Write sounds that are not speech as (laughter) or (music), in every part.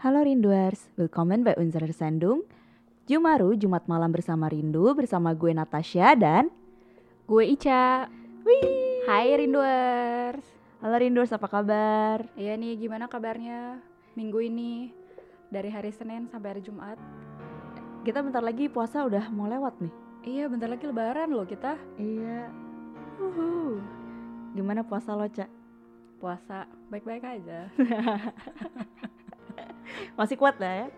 Halo Rinduers, welcome by Unser Sendung. Jumaru, Jumat malam bersama Rindu, bersama gue Natasha dan Gue Ica. Wih. Hai Rinduers. Halo Rinduers, apa kabar? Iya nih, gimana kabarnya minggu ini? Dari hari Senin sampai hari Jumat. Kita bentar lagi puasa udah mau lewat nih. Iya, bentar lagi lebaran loh kita. Iya. Uhu. Gimana puasa lo, Cak? Puasa baik-baik aja. (laughs) Masih kuat lah ya?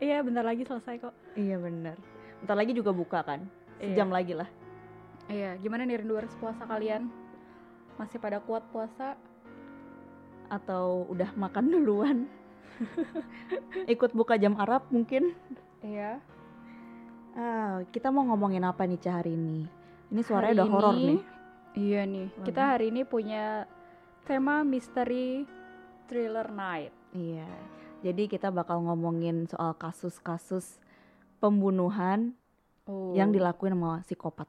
iya, bentar lagi selesai kok. Iya bener. Bentar lagi juga buka kan? Sejam Iya. lagi lah. Iya, gimana nih Rinduers puasa kalian? Masih pada kuat puasa? Atau udah makan duluan? (laughs) Ikut buka jam Arab mungkin? Iya. Ah, kita mau ngomongin apa nih Cah hari ini? Ini suaranya Hari udah horor nih. Iya nih, kita Waduh. hari ini punya tema misteri thriller night. Iya. Jadi kita bakal ngomongin soal kasus-kasus pembunuhan Oh. yang dilakuin sama psikopat.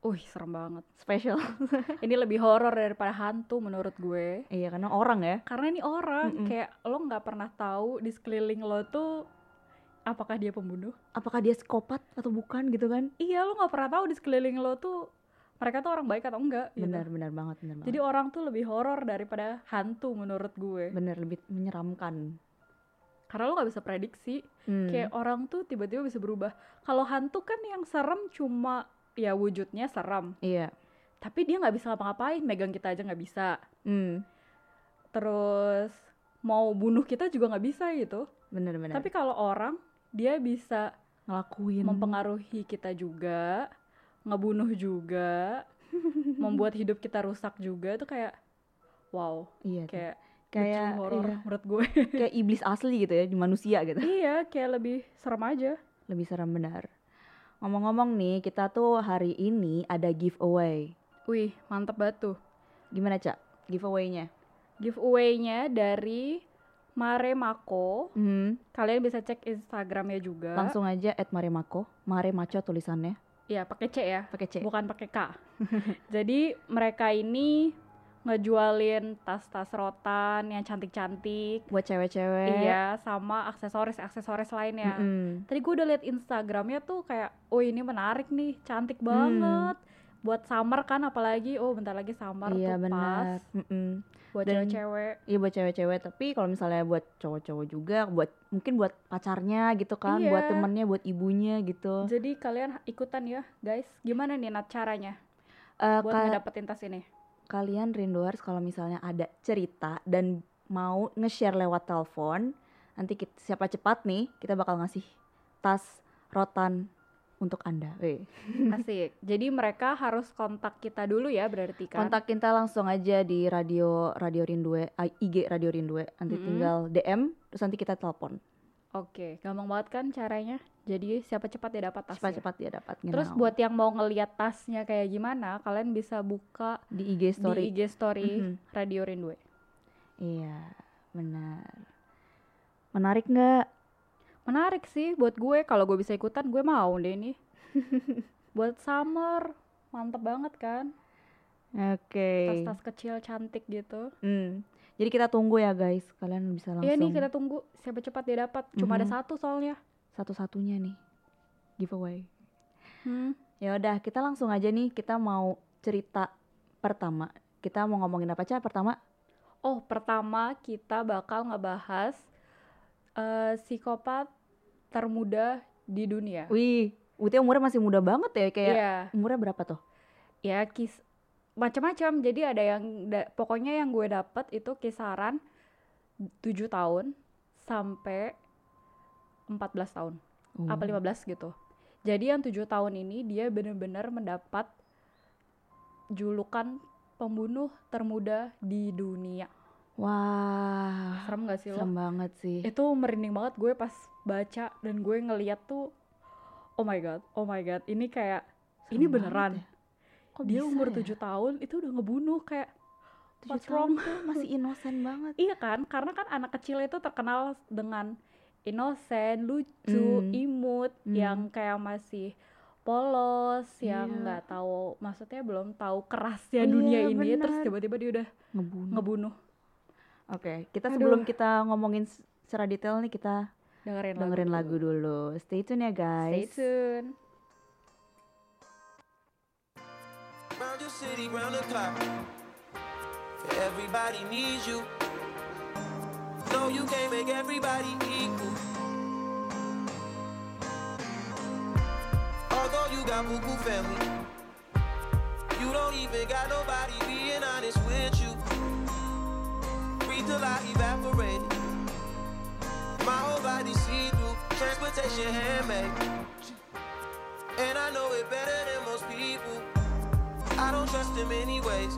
Wih, serem banget. Spesial. (laughs) Ini lebih horor daripada hantu menurut gue. iya, karena orang ya. Karena ini orang Mm-mm. kayak lo nggak pernah tahu di sekeliling lo tuh apakah dia pembunuh. Apakah dia psikopat atau bukan gitu kan? Iya, lo nggak pernah tahu di sekeliling lo tuh mereka tuh orang baik atau enggak. gitu. Benar, benar banget, benar banget. Jadi orang tuh lebih horor daripada hantu menurut gue. benar lebih menyeramkan. Karena lo nggak bisa prediksi. Hmm. Kayak orang tuh tiba-tiba bisa berubah. Kalau hantu kan yang serem cuma ya wujudnya serem. Iya. Tapi dia nggak bisa ngapa-ngapain. Megang kita aja nggak bisa. Hmm. Terus mau bunuh kita juga nggak bisa gitu. Benar, benar. Tapi kalau orang dia bisa ngelakuin mempengaruhi kita juga, ngebunuh juga, (laughs) membuat hidup kita rusak juga itu kayak wow, iya tuh. Kayak horor iya, menurut gue. (laughs) kayak iblis asli gitu ya di manusia gitu. iya, kayak lebih serem aja. Lebih serem benar. Ngomong-ngomong nih, kita tuh hari ini ada giveaway. Wih, mantep banget tuh. Gimana, Cak? Giveaway-nya? Giveaway-nya dari Mare Mako. Hmm. Kalian bisa cek Instagramnya juga. Langsung aja at Maremaco, Mare Maco tulisannya, Iya, pakai C ya, pakai C. bukan pakai K. (laughs) Jadi mereka ini ngejualin tas-tas rotan yang cantik-cantik. Buat cewek-cewek. Iya, sama aksesoris-aksesoris lainnya. Mm-mm. Tadi gue udah liat Instagramnya tuh kayak, oh ini menarik nih, cantik Hmm. banget. Buat summer kan apalagi, oh bentar lagi summer Iya tuh benar. pas. Mm-mm. Buat Dan- cewek-cewek. Iya buat cewek-cewek, tapi kalau misalnya buat cowok-cowok juga, buat mungkin buat pacarnya gitu kan, buat Iya. temennya, buat ibunya gitu. Jadi kalian ikutan ya guys. Gimana nih Nat caranya Eh, buat ngedapetin tas ini? Kalian rinduers kalau misalnya ada cerita dan mau nge-share lewat telepon, nanti kita, siapa cepat nih, kita bakal ngasih tas rotan untuk anda. (laughs) Asik. Jadi mereka harus kontak kita dulu ya berarti kan? Kontak kita langsung aja di radio Radio Rindue, IG Radio Rindue. Nanti Mm-mm. tinggal DM, terus nanti kita telepon. Oke, gampang banget kan caranya. Jadi siapa cepat dia dapat tasnya. Cepat-cepat dia dapat. Terus buat yang mau ngeliat tasnya kayak gimana, kalian bisa buka di IG story. di IG story Mhm. Radio Rindue. Iya, benar. Menarik nggak? Menarik sih buat gue. Kalau gue bisa ikutan, gue mau deh ini. (laughs) buat summer, mantep banget kan? Oke. Tas-tas kecil cantik gitu. Hmm. Jadi kita tunggu ya guys, kalian bisa langsung. Iya nih kita tunggu siapa cepat dia dapat. Cuma ada Mhm. satu soalnya. Satu-satunya nih giveaway. Hmm. Ya udah, kita langsung aja nih kita mau cerita pertama. Kita mau ngomongin apa aja pertama? Oh, pertama kita bakal ngebahas eh, psikopat termuda di dunia. Wih, Uti umurnya masih muda banget ya kayak Iya, umurnya berapa tuh? ya kis macam-macam. Jadi ada yang da- pokoknya yang gue dapet itu kisaran 7 tahun sampai 14 tahun. Oh. Apa 15 gitu. Jadi yang 7 tahun ini dia bener-bener mendapat julukan pembunuh termuda di dunia. Wah, Serem gak sih lo? serem banget sih. itu merinding banget gue pas baca dan gue ngeliat tuh oh my god oh my god ini kayak Serem ini beneran ya. Kok dia bisa umur ya? 7 tahun itu udah ngebunuh kayak Tujuh what's wrong? tuh masih (laughs) inosen banget. iya kan karena kan anak kecil itu terkenal dengan inosen lucu Hmm. imut Hmm. yang kayak masih polos yang Iya. nggak tahu maksudnya belum tahu kerasnya Iya, dunia ini terus benar. tiba-tiba dia udah Ngebunuh. ngebunuh Oke, kita Aduh. sebelum kita ngomongin secara detail nih kita dengerin, dengerin lagu dulu. Stay tune ya Stay guys. tune. Round your city, round the clock. Everybody needs you. No, you can't make everybody equal. Although you got buku family, you don't even got nobody being honest with you. Breathe till I evaporate. My whole body see through, transportation handmade. And I know it better than most people. I don't trust them anyways.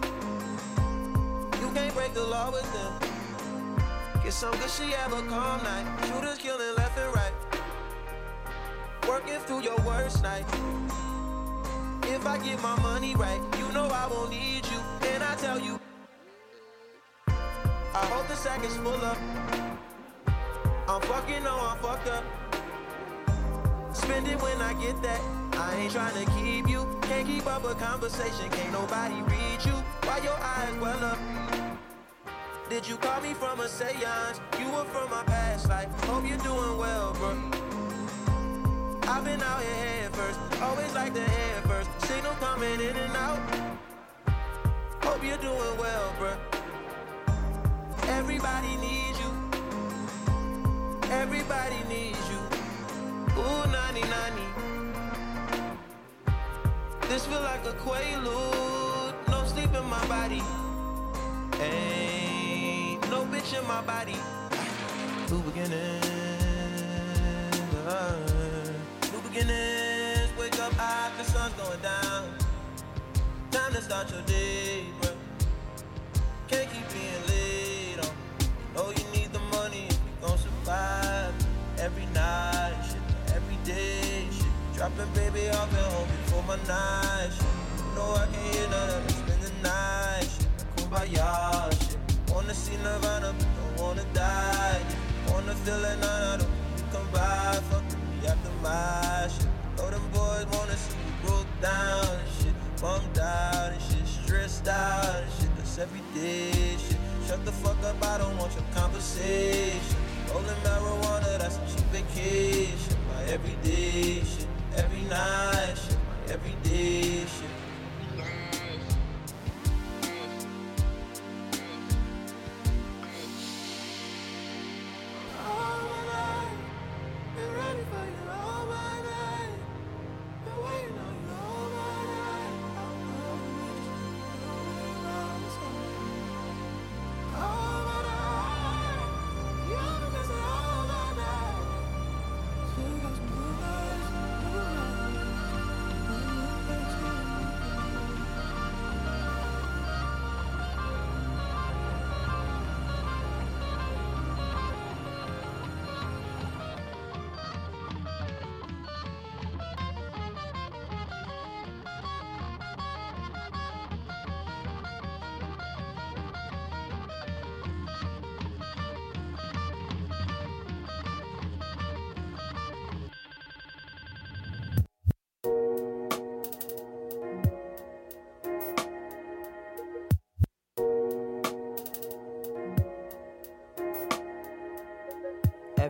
You can't break the law with them. Get some good she have a calm night. Shooters killing left and right. Working through your worst night. If I get my money right, you know I won't need you. And I tell you, I hope the sack is full up. I'm fucking, no, I'm fucked up. Spend it when I get that. I ain't trying to keep you. Can't keep up a conversation. Can't nobody read you. Why your eyes well up? Did you call me from a seance? You were from my past life. Hope you're doing well, bro. I've been out here head first. Always like the head first. Signal coming in and out. Hope you're doing well, bro. Everybody needs you. Everybody needs you. Ooh, 90 90. This feel like a quaalude. No sleep in my body. Ain't no my body. New beginnings. uh, new beginnings. Wake up the sun's going down. Time to start your day, bro. Can't keep being late on. Know you need the money if you gon' survive. Every night, shit, every day, shit. Dropping baby off at home before my night, shit. No, I can't hear none of it, spend the night, shit. Kumbaya, shit. Wanna see Nirvana, but don't wanna die. Wanna feel it, none of them. You come by, fuck me after my shit. Know them boys wanna see you broke down and shit. Bummed out and shit, stressed out and shit. That's every day, shit. Shut the fuck up, I don't want your conversation. Rolling marijuana, that's a cheap vacation. My everyday shit, every night shit, my everyday shit.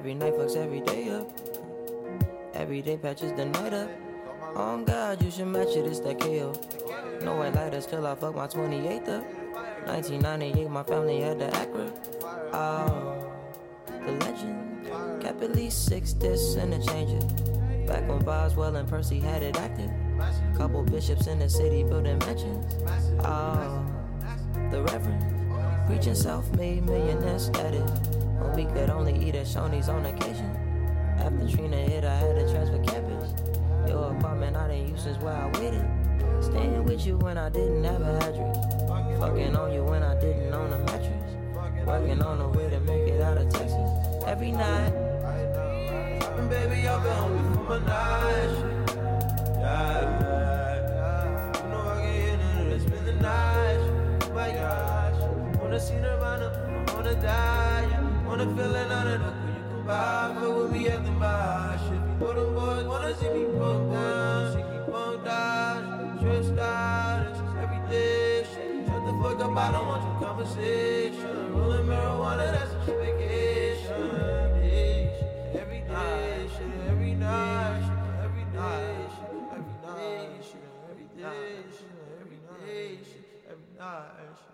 Every night fucks every day up. Every day patches the night up. On God, you should match it, it's that KO. No white lighters till I fuck my 28th up. 1998, my family had the Acura. Oh, the legend. Kept at least six discs and a changer. Back when Boswell and Percy had it active. Couple bishops in the city building mansions. Oh, the Reverend. Preaching self-made millionaire status. When we could only eat at Shoney's on occasion. After Trina hit, I had to transfer campus. Your apartment I didn't use since where I waited. Staying with you when I didn't have a address. Fucking on you when I didn't own a mattress. Working on the way to make it out of Texas. Every night. Baby up at home before my night. wanna feel it Not it up when you come by. Fuck with me at the bar. Should be put them boys wanna see me broke down. She keep on dodge, trip stars, every day. Shut the fuck up, I don't want your conversation. Rolling marijuana, that's a vacation. Every day, shit, every night, shit, every day, every night, shit, every day, shit, every day, every night.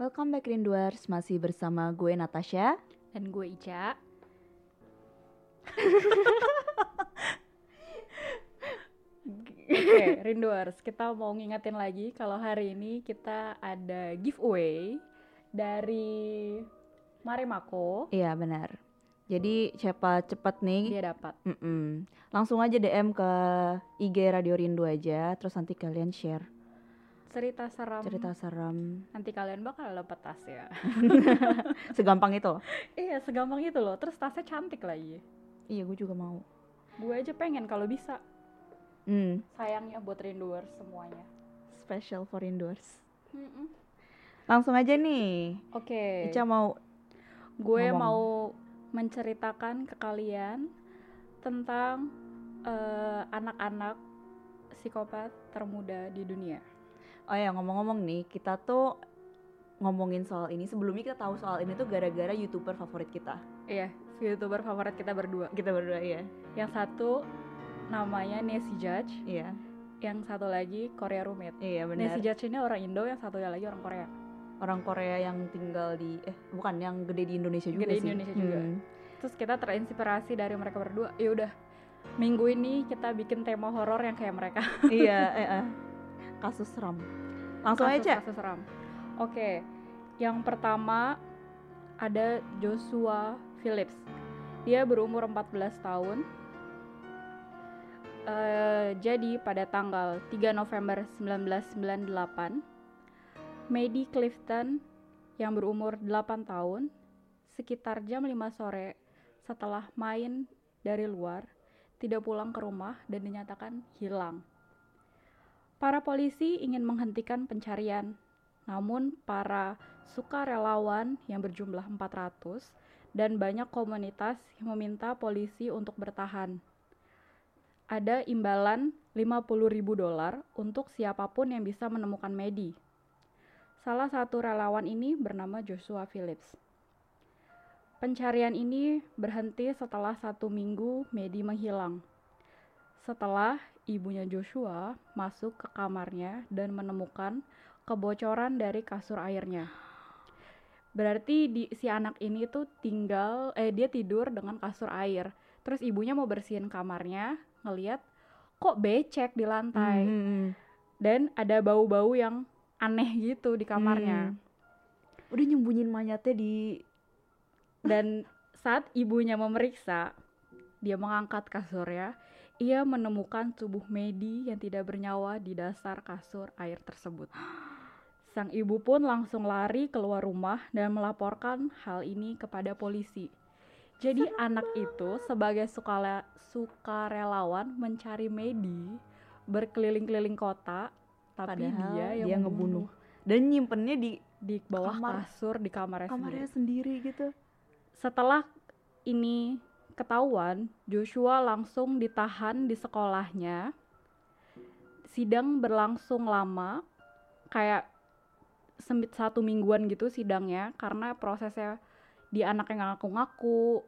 Welcome back Rinduers, masih bersama gue Natasha. Dan gue Ica. (laughs) Oke, Rinduers, kita mau ngingetin lagi kalau hari ini kita ada giveaway dari Marimako. Iya benar. Jadi siapa cepet nih, Dia dapat. mm-mm. langsung aja DM ke IG Radio Rindu aja, terus nanti kalian share Cerita seram. cerita seram. Nanti kalian bakal dapat tas ya. (laughs) Segampang itu loh. iya, segampang itu loh. Terus tasnya cantik lagi. Iya, gue juga mau. Gue aja pengen kalau bisa. Hmm, Sayangnya buat Rinduers semuanya. special for Rinduers. Langsung aja nih. Oke. Ica mau gue ngomong. mau menceritakan ke kalian tentang eh, anak-anak psikopat termuda di dunia. Oh ya ngomong-ngomong nih, kita tuh ngomongin soal ini sebelumnya kita tahu soal ini tuh gara-gara youtuber favorit kita. Iya, youtuber favorit kita berdua. Kita berdua ya. Yang satu namanya Nancy Judge, Iya, yang satu lagi Korea Roommate. iya benar. Nancy Judge ini orang Indo, yang satunya lagi orang Korea. Orang Korea yang tinggal di eh bukan yang gede di Indonesia juga Gede di sih. Indonesia juga. Hmm. Terus kita terinspirasi dari mereka berdua. Ya udah, minggu ini kita bikin tema horor yang kayak mereka. iya, (laughs) eh, eh. kasus seram. Langsung aja. kasus seram. Oke, yang pertama ada Joshua Phillips. Dia berumur 14 tahun. Eh, jadi pada tanggal 3 November 1998, Maddie Clifton yang berumur 8 tahun sekitar jam 5 sore setelah main dari luar tidak pulang ke rumah dan dinyatakan hilang. Para polisi ingin menghentikan pencarian, namun para sukarelawan yang berjumlah 400 dan banyak komunitas yang meminta polisi untuk bertahan. Ada imbalan 50.000 dolar untuk siapa pun yang bisa menemukan Medi. Salah satu relawan ini bernama Joshua Phillips. Pencarian ini berhenti setelah satu minggu Medi menghilang. Setelah ibunya Joshua masuk ke kamarnya dan menemukan kebocoran dari kasur airnya. Berarti di, si anak ini tuh tinggal, eh dia tidur dengan kasur air. Terus ibunya mau bersihin kamarnya, ngeliat kok becek di lantai. Hmm. Dan ada bau-bau yang aneh gitu di kamarnya. Hmm. Udah nyembunyiin mayatnya di Dan saat ibunya memeriksa, dia mengangkat kasurnya. Ia menemukan tubuh Medi yang tidak bernyawa di dasar kasur air tersebut. (gasps) Sang ibu pun langsung lari keluar rumah dan melaporkan hal ini kepada polisi. Jadi anak itu sebagai sukala- sukarelawan mencari Medi berkeliling-keliling kota, tapi Padahal dia yang dia ngebunuh. dan nyimpennya di di bawah Kamar- kasur di kamarnya, sendiri. kamarnya sendiri gitu. Setelah ini ketahuan, Joshua langsung ditahan di sekolahnya. Sidang berlangsung lama, kayak satu mingguan gitu sidangnya, karena prosesnya di anak yang ngaku-ngaku,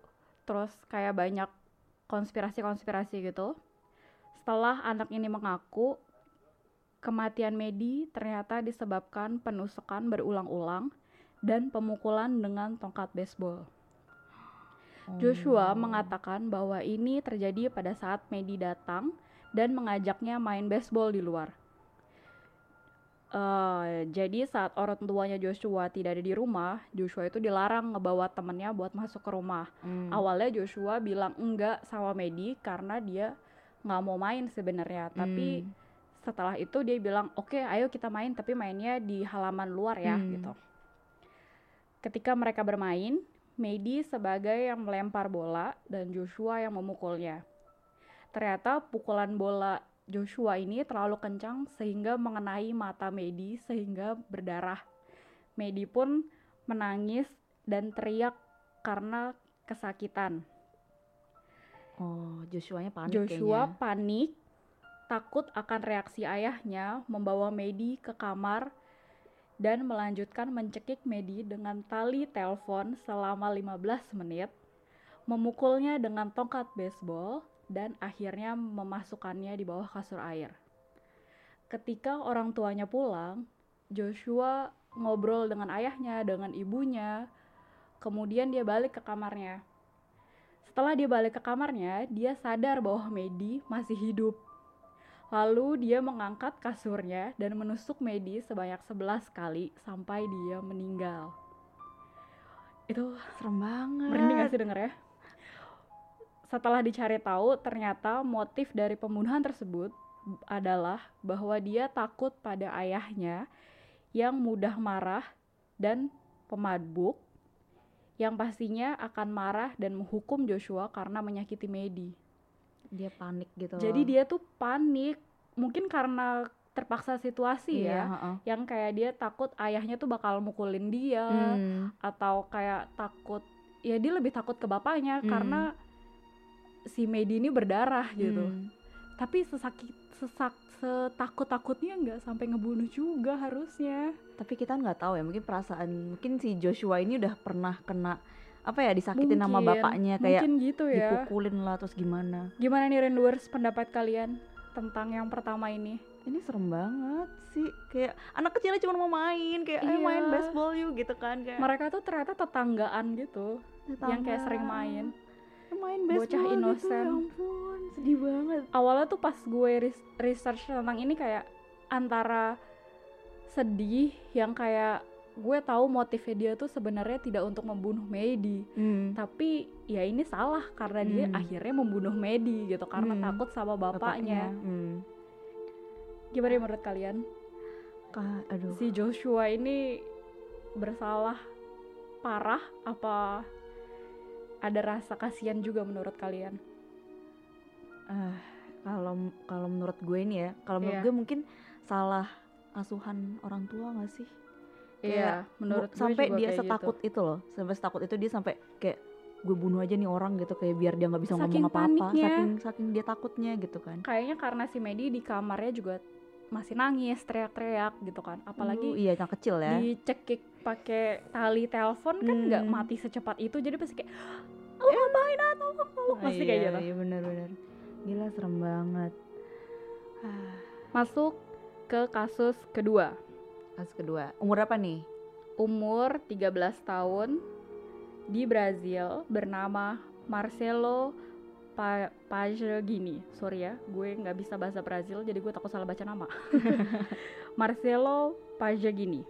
terus kayak banyak konspirasi-konspirasi gitu. Setelah anak ini mengaku, kematian Medi ternyata disebabkan penusukan berulang-ulang dan pemukulan dengan tongkat baseball. Joshua Oh. mengatakan bahwa ini terjadi pada saat Medi datang dan mengajaknya main baseball di luar. Eh, jadi saat orang tuanya Joshua tidak ada di rumah, Joshua itu dilarang ngebawa temennya buat masuk ke rumah. Hmm. Awalnya Joshua bilang enggak sama Medi karena dia nggak mau main sebenarnya. Tapi Hmm. setelah itu dia bilang oke ayo kita main tapi mainnya di halaman luar ya Hmm. gitu. Ketika mereka bermain, Medi sebagai yang melempar bola dan Joshua yang memukulnya. Ternyata pukulan bola Joshua ini terlalu kencang sehingga mengenai mata Medi sehingga berdarah. Medi pun menangis dan teriak karena kesakitan. Oh, Joshua-nya panik Joshua kayaknya. panik, takut akan reaksi ayahnya, membawa Medi ke kamar dan melanjutkan mencekik Medi dengan tali telepon selama 15 menit, memukulnya dengan tongkat baseball dan akhirnya memasukkannya di bawah kasur air. Ketika orang tuanya pulang, Joshua ngobrol dengan ayahnya, dengan ibunya, kemudian dia balik ke kamarnya. Setelah dia balik ke kamarnya, dia sadar bahwa Medi masih hidup. Lalu dia mengangkat kasurnya dan menusuk Medi sebanyak 11 kali sampai dia meninggal. Itu Serem banget. merinding gak sih denger ya? Setelah dicari tahu, ternyata motif dari pembunuhan tersebut adalah bahwa dia takut pada ayahnya yang mudah marah dan pemabuk yang pastinya akan marah dan menghukum Joshua karena menyakiti Medi. Dia panik gitu. Jadi dia tuh panik, mungkin karena terpaksa situasi Iya, ya, heeh. yang kayak dia takut ayahnya tuh bakal mukulin dia Hmm. atau kayak takut ya dia lebih takut ke bapaknya Hmm. karena si Medi ini berdarah gitu. Hmm. Tapi sesakit sesak setakut takutnya nggak sampai ngebunuh juga harusnya. Tapi kita nggak tahu ya, mungkin perasaan mungkin si Joshua ini udah pernah kena apa ya disakitin Mungkin, bapaknya kayak mungkin gitu ya. dipukulin lah terus gimana. Gimana nih Renduers pendapat kalian tentang yang pertama ini? Ini serem banget sih. Kayak anak kecilnya cuma mau main, kayak Iya. main baseball yuk gitu kan kayak Mereka tuh ternyata tetanggaan gitu, yang kayak sering main. main Bocah baseball gitu, innocent. ya ampun, sedih banget. Awalnya tuh pas gue res- research tentang ini kayak antara sedih yang kayak gue tahu motifnya dia tuh sebenarnya tidak untuk membunuh Medi, Hmm. tapi ya ini salah karena dia Hmm. akhirnya membunuh Medi gitu karena Hmm. takut sama bapaknya. Hmm. Gimana menurut kalian? Ka- aduh. Si Joshua ini bersalah parah apa ada rasa kasihan juga menurut kalian? Ah, kalau kalau menurut gue ini ya, kalau menurut Iya. gue mungkin salah asuhan orang tua gak sih? Iya, menurut gue sampai juga dia kayak gitu. setakut itu loh, sampai setakut itu dia sampai kayak gue bunuh aja nih orang gitu kayak biar dia nggak bisa Saking ngomong apa-apa saking saking dia takutnya gitu kan. Kayaknya karena si Medi di kamarnya juga masih nangis teriak-teriak gitu kan. Apalagi iya yang kecil ya. dicekik pakai tali telepon kan nggak Hmm. mati secepat itu jadi pasti kayak lo ngapain ah tolong tolong pasti kayak iya, gitu. iya benar-benar gila serem banget. Masuk ke kasus kedua kasus kedua. Umur apa nih? Umur 13 tahun di Brazil bernama Marcelo pa Pagini sorry ya gue nggak bisa bahasa Brazil jadi gue takut salah baca nama. (laughs) Marcelo Pagini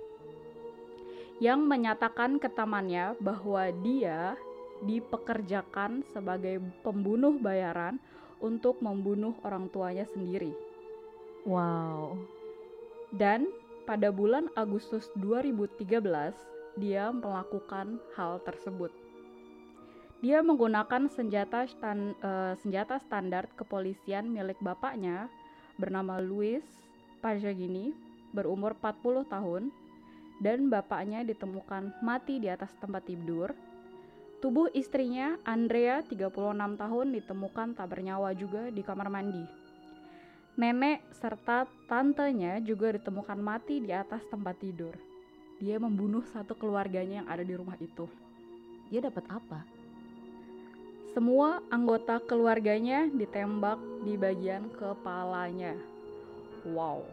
yang menyatakan ke temannya bahwa dia dipekerjakan sebagai pembunuh bayaran untuk membunuh orang tuanya sendiri. Wow. Dan pada bulan Agustus 2013, dia melakukan hal tersebut. Dia menggunakan senjata stan- eh, senjata standar kepolisian milik bapaknya bernama Luis Pagini berumur 40 tahun dan bapaknya ditemukan mati di atas tempat tidur. Tubuh istrinya Andrea 36 tahun ditemukan tak bernyawa juga di kamar mandi. Nenek serta tantenya juga ditemukan mati di atas tempat tidur. Dia membunuh satu keluarganya yang ada di rumah itu. dia dapat apa Semua anggota keluarganya ditembak di bagian kepalanya. Wow.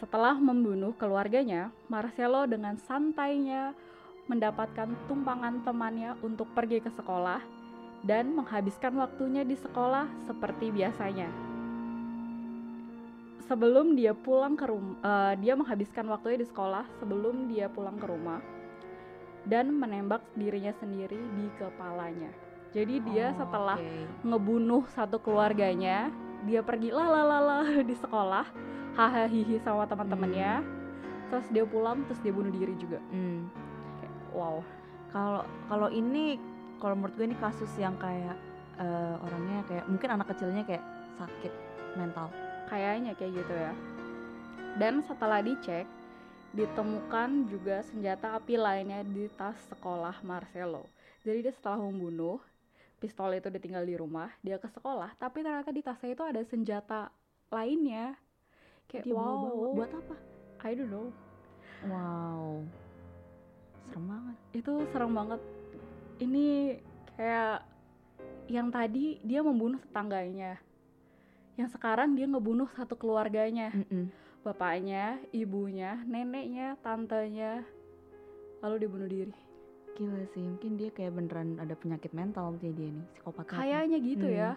Setelah membunuh keluarganya, Marcelo dengan santainya mendapatkan tumpangan temannya untuk pergi ke sekolah dan menghabiskan waktunya di sekolah seperti biasanya. Sebelum dia pulang ke rumah, dia menghabiskan waktunya di sekolah sebelum dia pulang ke rumah dan menembak dirinya sendiri di kepalanya. Jadi dia Oh, setelah oke. ngebunuh satu keluarganya, dia pergi lalalala (laughs) di sekolah, hahaha hihi sama teman-temannya. Terus dia pulang, terus dia bunuh diri juga. Hmm. Kayak, wow. kalau kalau ini kalau menurut gue ini kasus yang kayak eh, orangnya kayak mungkin anak kecilnya kayak sakit mental Kayaknya kayak gitu ya. Dan setelah dicek, ditemukan juga senjata api lainnya di tas sekolah Marcelo. Jadi dia setelah membunuh, pistol itu ditinggal di rumah, dia ke sekolah, tapi ternyata di tasnya itu ada senjata lainnya. Kayak dia wow, bawa-bawa buat apa I don't know. wow serem banget Itu serem banget. Ini kayak yang tadi dia membunuh tetangganya. Yang sekarang dia ngebunuh satu keluarganya. Mm-mm. bapaknya, ibunya, neneknya, tantenya, lalu dia bunuh diri. gila sih mungkin dia kayak beneran ada penyakit mental mungkin dia nih psikopat. Kayaknya gitu Hmm. ya.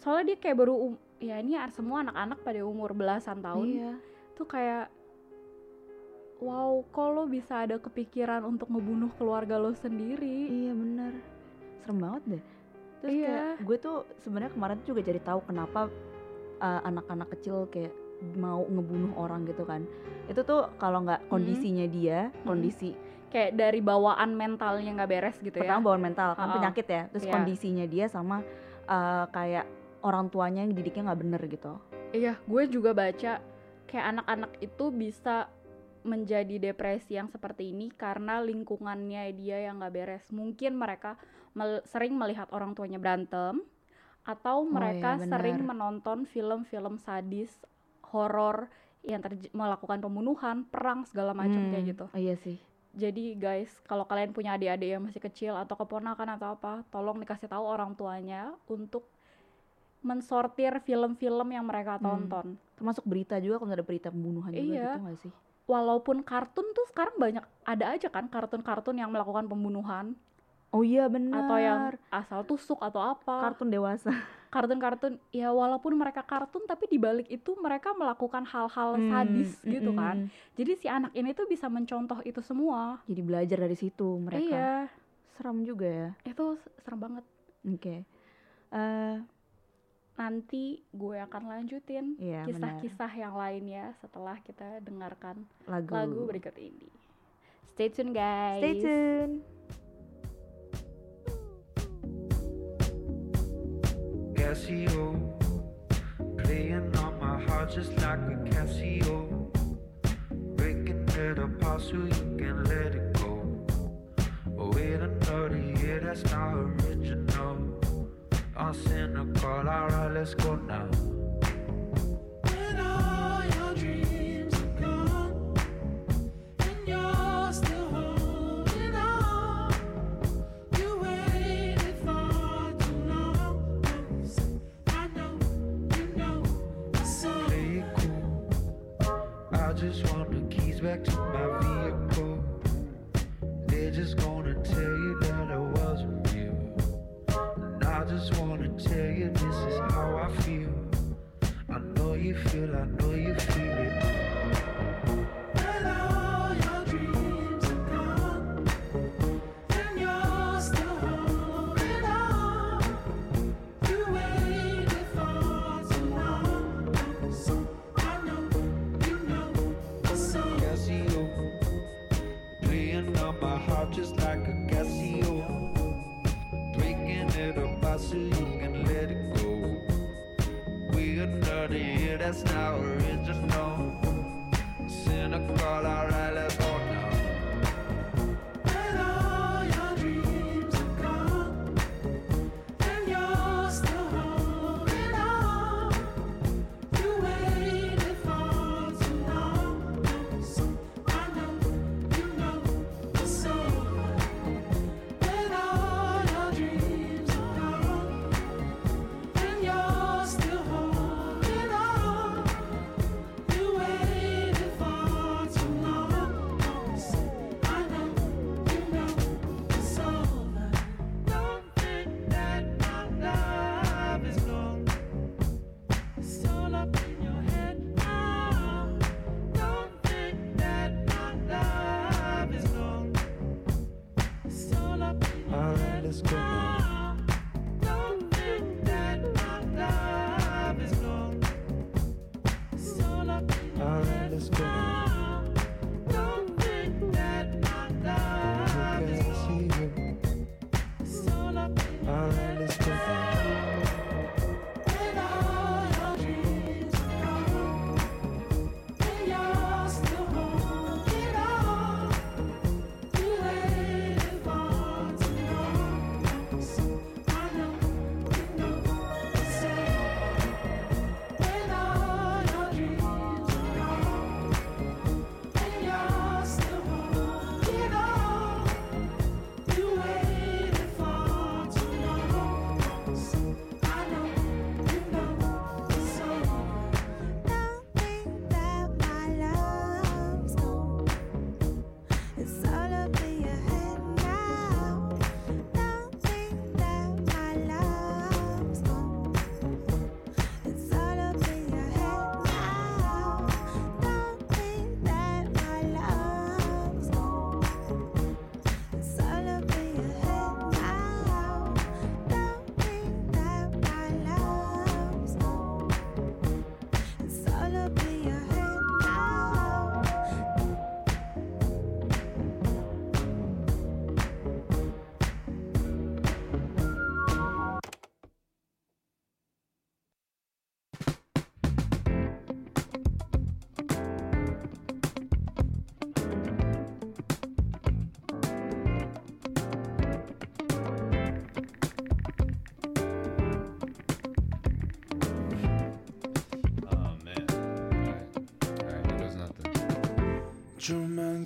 Soalnya dia kayak baru um- ya ini semua anak-anak pada umur belasan tahun iya tuh kayak wow, kok lo bisa ada kepikiran untuk ngebunuh keluarga lo sendiri? iya bener serem banget deh terus Iya. kayak gue tuh sebenarnya kemarin tuh juga jadi tahu kenapa uh, anak-anak kecil kayak mau ngebunuh orang gitu kan itu tuh kalau nggak kondisinya dia kondisi Kayak dari bawaan mentalnya nggak beres gitu ya. pertama bawaan mental kan Ha-ha. penyakit ya terus Iya. kondisinya dia sama uh, kayak orang tuanya yang didiknya nggak bener gitu Iya, gue juga baca kayak anak-anak itu bisa menjadi depresi yang seperti ini karena lingkungannya dia yang nggak beres. Mungkin mereka mel- sering melihat orang tuanya berantem atau iya, mereka sering benar. menonton film-film sadis, horor yang melakukan pembunuhan, perang segala macam Hmm, kayak gitu. oh iya sih Jadi guys, kalau kalian punya adik-adik yang masih kecil atau keponakan atau apa, tolong dikasih tahu orang tuanya untuk mensortir film-film yang mereka Hmm. tonton. termasuk berita juga kalau ada berita pembunuhan juga Iya. gitu nggak sih Walaupun kartun tuh sekarang banyak ada aja kan kartun-kartun yang melakukan pembunuhan oh iya benar atau yang asal tusuk atau apa. kartun dewasa Kartun-kartun ya walaupun mereka kartun tapi dibalik itu mereka melakukan hal-hal sadis Hmm, gitu kan. mm-mm. Jadi si anak ini tuh bisa mencontoh itu semua. jadi belajar dari situ mereka Iya, serem juga ya itu serem banget. oke Eh, Nanti gue akan lanjutin Iya, kisah-kisah yang lainnya setelah kita dengarkan lagu lagu berikut ini. Stay tune guys. stay tune Casio. Playing on my heart just like a Casio. Breaking it apart so you can let it go. Oh, wait another year, that's not original. I'll send a call, alright, let's go now. till I know us now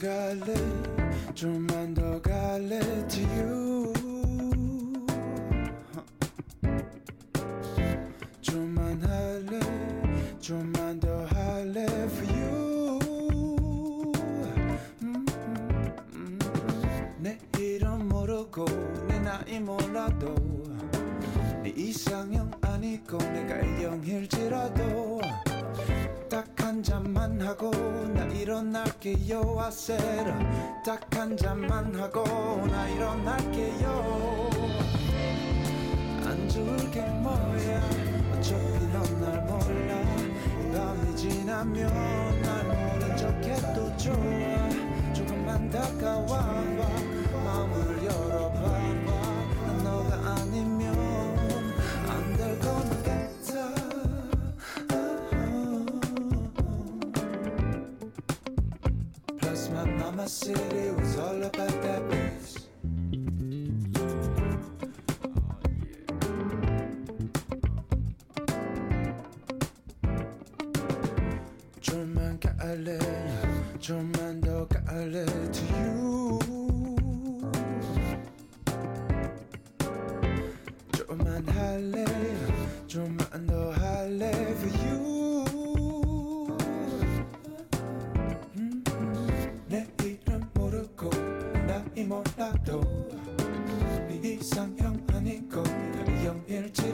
갈래? 좀만 더 갈래? To you. 좀만 할래? 좀만 더 할래? For you. 음, 음, 음. 내 이름 모르고 내 나이 몰라도 일어날게요 아세라. 딱한 잔만 하고 나 일어날게요. 안 좋을 게 뭐야. 어차피 넌 날 몰라. 이 밤이 지나면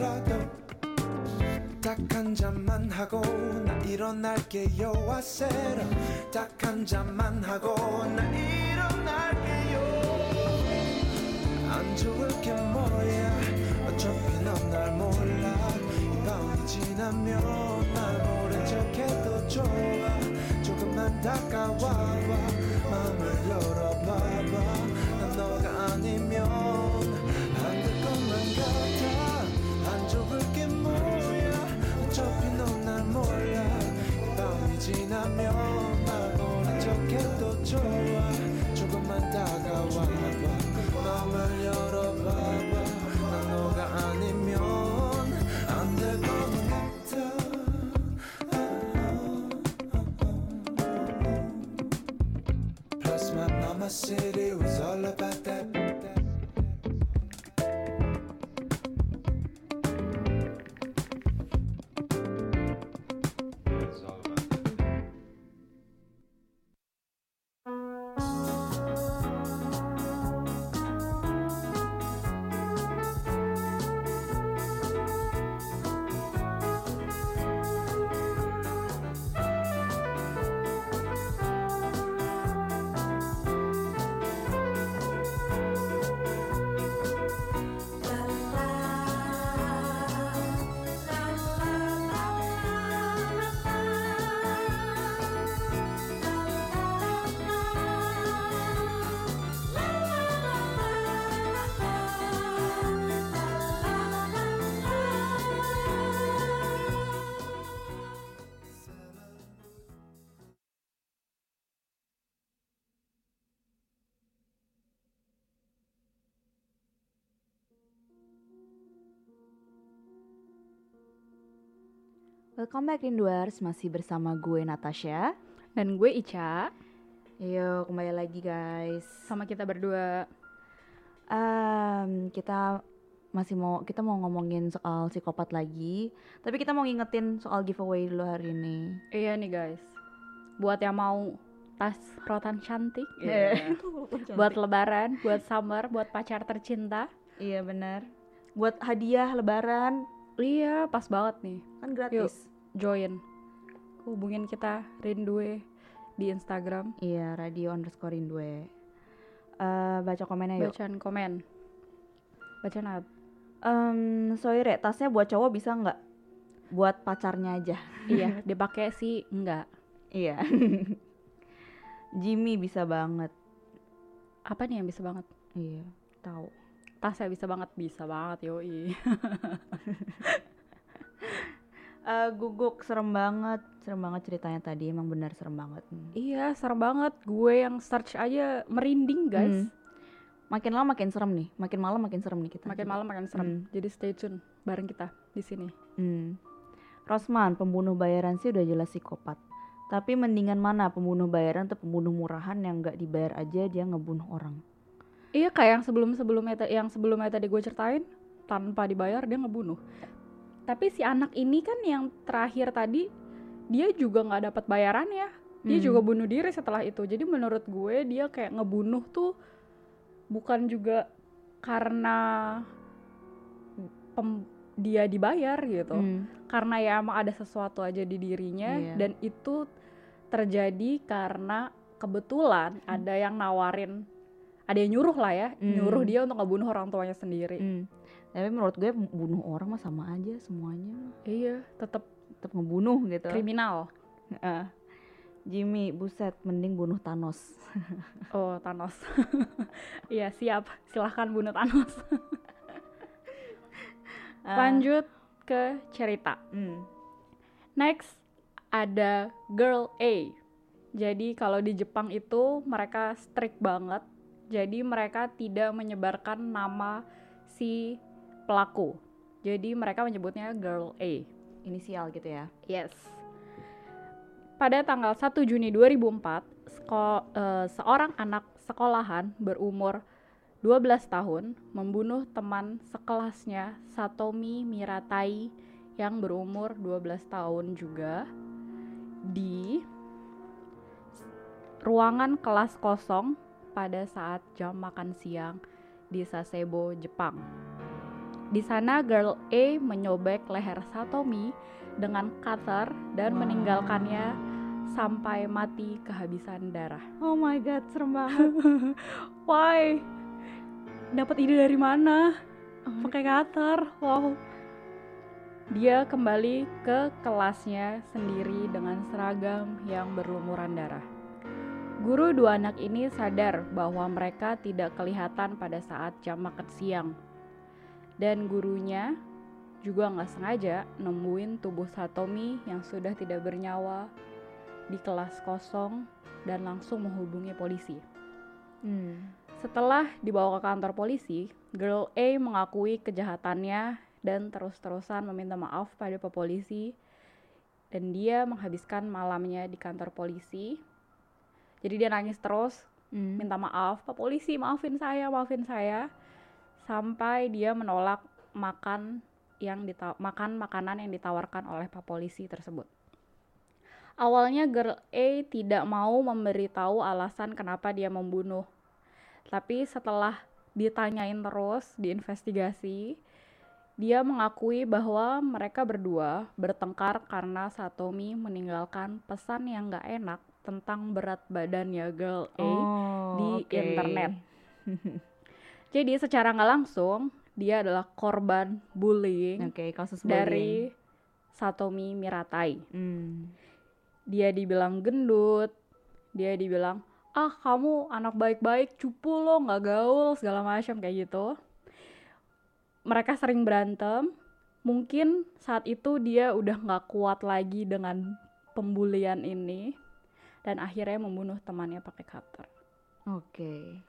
영일지라도 딱한 잔만 하고 나 일어날게요 I said 딱한 잔만 하고 나 일어날게요. 안 좋을 게 뭐야? 어차피 넌 날 몰라. 이 밤이 지나면 날 모른 척해도 좋아. 조금만 다가와봐. 마음을 열어봐봐 보면 난 오른 좋게도 좋아 Welcome back Rinduars, masih bersama gue Natasha. Dan gue Ica, Ayo kembali lagi guys. sama kita berdua. Em, kita masih mau kita mau ngomongin soal psikopat lagi, tapi kita mau ngingetin soal giveaway dulu hari ini. Iya nih guys, buat yang mau tas rotan cantik, Iya. (laughs) Iya. buat lebaran, buat summer, buat pacar tercinta. Iya benar. Buat hadiah lebaran Iya, pas banget nih. kan gratis. Join, hubungin kita Rindue di Instagram. Iya, radio underscore Indue. Eh, baca komennya yuk. Bacaan komen. Bacaan apa? Em, sorry Re, tasnya buat cowok bisa nggak? Buat pacarnya aja. (laughs) iya, dipakai sih enggak. Iya. (laughs) Jimmy bisa banget. Apa nih yang bisa banget? Iya, tahu. Tasnya bisa banget, bisa banget yoi. (laughs) Eh, guguk serem banget, serem banget ceritanya tadi. Emang benar serem banget. Hmm. iya, serem banget. Gue yang search aja merinding guys. Hmm. Makin lama makin serem nih. Makin malam makin serem nih kita. Makin malam makin serem. Jadi stay tune bareng kita di sini. Hmm. Rosman, pembunuh bayaran sih udah jelas psikopat. Tapi mendingan mana pembunuh bayaran atau pembunuh murahan yang nggak dibayar aja dia ngebunuh orang. Iya kayak yang sebelum sebelumnya yang sebelumnya tadi gue ceritain tanpa dibayar dia ngebunuh. Tapi si anak ini kan yang terakhir tadi dia juga nggak dapat bayarannya. Dia Hmm. juga bunuh diri setelah itu. Jadi menurut gue dia kayak ngebunuh tuh bukan juga karena pem- dia dibayar gitu. Hmm. Karena ya emang ada sesuatu aja di dirinya Iya. dan itu terjadi karena kebetulan Hmm. ada yang nawarin ada yang nyuruh lah ya, Hmm. nyuruh dia untuk ngebunuh orang tuanya sendiri. Hmm. Tapi menurut gue bunuh orang mah sama aja semuanya. Iya, tetap Tetap ngebunuh gitu. kriminal. Jimmy, buset, mending bunuh Thanos. (laughs) Oh, Thanos. (laughs) Iya, siap. Silahkan bunuh Thanos. Ah, Lanjut ke cerita. hmm. Next ada girl A. Jadi kalau di Jepang itu mereka strict banget. Jadi mereka tidak menyebarkan nama si pelaku. Jadi mereka menyebutnya girl A. Inisial gitu ya. Yes. Pada tanggal 1 Juni 2004, seko- eh, seorang anak sekolahan berumur 12 tahun membunuh teman sekelasnya Satomi Miratai yang berumur 12 tahun juga di ruangan kelas kosong pada saat jam makan siang di Sasebo, Jepang. Di sana girl A menyobek leher Satomi dengan cutter dan Wow. meninggalkannya sampai mati kehabisan darah. Oh my god, serem banget. (laughs) Why? Dapat ide dari mana? Oh Pakai cutter. Wow. Dia kembali ke kelasnya sendiri dengan seragam yang berlumuran darah. Guru dua anak ini sadar bahwa mereka tidak kelihatan pada saat jam makan siang. Dan gurunya juga nggak sengaja nemuin tubuh Satomi yang sudah tidak bernyawa di kelas kosong dan langsung menghubungi polisi. Hmm. Setelah dibawa ke kantor polisi, Girl A mengakui kejahatannya dan terus-terusan meminta maaf pada polisi dan dia menghabiskan malamnya di kantor polisi. Jadi dia nangis terus, Hmm. minta maaf, Pak polisi maafin saya, maafin saya. Sampai dia menolak makan yang dita- makan makanan yang ditawarkan oleh Pak polisi tersebut. Awalnya girl A tidak mau memberitahu alasan kenapa dia membunuh. Tapi setelah ditanyain terus, diinvestigasi, dia mengakui bahwa mereka berdua bertengkar karena Satomi meninggalkan pesan yang gak enak tentang berat badannya girl A Oh, di oke. internet. (laughs) Jadi secara nggak langsung dia adalah korban bullying Oke, kasus dari Satomi Miratai. Hmm. Dia dibilang gendut, dia dibilang ah kamu anak baik-baik, cupu lo nggak gaul segala macam kayak gitu. Mereka sering berantem. Mungkin saat itu dia udah nggak kuat lagi dengan pembulian ini dan akhirnya membunuh temannya pakai cutter. Oke.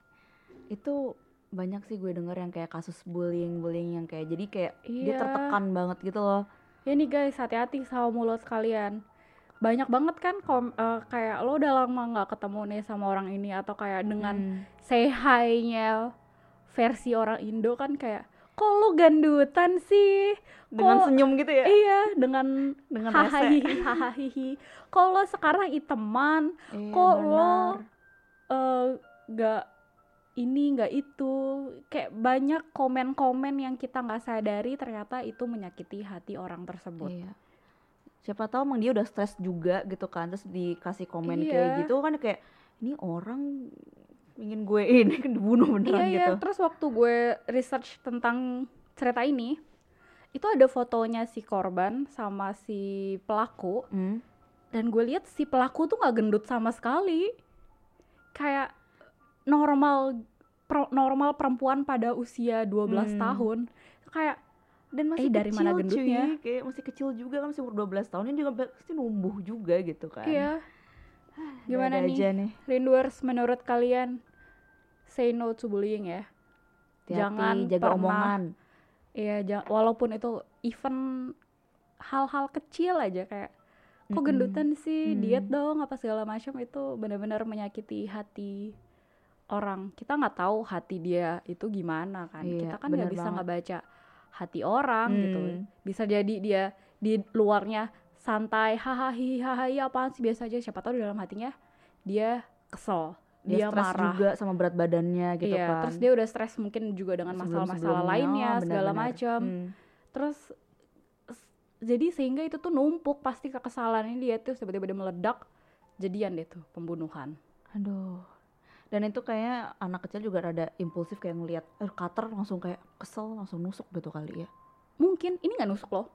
Itu banyak sih gue denger yang kayak kasus bullying-bullying yang kayak jadi kayak dia Iya. tertekan banget gitu loh. Ya nih guys, hati-hati sama mulut kalian. Banyak banget kan kom- eh, kayak lo udah lama nggak ketemu nih sama orang ini atau kayak dengan Hmm. say hi-nya versi orang Indo kan kayak kok lo gandutan sih? dengan Kok- senyum gitu ya. Iya, dengan Dengan hahaha (laughs) hahaha. Kok lo sekarang iteman? Iya, kok lo benar. eh, nggak ini nggak itu kayak banyak komen-komen yang kita nggak sadari ternyata itu menyakiti hati orang tersebut. Iya. Siapa tahu emang dia udah stres juga gitu kan terus dikasih komen Iya. kayak gitu kan kayak ini orang ingin gue (laughs) ini kan dibunuh beneran Iya iya, gitu. terus waktu gue research tentang cerita ini, itu ada fotonya si korban sama si pelaku, Hmm. dan gue lihat si pelaku tuh nggak gendut sama sekali, kayak normal pro- normal perempuan pada usia 12 Hmm. tahun, kayak Dan masih Eh, dari kecil mana cuy. gendutnya? Kayak masih kecil juga kan masih umur 12 tahun ini juga pasti numbuh juga gitu kan. iya. Gimana Ada nih, aja nih. Rinduers menurut kalian say no to bullying ya? Hati-hati, Jangan jaga pernah omongan. Iya, ja- walaupun itu even hal-hal kecil aja kayak kok Mm-mm. gendutan sih, Mm. diet dong apa segala macam itu benar-benar menyakiti hati orang. Kita nggak tahu hati dia itu gimana kan. Iya, Kita kan nggak bisa banget. ngebaca hati orang gitu. Hmm. Bisa jadi dia di luarnya santai, hahaha, hahaha, apaan sih biasa aja. Siapa tahu di dalam hatinya dia kesel, Dia, dia, stres marah. juga sama berat badannya gitu iya, kan. terus dia udah stres mungkin juga dengan masalah-masalah Sebelum-sebelumnya, lainnya oh, segala macam. Hmm. Terus jadi sehingga itu tuh numpuk pasti kekesalan ini dia tuh tiba-tiba dia meledak jadian deh tuh pembunuhan. Aduh. Dan itu kayaknya anak kecil juga rada impulsif kayak ngelihat eh, cutter langsung kayak kesel langsung nusuk gitu kali ya. Mungkin ini nggak nusuk loh.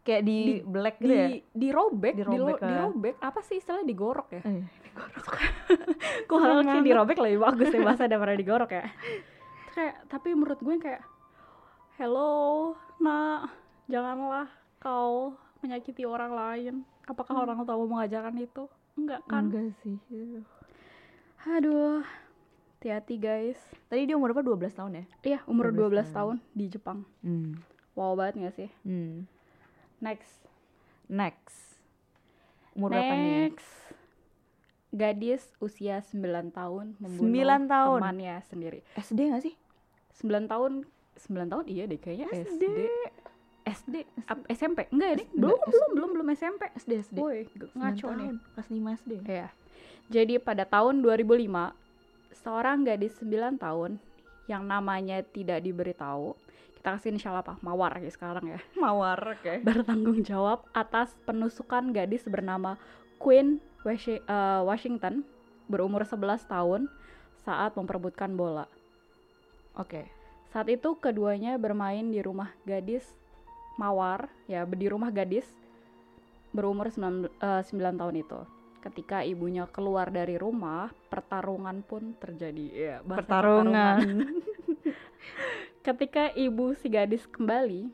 Kayak di, Di- black gitu ya. Di dirobek, Dirobek, dilo- ah. dirobek, apa sih istilahnya digorok ya? Eh, (laughs) Kok Serem kayak dirobek lebih bagus ya bahasa (laughs) daripada digorok ya. kayak tapi menurut gue kayak hello, nak, janganlah kau menyakiti orang lain. Apakah orang tua mengajarkan itu? Enggak kan? enggak sih. Aduh. Hati-hati guys. Tadi dia umur berapa 12 tahun ya? Iya, umur 12 12, tahun di Jepang. Hmm. Wow banget gak sih? Hmm. Next. Next. Umur berapa nih? Next. gadis usia 9 tahun membunuh 9 tahun? temannya sendiri. SD gak sih? 9 tahun 9 tahun iya deh kayaknya SD. SD. SD, Ap- SMP enggak Enggak, belum S- belum belum belum SMP SD SD. Woi, 9 ngaco nih tahun, Kelas 5 SD. Iya. Jadi pada tahun 2005, seorang gadis 9 tahun yang namanya tidak diberitahu, kita kasih inisial apa? Mawar ya sekarang ya. (laughs) Mawar, oke. (laughs) Bertanggung jawab atas penusukan gadis bernama Queen eh, Washington berumur 11 tahun saat memperebutkan bola. Oke. Saat itu keduanya bermain di rumah gadis Mawar, ya di rumah gadis berumur 9, eh, 9 tahun itu. Ketika ibunya keluar dari rumah, pertarungan pun terjadi. Ya, bahasa Pertarungan. (laughs) Ketika ibu si gadis kembali,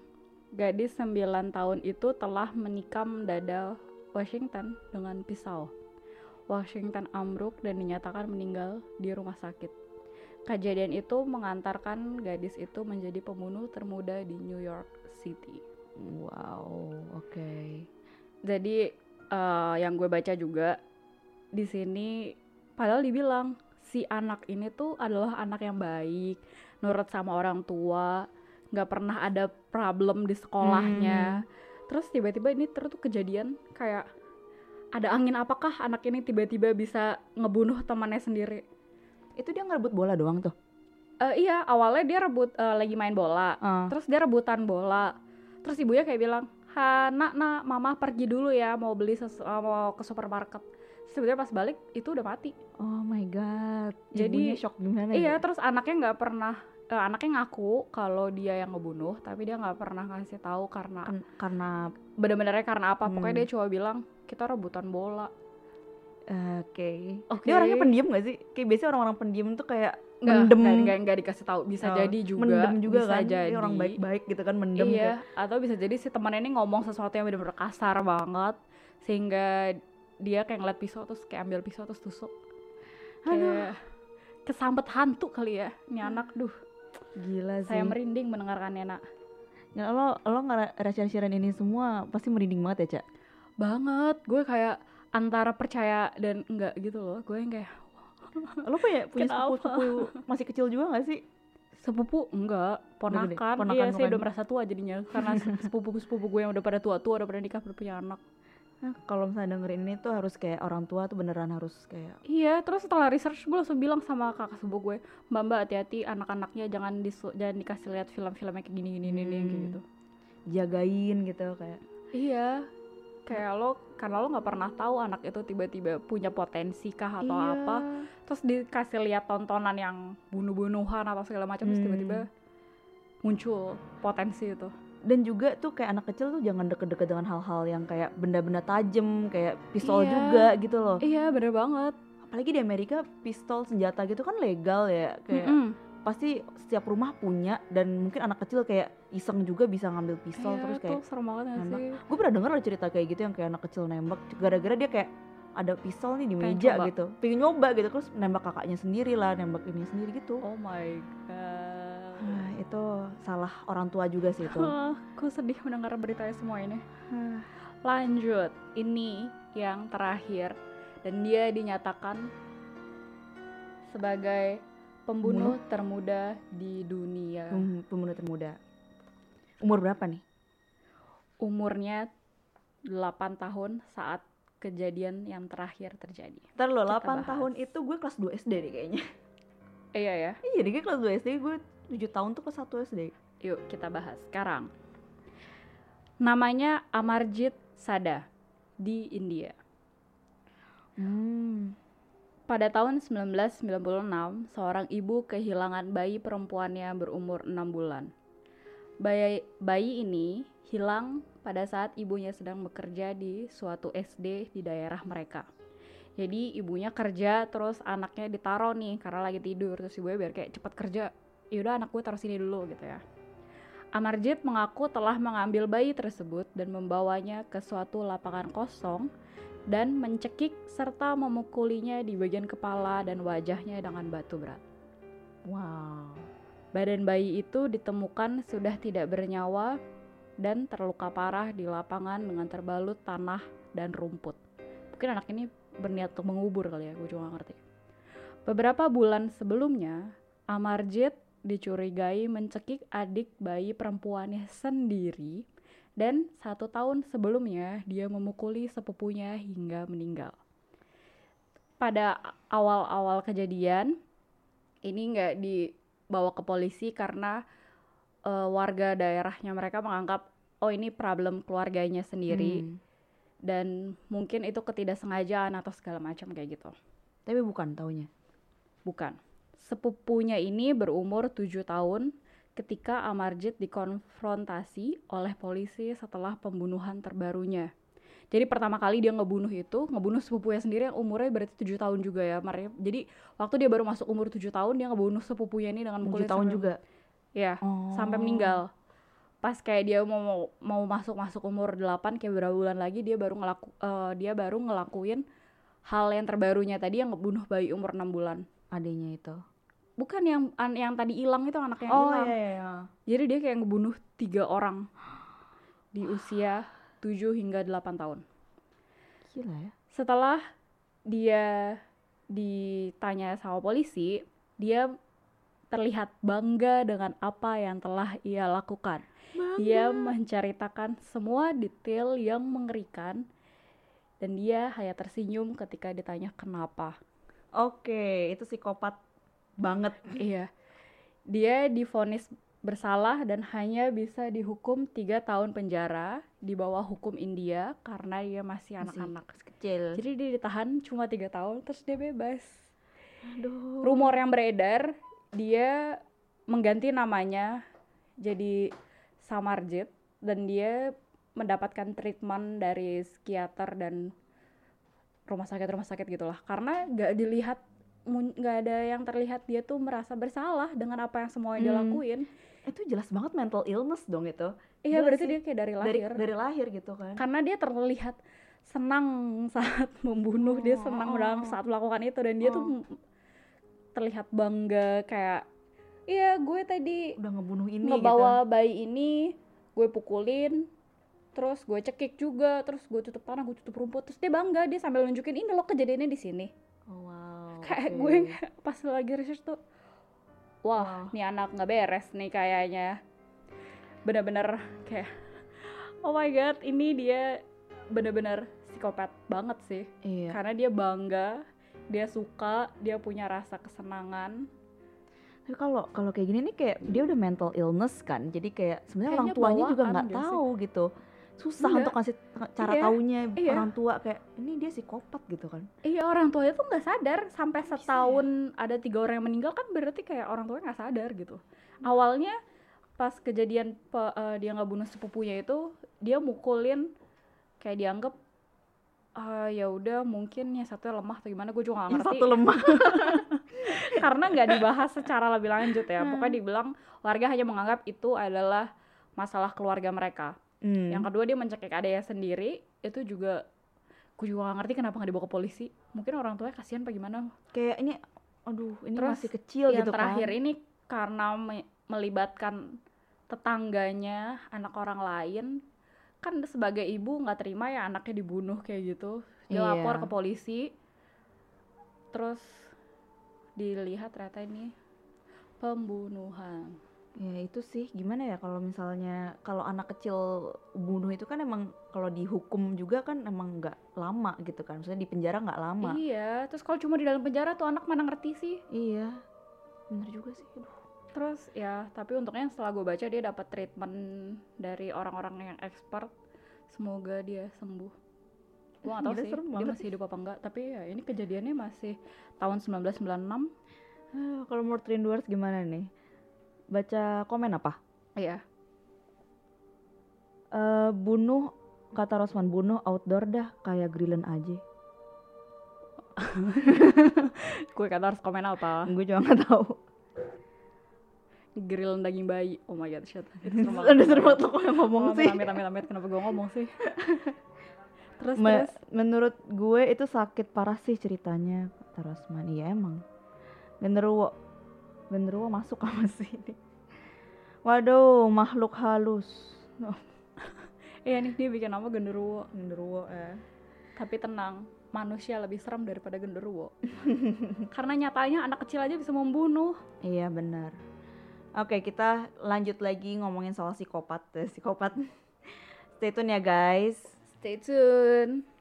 gadis 9 tahun itu telah menikam dada Washington dengan pisau. Washington ambruk dan dinyatakan meninggal di rumah sakit. Kejadian itu mengantarkan gadis itu menjadi pembunuh termuda di New York City. Wow, oke. Jadi eh, yang gue baca juga di sini padahal dibilang si anak ini tuh adalah anak yang baik, nurut sama orang tua, nggak pernah ada problem di sekolahnya. Terus tiba-tiba ini terus tuh kejadian kayak ada angin apakah anak ini tiba-tiba bisa ngebunuh temannya sendiri? Itu dia ngerebut bola doang tuh. Eh, iya, awalnya dia rebut eh, lagi main bola. Ah. Terus dia rebutan bola. Terus ibunya kayak bilang, "Ha, nak, nak, mama pergi dulu ya, mau beli sesu- mau ke supermarket." Sebetulnya pas balik itu udah mati. Oh my god. Jadi- Ibunya shock gimana Iya, ya? terus anaknya nggak pernah eh, anaknya ngaku kalau dia yang ngebunuh, tapi dia nggak pernah ngasih tahu karena Kan- karena bener-benernya karena apa. Pokoknya Hmm. dia cuma bilang kita rebutan bola. oke. Oke. Dia orangnya pendiam gak sih? Kayak biasanya orang-orang pendiam tuh kayak Nggak, mendem. nggak, nggak, nggak dikasih tahu. Bisa Oh, jadi juga. Mendem juga bisa kan. jadi. Dia orang baik-baik gitu kan mendem iya, kayak. atau bisa jadi si temannya ini ngomong sesuatu yang bener-bener kasar banget sehingga dia kayak ngeliat pisau terus kayak ambil pisau terus tusuk. Kayak kesambet hantu kali ya. Ini anak, duh, Gila sih. saya merinding mendengarkannya, Nak. Ya, lo lo ngerasa ini semua pasti merinding banget ya, Cak? Banget, gue kayak antara percaya dan enggak gitu loh. Gue yang kayak (laughs) Lo punya punya Kenapa? sepupu masih kecil juga gak sih? sepupu enggak, gede? ponakan. Ponakan iya, saya udah merasa tua jadinya karena (laughs) sepupu-sepupu gue yang udah pada tua-tua udah pada nikah udah punya anak. Nah, kalau misalnya dengerin ini tuh harus kayak orang tua tuh beneran harus kayak Iya, terus setelah research gue langsung bilang sama kakak sepupu gue, Mbak Mbak hati-hati anak-anaknya jangan disu jangan dikasih lihat film-filmnya kayak gini-gini nih kayak Hmm. gitu. jagain gitu kayak Iya, kayak lo karena lo nggak pernah tahu anak itu tiba-tiba punya potensi kah atau Iya. apa, terus dikasih lihat tontonan yang bunuh-bunuhan atau segala macam terus Hmm. tiba-tiba muncul potensi itu. Dan juga tuh kayak anak kecil tuh jangan deket-deket dengan hal-hal yang kayak benda-benda tajem kayak pistol Iya. juga gitu loh Iya, bener banget. apalagi di Amerika pistol senjata gitu kan legal ya kayak Mm-mm. pasti setiap rumah punya dan mungkin anak kecil kayak iseng juga bisa ngambil pistol Iya, terus kayak serem banget nembak. sih? gue pernah denger loh cerita kayak gitu yang kayak anak kecil nembak gara-gara dia kayak ada pistol nih di Pengen meja coba. gitu pengen nyoba gitu terus nembak kakaknya sendiri lah nembak ini sendiri gitu Oh my god. Itu salah orang tua juga sih itu Kok sedih mendengar beritanya semua ini. Ah, Lanjut, ini yang terakhir dan dia dinyatakan sebagai pembunuh termuda di dunia. pem- pembunuh termuda umur berapa nih Umurnya 8 tahun saat kejadian yang terakhir terjadi. Ntar lo Kita 8 bahas. tahun itu gue kelas 2 SD deh kayaknya Iya ya. Iya deh gue kelas 2 SD gue 7 tahun tuh kelas 1 SD Yuk kita bahas sekarang. Namanya Amarjit Sada di India. Hmm Pada tahun 1996, seorang ibu kehilangan bayi perempuannya berumur 6 bulan. Bayi, bayi ini hilang pada saat ibunya sedang bekerja di suatu SD di daerah mereka. Jadi ibunya kerja terus anaknya ditaruh nih karena lagi tidur terus ibunya biar kayak cepat kerja. Yaudah anak gue taruh sini dulu gitu ya. Amarjit mengaku telah mengambil bayi tersebut dan membawanya ke suatu lapangan kosong dan mencekik serta memukulinya di bagian kepala dan wajahnya dengan batu berat. Wow Badan bayi itu ditemukan sudah tidak bernyawa dan terluka parah di lapangan dengan terbalut tanah dan rumput. Mungkin anak ini berniat untuk mengubur kali ya, gue juga gak ngerti. Beberapa bulan sebelumnya, Amarjit dicurigai mencekik adik bayi perempuannya sendiri dan satu tahun sebelumnya dia memukuli sepupunya hingga meninggal. Pada awal-awal kejadian, ini nggak dibawa ke polisi karena eh, warga daerahnya mereka menganggap oh ini problem keluarganya sendiri Hmm. dan mungkin itu ketidaksengajaan atau segala macam kayak gitu. Tapi bukan taunya. Bukan. Sepupunya ini berumur 7 tahun ketika Amarjit dikonfrontasi oleh polisi setelah pembunuhan terbarunya. Jadi pertama kali dia ngebunuh itu, ngebunuh sepupunya sendiri yang umurnya berarti 7 tahun juga ya. Mar- Jadi waktu dia baru masuk umur 7 tahun dia ngebunuh sepupunya ini dengan 7 mukulin tahun juga. Ya, Oh. sampai meninggal. Pas kayak dia mau mau masuk masuk umur 8 kayak beberapa bulan lagi dia baru ngelaku eh, dia baru ngelakuin hal yang terbarunya tadi yang ngebunuh bayi umur 6 bulan. Adanya itu. Bukan yang an- yang tadi hilang itu anak yang Oh hilang. iya iya. iya. Jadi dia kayak ngebunuh tiga orang di usia 7 hingga 8 tahun. Gila ya. Setelah dia ditanya sama polisi, dia terlihat bangga dengan apa yang telah ia lakukan. Dia menceritakan semua detail yang mengerikan dan dia hanya tersenyum ketika ditanya kenapa. Oke, itu psikopat banget. Iya. Dia divonis bersalah dan hanya bisa dihukum tiga tahun penjara di bawah hukum India karena dia masih Masih anak-anak. Kecil. Jadi dia ditahan cuma tiga tahun terus dia bebas. Aduh. Rumor yang beredar dia mengganti namanya jadi Samarjit dan dia mendapatkan treatment dari psikiater dan rumah sakit rumah sakit gitulah karena nggak dilihat nggak ada yang terlihat dia tuh merasa bersalah dengan apa yang semua dia Hmm. lakuin Itu jelas banget mental illness dong itu. iya berarti sih. dia kayak dari Dari lahir dari lahir gitu kan. karena dia terlihat senang (laughs) saat membunuh dia senang Oh. dalam saat melakukan itu dan dia tuh Oh. m- terlihat bangga kayak iya gue tadi Udah ngebunuh ini ngebawa gitu. bayi ini gue pukulin terus gue cekik juga terus gue tutup tanah gue tutup rumput terus dia bangga dia sambil nunjukin ini loh kejadiannya di sini Oh, wow. (laughs) kayak oke. gue pas lagi research tuh wah Wah. nih anak nggak beres nih kayaknya bener-bener kayak oh my god ini dia bener-bener psikopat banget sih Iya. karena dia bangga dia suka dia punya rasa kesenangan Tapi kalau kalau kayak gini nih kayak dia udah mental illness kan. Jadi kayak sebenarnya orang tuanya juga nggak sih? tahu gitu. Susah Enggak. untuk ngasih cara Iya, taunya iya. orang tua kayak ini dia psikopat gitu kan. Iya orang tuanya tuh nggak sadar sampai setahun ada tiga orang yang meninggal kan berarti kayak orang tuanya nggak sadar gitu. Awalnya pas kejadian pe- eh, dia nggak bunuh sepupunya itu dia mukulin kayak dianggap ah ya udah mungkin yang satu lemah atau gimana gue juga nggak Yang ngerti satu lemah. (laughs) karena nggak dibahas secara lebih lanjut ya pokoknya dibilang warga hanya menganggap itu adalah masalah keluarga mereka Hmm. yang kedua dia mencekik adanya sendiri itu juga gue juga gak ngerti kenapa nggak dibawa ke polisi mungkin orang tuanya kasihan apa gimana kayak ini aduh ini Terus masih kecil yang gitu terakhir kan. ini karena me- melibatkan tetangganya anak orang lain kan sebagai ibu nggak terima ya anaknya dibunuh kayak gitu dia Iya. lapor ke polisi terus dilihat ternyata ini pembunuhan Ya itu sih gimana ya kalau misalnya kalau anak kecil bunuh itu kan emang kalau dihukum juga kan emang nggak lama gitu kan. Maksudnya di penjara nggak lama. iya terus kalau cuma di dalam penjara tuh anak mana ngerti sih Iya. Bener juga sih. Aduh. Terus ya, tapi untungnya setelah gue baca dia dapat treatment dari orang-orang yang expert. Semoga dia sembuh. Gue gak tahu Gila, sih dia masih hidup apa enggak. Tapi ya ini kejadiannya masih tahun 1996. Ah, kalau menurut Rinduars gimana nih? Baca komen apa? Iya. Eh bunuh kata Rosman bunuh outdoor dah kayak grillen aja. (laughs) Gue kata harus komen apa? Gue juga nggak tahu. Grill daging bayi. Oh my god, shit. Ada (laughs) serem banget. banget lo yang ngomong Oh, sih. Amit, amit, amit, kenapa gue ngomong sih? (laughs) terus, Me- terus. menurut gue itu sakit parah sih ceritanya kata Rosman. Iya emang. Genderuwo genderuwo masuk sama (laughs) sini. Waduh makhluk halus. Oh. (laughs) Iya nih dia bikin nama genderuwo. Genderuwo eh tapi tenang manusia lebih serem daripada genderuwo. (laughs) Karena nyatanya anak kecil aja bisa membunuh. Iya benar. Oke kita lanjut lagi ngomongin soal psikopat eh, psikopat. Stay tune ya guys. Stay tune.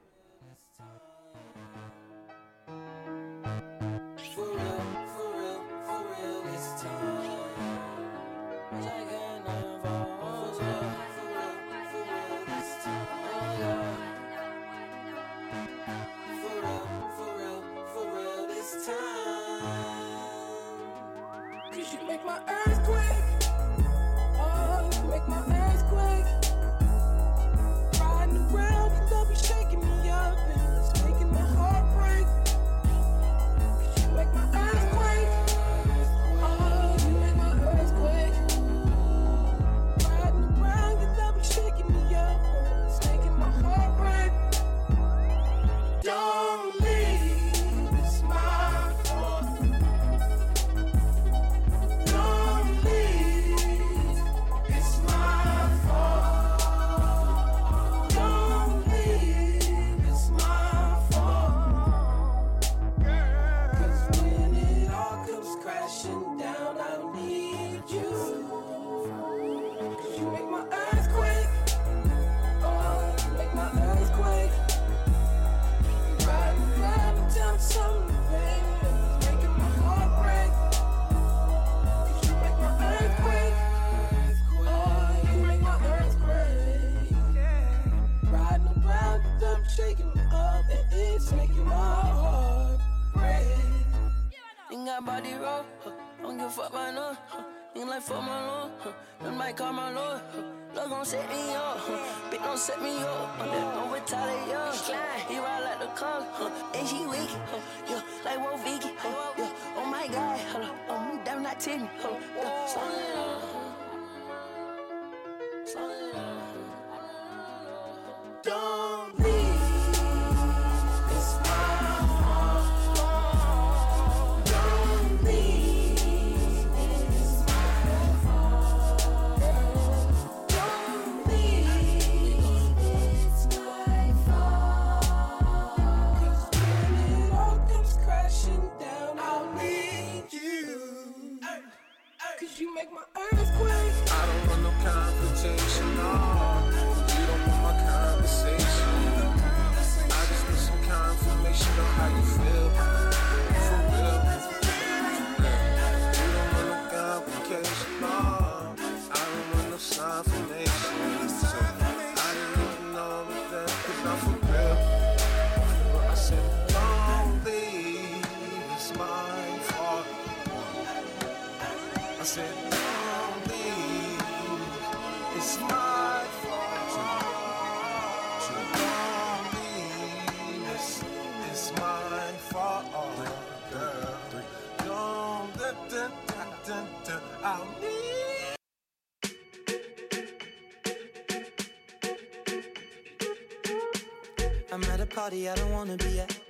party I don't wanna be at.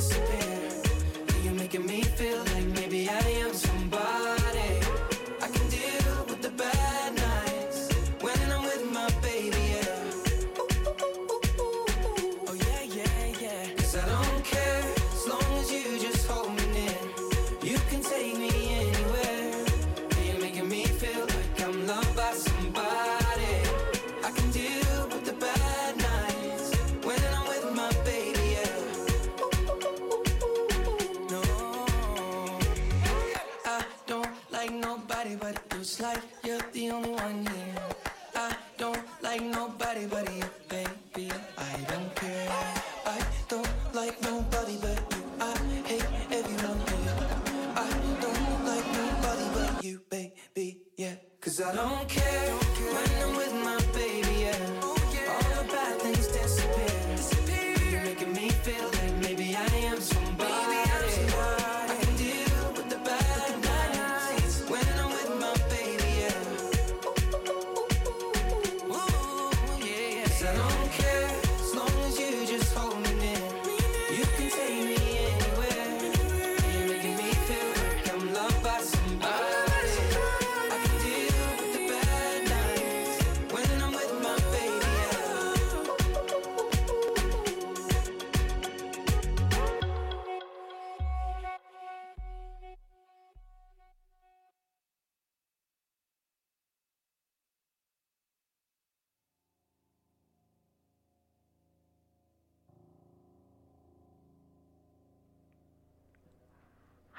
sipping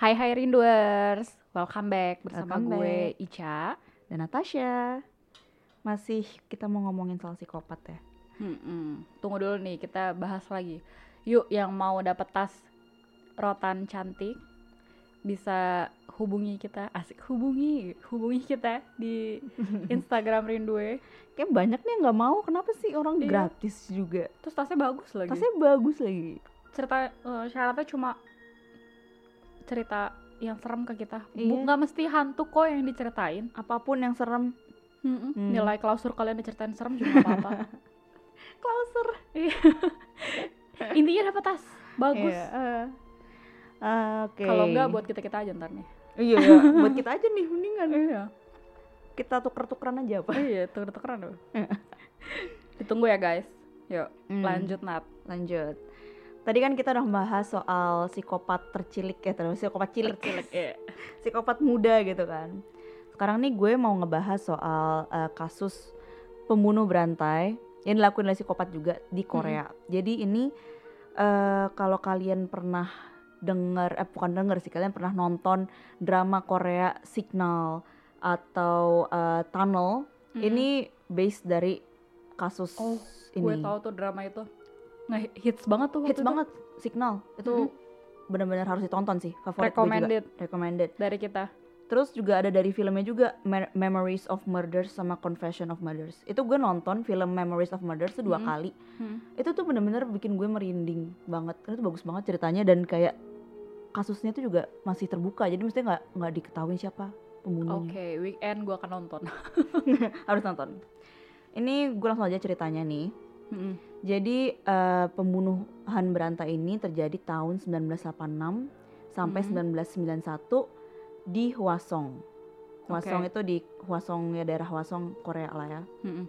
Hai hai Rinduers, welcome back bersama Welcome gue back. Ica. Dan Natasha. Masih kita mau ngomongin soal psikopat ya. Mm-mm. Tunggu dulu nih, kita bahas lagi. Yuk, yang mau dapet tas rotan cantik bisa hubungi kita, asik hubungi, hubungi kita di (laughs) Instagram Rindue. Kayak banyak nih nggak mau. Kenapa sih orang Iya. gratis juga? Terus tasnya bagus lagi. Tasnya bagus lagi. cerita eh, syaratnya cuma cerita yang serem ke kita. Iya. Bu- mesti hantu kok yang diceritain. Apa pun yang serem. Mm-mm. Hmm. Nilai klausur kalian diceritain serem juga apa-apa. (laughs) Klauser. Iya. (laughs) Intinya dapat tas bagus. Iya, eh. Ah, Oke. Kalau enggak buat kita kita aja ntar nih. Iya, iya. (laughs) buat kita aja nih mendingan. Iya. Kita tuker-tukeran aja apa? iya, tuker-tukeran loh. Ditunggu ya guys. Yuk, Hmm. lanjut Nat. Lanjut. Tadi kan kita udah membahas soal psikopat tercilik ya, terus psikopat cilik. Iya. (laughs) psikopat muda gitu kan. Sekarang nih gue mau ngebahas soal eh, kasus pembunuh berantai yang dilakuin oleh psikopat juga di Korea. Jadi ini eh, kalau kalian pernah denger, eh bukan denger sih, kalian pernah nonton drama Korea Signal atau eh, Tunnel, Hmm. ini based dari kasus Oh, ini. gue tahu tuh drama itu. Hits banget tuh. Hits itu. banget Signal. Itu benar-benar harus ditonton sih. Favorit gue Recommended juga. Recommended. dari kita. Terus juga ada dari filmnya juga Me- Memories of Murders sama Confession of Murders. Itu gue nonton film Memories of Murders tuh dua Hmm. kali. Hmm. Itu tuh bener-bener bikin gue merinding banget. Karena itu bagus banget ceritanya dan kayak kasusnya tuh juga masih terbuka. Jadi mestinya nggak nggak diketahui siapa Oke, pembunuhnya. weekend gue akan nonton. (laughs) Harus nonton. Ini gue langsung aja ceritanya nih. Mm-mm. Jadi eh, pembunuhan berantai ini terjadi tahun 1986 sampai Mhm. 1991 di Hwasong. Hwasong Oke. itu di Hwasong ya daerah Hwasong Korea lah ya. Mm-mm.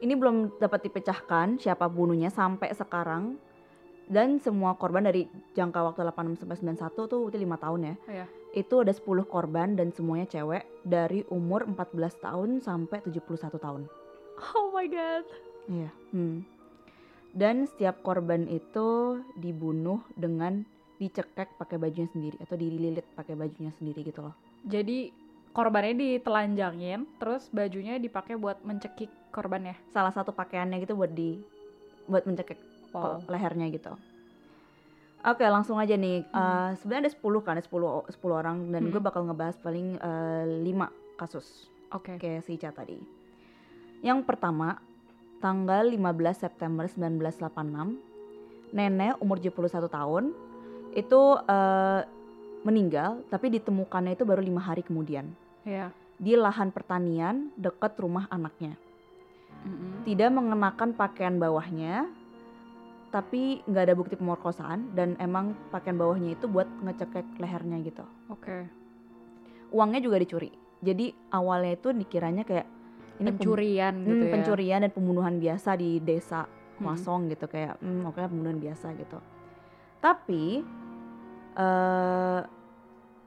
Ini belum dapat dipecahkan siapa bunuhnya sampai sekarang. Dan semua korban dari jangka waktu 86 sampai 91 tuh itu 5 tahun ya. Iya. Itu ada 10 korban dan semuanya cewek dari umur 14 tahun sampai 71 tahun. Oh my god. Iya. Hmm. Dan setiap korban itu dibunuh dengan dicekek pakai bajunya sendiri atau dililit pakai bajunya sendiri gitu loh. Jadi korbannya ditelanjangin, terus bajunya dipakai buat mencekik korbannya. Salah satu pakaiannya gitu buat di buat mencekek Wow. lehernya gitu. Oke, langsung aja nih. Eh, sebenarnya ada 10 kan, ada 10 o- 10 orang dan Hmm. gue bakal ngebahas paling eh, 5 kasus Oke. kayak si Ica tadi. Yang pertama, tanggal 15 September 1986, nenek umur 71 tahun itu eh, meninggal tapi ditemukannya itu baru lima hari kemudian Iya. di lahan pertanian dekat rumah anaknya. Mm-mm. Tidak mengenakan pakaian bawahnya, tapi nggak ada bukti pemerkosaan dan emang pakaian bawahnya itu buat ngecekek lehernya gitu. Oke. Uangnya juga dicuri. Jadi awalnya itu dikiranya kayak ini pem- Pencurian Hmm, gitu ya. pencurian dan pembunuhan biasa di desa Hmm. Wasong gitu kayak hmm, oke pembunuhan biasa gitu. Tapi eh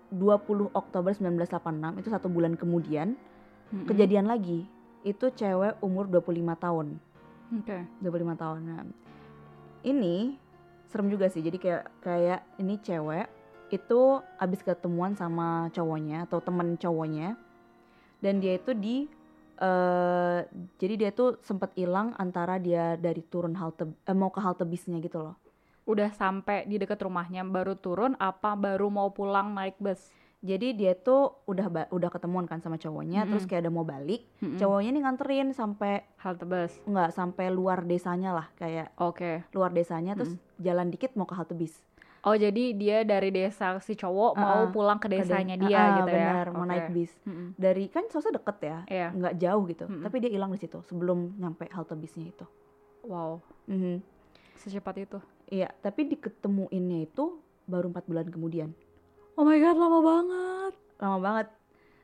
20 Oktober 1986 itu satu bulan kemudian Mm-mm. kejadian lagi. Itu cewek umur 25 tahun. Oke. 25 tahun. Nah, ini serem juga sih. Jadi kayak kayak ini cewek itu abis ketemuan sama cowoknya atau temen cowoknya dan dia itu di eh jadi dia tuh sempat hilang antara dia dari turun halte eh, mau ke halte bisnya gitu loh. Udah sampai di dekat rumahnya baru turun apa baru mau pulang naik bus? Jadi dia tuh udah udah ketemuan kan sama cowoknya terus Mm-mm. kayak udah mau balik. Mm-mm. Cowoknya nih nganterin sampai halte bus. nggak sampai luar desanya lah kayak Oke. luar desanya terus jalan dikit mau ke halte bis. Oh jadi dia dari desa si cowok mau Ah, pulang ke Ke de- desanya dia ah, gitu ya? benar, mau Oke. naik bis. Mm-mm. Dari kan sosnya deket ya, Iya. nggak jauh gitu. Mm-mm. Tapi dia hilang di situ sebelum nyampe halte bisnya itu. Wow. Mhm. Secepat itu. Iya, tapi diketemuinnya itu baru empat bulan kemudian. Oh my god lama banget. Lama banget.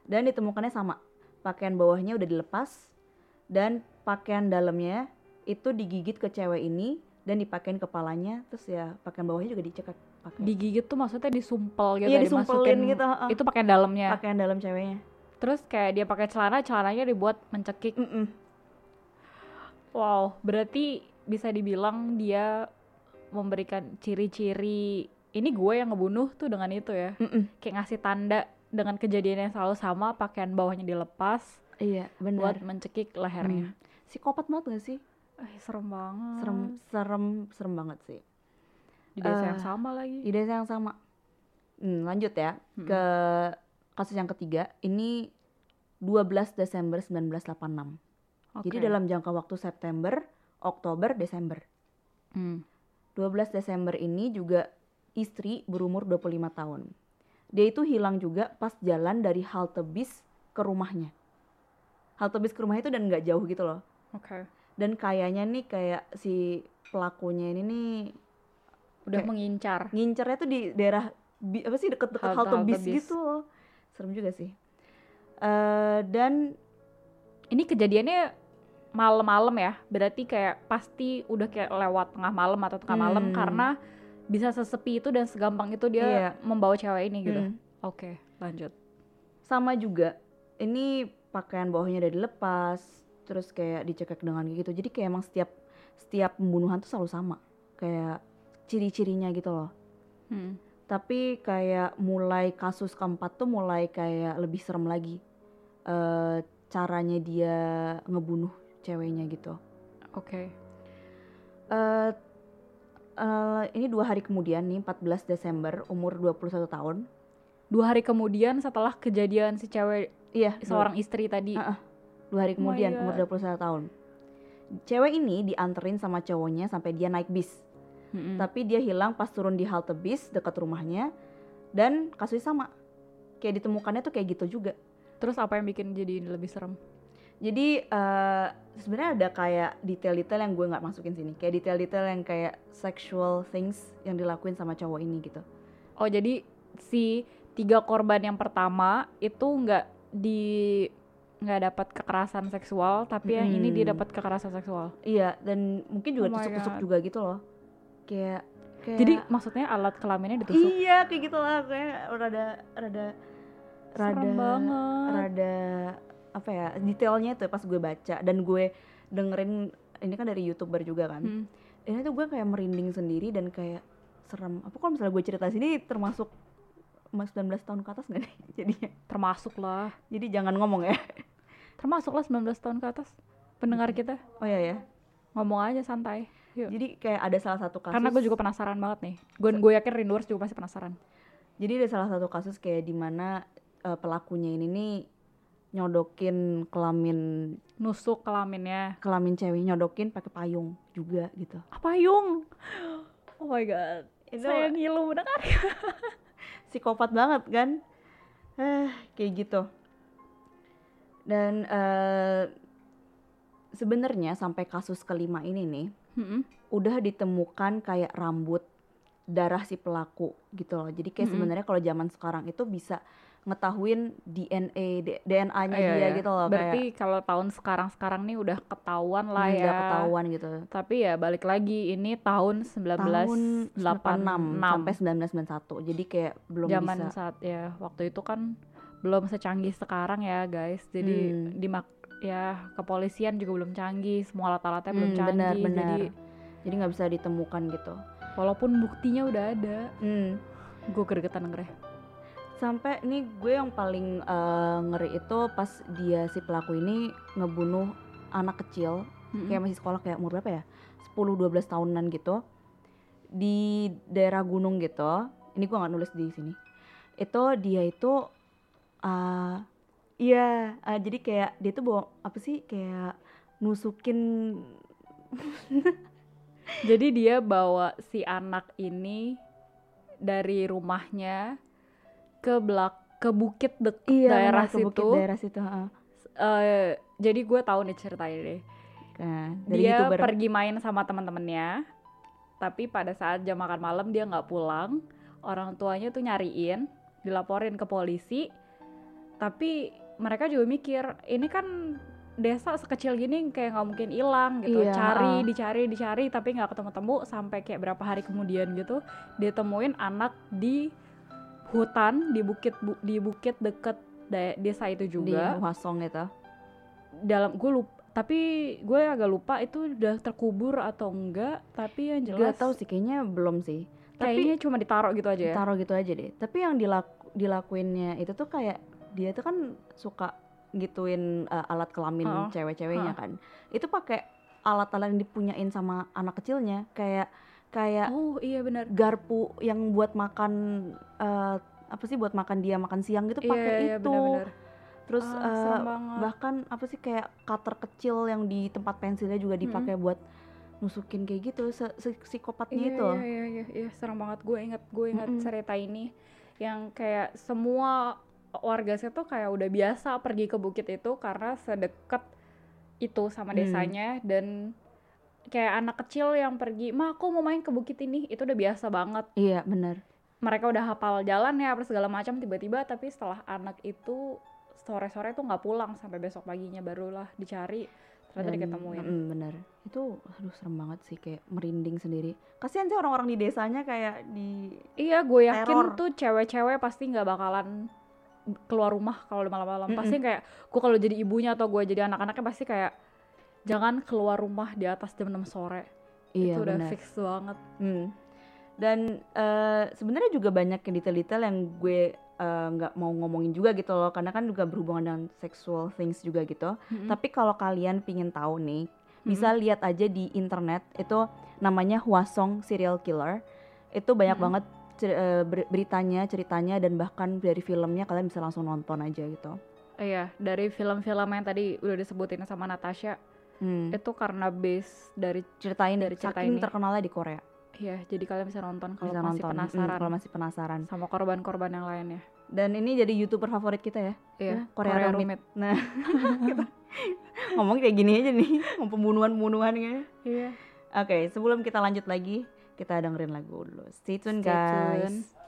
Dan ditemukannya sama. Pakaian bawahnya udah dilepas dan pakaian dalamnya itu digigit ke cewek ini dan dipakein kepalanya terus ya pakaian bawahnya juga dicekek pakai Digigit tuh maksudnya disumpel gitu iya ya, dimasukin- gitu heeh. Itu pakaian dalamnya. pakaian dalam ceweknya Terus kayak dia pakai celana, celananya dibuat mencekik. Mm-mm. Wow, berarti bisa dibilang dia memberikan ciri-ciri ini gue yang ngebunuh tuh dengan itu ya. Mm-mm. Kayak ngasih tanda dengan kejadian yang selalu sama, pakaian bawahnya dilepas iya buat benar mencekik lehernya. psikopat banget gak sih Eh, serem banget. serem serem serem banget sih Di desa Eh, yang sama lagi. di desa yang sama Hmm, lanjut ya Mm-mm. ke kasus yang ketiga ini 12 Desember 1986 jadi Oke. dalam jangka waktu September Oktober Desember Hmm. 12 Desember ini juga istri berumur 25 tahun dia itu hilang juga pas jalan dari halte bis ke rumahnya halte bis ke rumahnya itu dan nggak jauh gitu loh Oke. dan kayaknya nih kayak si pelakunya ini nih Udah Kayak- mengincar. ngincernya tuh di daerah bi- apa sih deket-deket halte, Halte-halte bis, bis. gitu loh. serem juga sih Eh dan Ini kejadiannya malam-malam ya. Berarti kayak pasti udah kayak lewat tengah malam atau tengah malam Hmm. karena bisa sesepi itu dan segampang itu dia Iya. membawa cewek ini gitu. mm, Oke, lanjut. sama juga ini pakaian bawahnya udah dilepas terus kayak dicekek dengan gitu jadi kayak emang setiap setiap pembunuhan tuh selalu sama kayak ciri-cirinya gitu loh Hmm. tapi kayak mulai kasus keempat tuh mulai kayak lebih serem lagi eh caranya dia ngebunuh ceweknya gitu Oke. eh eh, ini dua hari kemudian nih 14 Desember umur 21 tahun Dua hari kemudian setelah kejadian si cewek iya seorang istri tadi. Ah, dua hari Oh kemudian God. umur 21 tahun cewek ini dianterin sama cowoknya sampai dia naik bis Mm-mm. tapi dia hilang pas turun di halte bis dekat rumahnya dan kasusnya sama. Kayak ditemukannya tuh kayak gitu juga. Terus apa yang bikin jadi lebih serem? jadi eh, sebenarnya ada kayak detail-detail yang gue nggak masukin sini. Kayak detail-detail yang kayak sexual things yang dilakuin sama cowok ini gitu. Oh jadi si tiga korban yang pertama itu nggak di nggak dapat kekerasan seksual, tapi yang ini dia dapat kekerasan seksual. iya dan mungkin juga Oh tusuk-tusuk juga gitu loh kayak kayak Jadi maksudnya alat kelaminnya ditusuk. iya kayak gitu lah kayak rada rada rada Serem banget. rada apa ya detailnya tuh pas gue baca dan gue dengerin ini kan dari youtuber juga kan Hmm. ini tuh gue kayak merinding sendiri dan kayak serem apa kalau misalnya gue cerita sini termasuk mas 19 tahun ke atas gak nih (laughs) jadinya Termasuk lah. jadi jangan ngomong ya Termasuk lah 19 tahun ke atas. Pendengar kita oh iya ya ngomong aja santai. Iya. Jadi kayak ada salah satu kasus. Karena gue juga penasaran banget nih. Gue gue yakin Rinduers juga pasti penasaran. Jadi ada salah satu kasus kayak di mana eh, pelakunya ini nih nyodokin kelamin Nusuk kelaminnya. kelamin cewek nyodokin pakai payung juga gitu. Apa yung? Oh my god. Itu Saya ngilu bener kan? (laughs) psikopat banget kan? Eh, kayak gitu. Dan eh sebenarnya sampai kasus kelima ini nih Mm-mm. udah ditemukan kayak rambut darah si pelaku gitu loh. Jadi kayak Mm-mm. sebenarnya kalau zaman sekarang itu bisa ngetahuin DNA DNA-nya Iya, dia iya. gitu loh Berarti kayak kalau tahun sekarang-sekarang nih udah ketahuan lah hmm, ya. udah ketahuan gitu. Tapi ya balik lagi ini tahun 1986 Tahun 86 sampai 1991. Jadi kayak belum zaman bisa saat ya waktu itu kan belum secanggih sekarang ya guys. Jadi Hmm. di mak ya kepolisian juga belum canggih, semua alat-alatnya belum Hmm, canggih. benar, benar. Jadi jadi nggak bisa ditemukan gitu. walaupun buktinya udah ada, Hmm. gue gregetan dengernya. Sampai nih gue yang paling eh, ngeri itu pas dia si pelaku ini ngebunuh anak kecil Mm-mm. kayak masih sekolah kayak umur berapa ya 10-12 tahunan gitu di daerah gunung gitu ini gue nggak nulis di sini itu dia itu ah iya ah, jadi kayak dia tuh bawa apa sih kayak nusukin (laughs) Jadi dia bawa si anak ini dari rumahnya ke belak ke bukit dek daerah benar, ke bukit situ. daerah situ. Eh, jadi gue tahu nih ceritanya deh. Nah, dari Dia youtuber pergi main sama teman-temannya, tapi pada saat jam makan malam dia nggak pulang. Orang tuanya tuh nyariin, dilaporin ke polisi. Tapi mereka juga mikir, ini kan desa sekecil gini kayak nggak mungkin hilang gitu. Iya, Cari, dicari, dicari, tapi nggak ketemu-temu sampai kayak berapa hari kemudian gitu, dia temuin anak di hutan di bukit bu- di bukit deket desa itu di juga. Hwasong itu? Dalam gue lupa tapi gue agak lupa itu udah terkubur atau enggak tapi yang jelas Gak tahu sih kayaknya belum sih. Tapi kayaknya cuma ditaruh gitu aja ya? Taruh gitu aja deh. Tapi yang dilaku, dilakuinnya itu tuh kayak dia tuh kan suka gituin uh, alat kelamin Heeh. cewek-ceweknya kan. Itu pakai alat-alat yang dipunyain sama anak kecilnya. Kayak kayak oh iya benar. garpu yang buat makan uh, apa sih buat makan dia makan siang gitu iya pakai iya itu. benar-benar. Terus Ah, uh, bahkan apa sih kayak cutter kecil yang di tempat pensilnya juga dipakai buat nusukin kayak gitu psikopatnya iya, itu iya iya iya iya serem banget. Gue inget gue inget Mm-mm. cerita ini yang kayak semua warga situ kayak udah biasa pergi ke bukit itu karena sedekat itu sama Hmm. desanya dan kayak anak kecil yang pergi mah aku mau main ke bukit ini. Itu udah biasa banget. Iya benar mereka udah hafal jalan ya apa segala macam tiba-tiba tapi setelah anak itu sore-sore tuh nggak pulang sampai besok paginya barulah dicari ternyata Dan- diketemuin. mm, bener. Itu aduh serem banget sih kayak merinding sendiri. Kasihan sih orang-orang di desanya kayak di iya gue yakin Teror. tuh cewek-cewek pasti nggak bakalan keluar rumah kalau udah malam-malam Mm-mm. pasti kayak gue kalau jadi ibunya atau gue jadi anak-anaknya pasti kayak jangan keluar rumah di atas jam 6 sore iya itu udah benar fix banget Hmm. dan eh, sebenarnya juga banyak yang detail-detail yang gue eh, nggak mau ngomongin juga gitu loh karena kan juga berhubungan dengan sexual things juga gitu Mm-mm. tapi kalau kalian pingin tahu nih bisa lihat aja di internet itu namanya Hwasong serial killer itu banyak Mm-mm. banget cer- eh, ber- beritanya ceritanya dan bahkan dari filmnya kalian bisa langsung nonton aja gitu. Iya dari film-film yang tadi udah disebutin sama Natasha Hmm. itu karena base dari ceritain dari cerita saking ini. terkenalnya di Korea. Ya jadi kalian bisa nonton kalau bisa masih nonton. Hmm, penasaran. kalau masih penasaran. Sama korban-korban yang lainnya. Dan ini jadi youtuber favorit kita ya? Iya Ya, Korea, Korea Rumit. Rumit. Nah, (laughs) kita ngomong kayak gini aja nih, pembunuhan-pembunuhan gitu. iya. Oke, sebelum kita lanjut lagi, kita dengerin lagu dulu. Stay tune Stay guys. tune.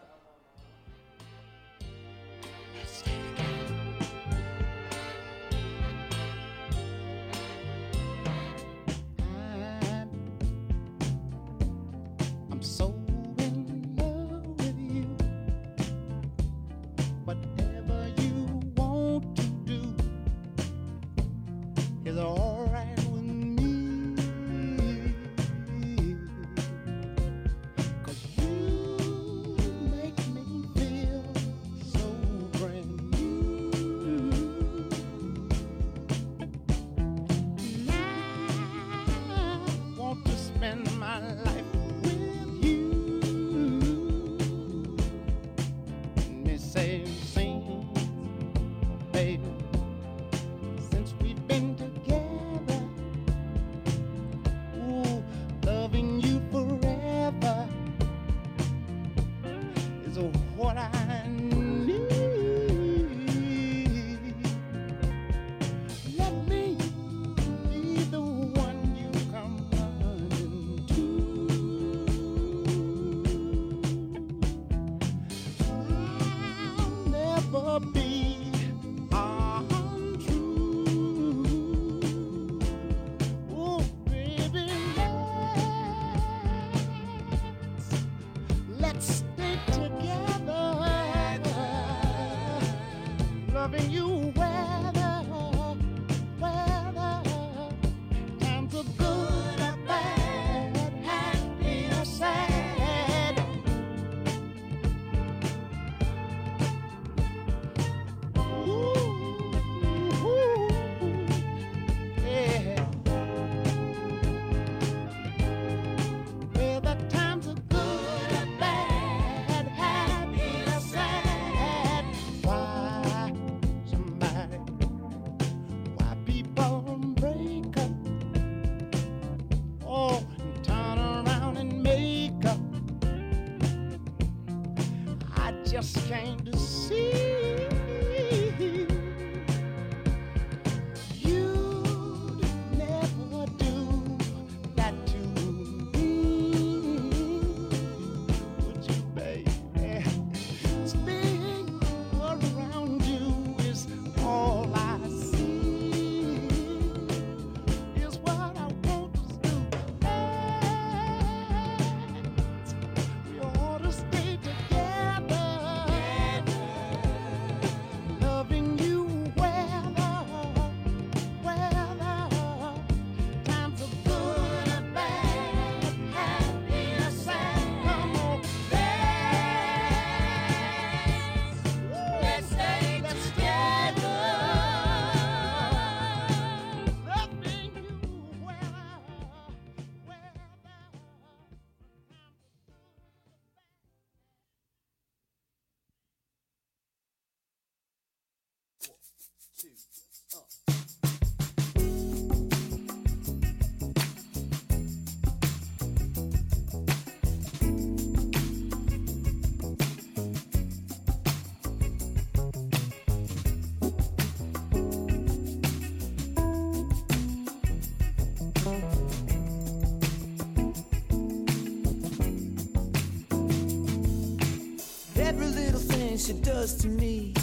she does to me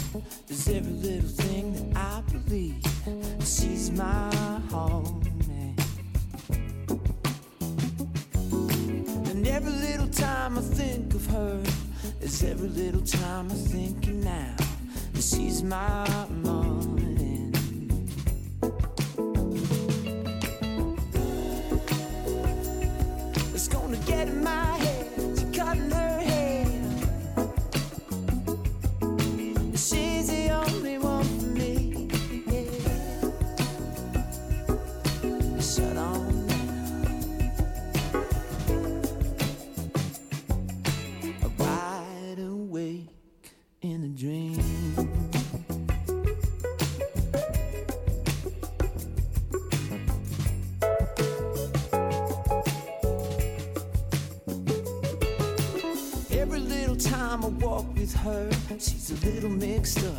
is every little thing that I believe. She's my home. And every little time I think of her is every little time I think. next up.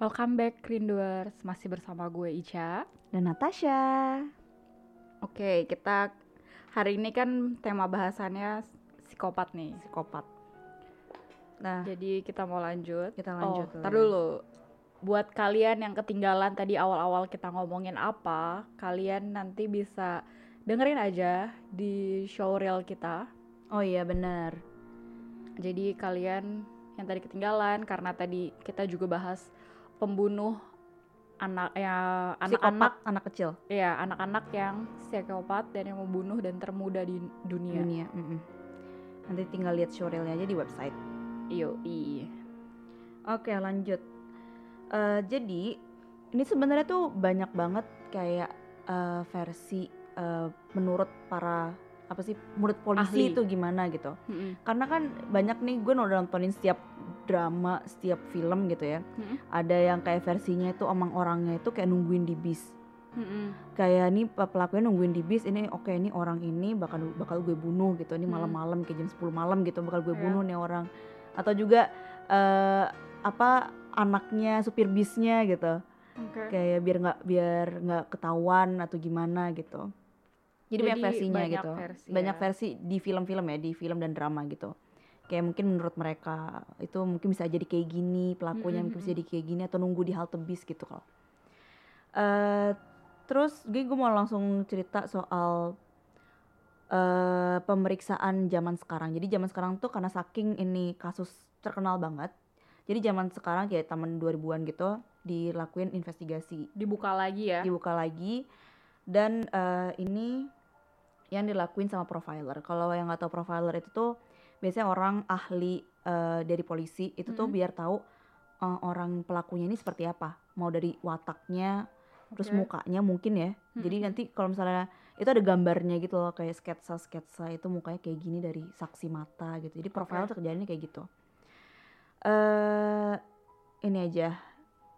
Welcome back Rinduers, masih bersama gue Ica. Dan Natasha. Oke, kita hari ini kan tema bahasannya psikopat nih. Psikopat. Nah, Jadi kita mau lanjut. Kita lanjut Oh, dulu tar dulu. Buat kalian yang ketinggalan tadi awal-awal kita ngomongin apa, kalian nanti bisa dengerin aja di showreel kita. oh iya bener. Jadi kalian yang tadi ketinggalan karena tadi kita juga bahas pembunuh anak ya anak-anak anak kecil ya anak-anak yang psikopat dan yang membunuh dan termuda di dunia. dunia. mm-mm. Nanti tinggal lihat showreelnya aja di website. Iyo, iya. Oke lanjut. Eh, jadi ini sebenarnya tuh banyak banget kayak eh, versi eh, menurut para apa sih menurut polisi Ahli. itu gimana gitu. Mm-mm. Karena kan banyak nih gue udah nontonin setiap drama, setiap film gitu ya. Mm-mm. Ada yang kayak versinya itu emang orangnya itu kayak nungguin di bis. Mm-mm. Kayak nih pe- pelakunya nungguin di bis ini oke ini orang ini bakal bakal gue bunuh gitu. Ini malam-malam kayak jam 10 malam gitu bakal gue Iya. bunuh nih orang. Atau juga eh apa anaknya supir bisnya gitu. Oke. Kayak biar nggak biar nggak ketahuan atau gimana gitu. Jadi, banyak Jadi versinya banyak gitu. versi banyak ya. versi di film-film ya, di film dan drama gitu. Kayak mungkin menurut mereka itu mungkin bisa jadi kayak gini, pelakunya Mm-mm, mungkin bisa jadi kayak gini atau nunggu di halte bis gitu kalau. Eh terus gue gue mau langsung cerita soal eh pemeriksaan zaman sekarang. Jadi zaman sekarang tuh karena saking ini kasus terkenal banget. Jadi zaman sekarang kayak taman 2000-an gitu dilakuin investigasi Dibuka lagi ya. dibuka lagi dan eh, ini yang dilakuin sama profiler. Kalau yang nggak tahu profiler itu tuh biasanya orang ahli eh, dari polisi itu tuh Mm-mm. biar tahu eh, orang pelakunya ini seperti apa. Mau dari wataknya, terus Oke. mukanya mungkin ya. Jadi Mm-mm. nanti kalau misalnya itu ada gambarnya gitu loh kayak sketsa-sketsa itu mukanya kayak gini dari saksi mata gitu. Jadi profiler tuh kerjaannya kayak gitu. Eh ini aja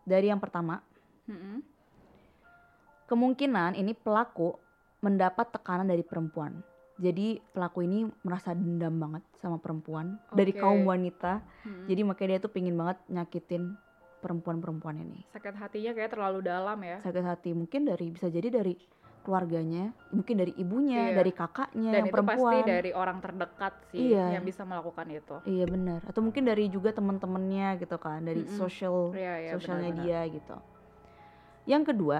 dari yang pertama Mm-mm. kemungkinan ini pelaku mendapat tekanan dari perempuan. Jadi pelaku ini merasa dendam banget sama perempuan dari Oke. kaum wanita. Mm-mm. Jadi makanya dia tuh pingin banget nyakitin perempuan-perempuan ini. sakit hatinya kayak terlalu dalam ya. Sakit hati mungkin dari bisa jadi dari keluarganya, mungkin dari ibunya, Iya. dari kakaknya Dan yang itu perempuan. pasti dari orang terdekat sih Iya. yang bisa melakukan itu. Iya benar. Atau mungkin dari juga teman-temannya gitu kan, dari Mm-mm. social Iya, iya, sosialnya benar-benar. dia gitu. Yang kedua,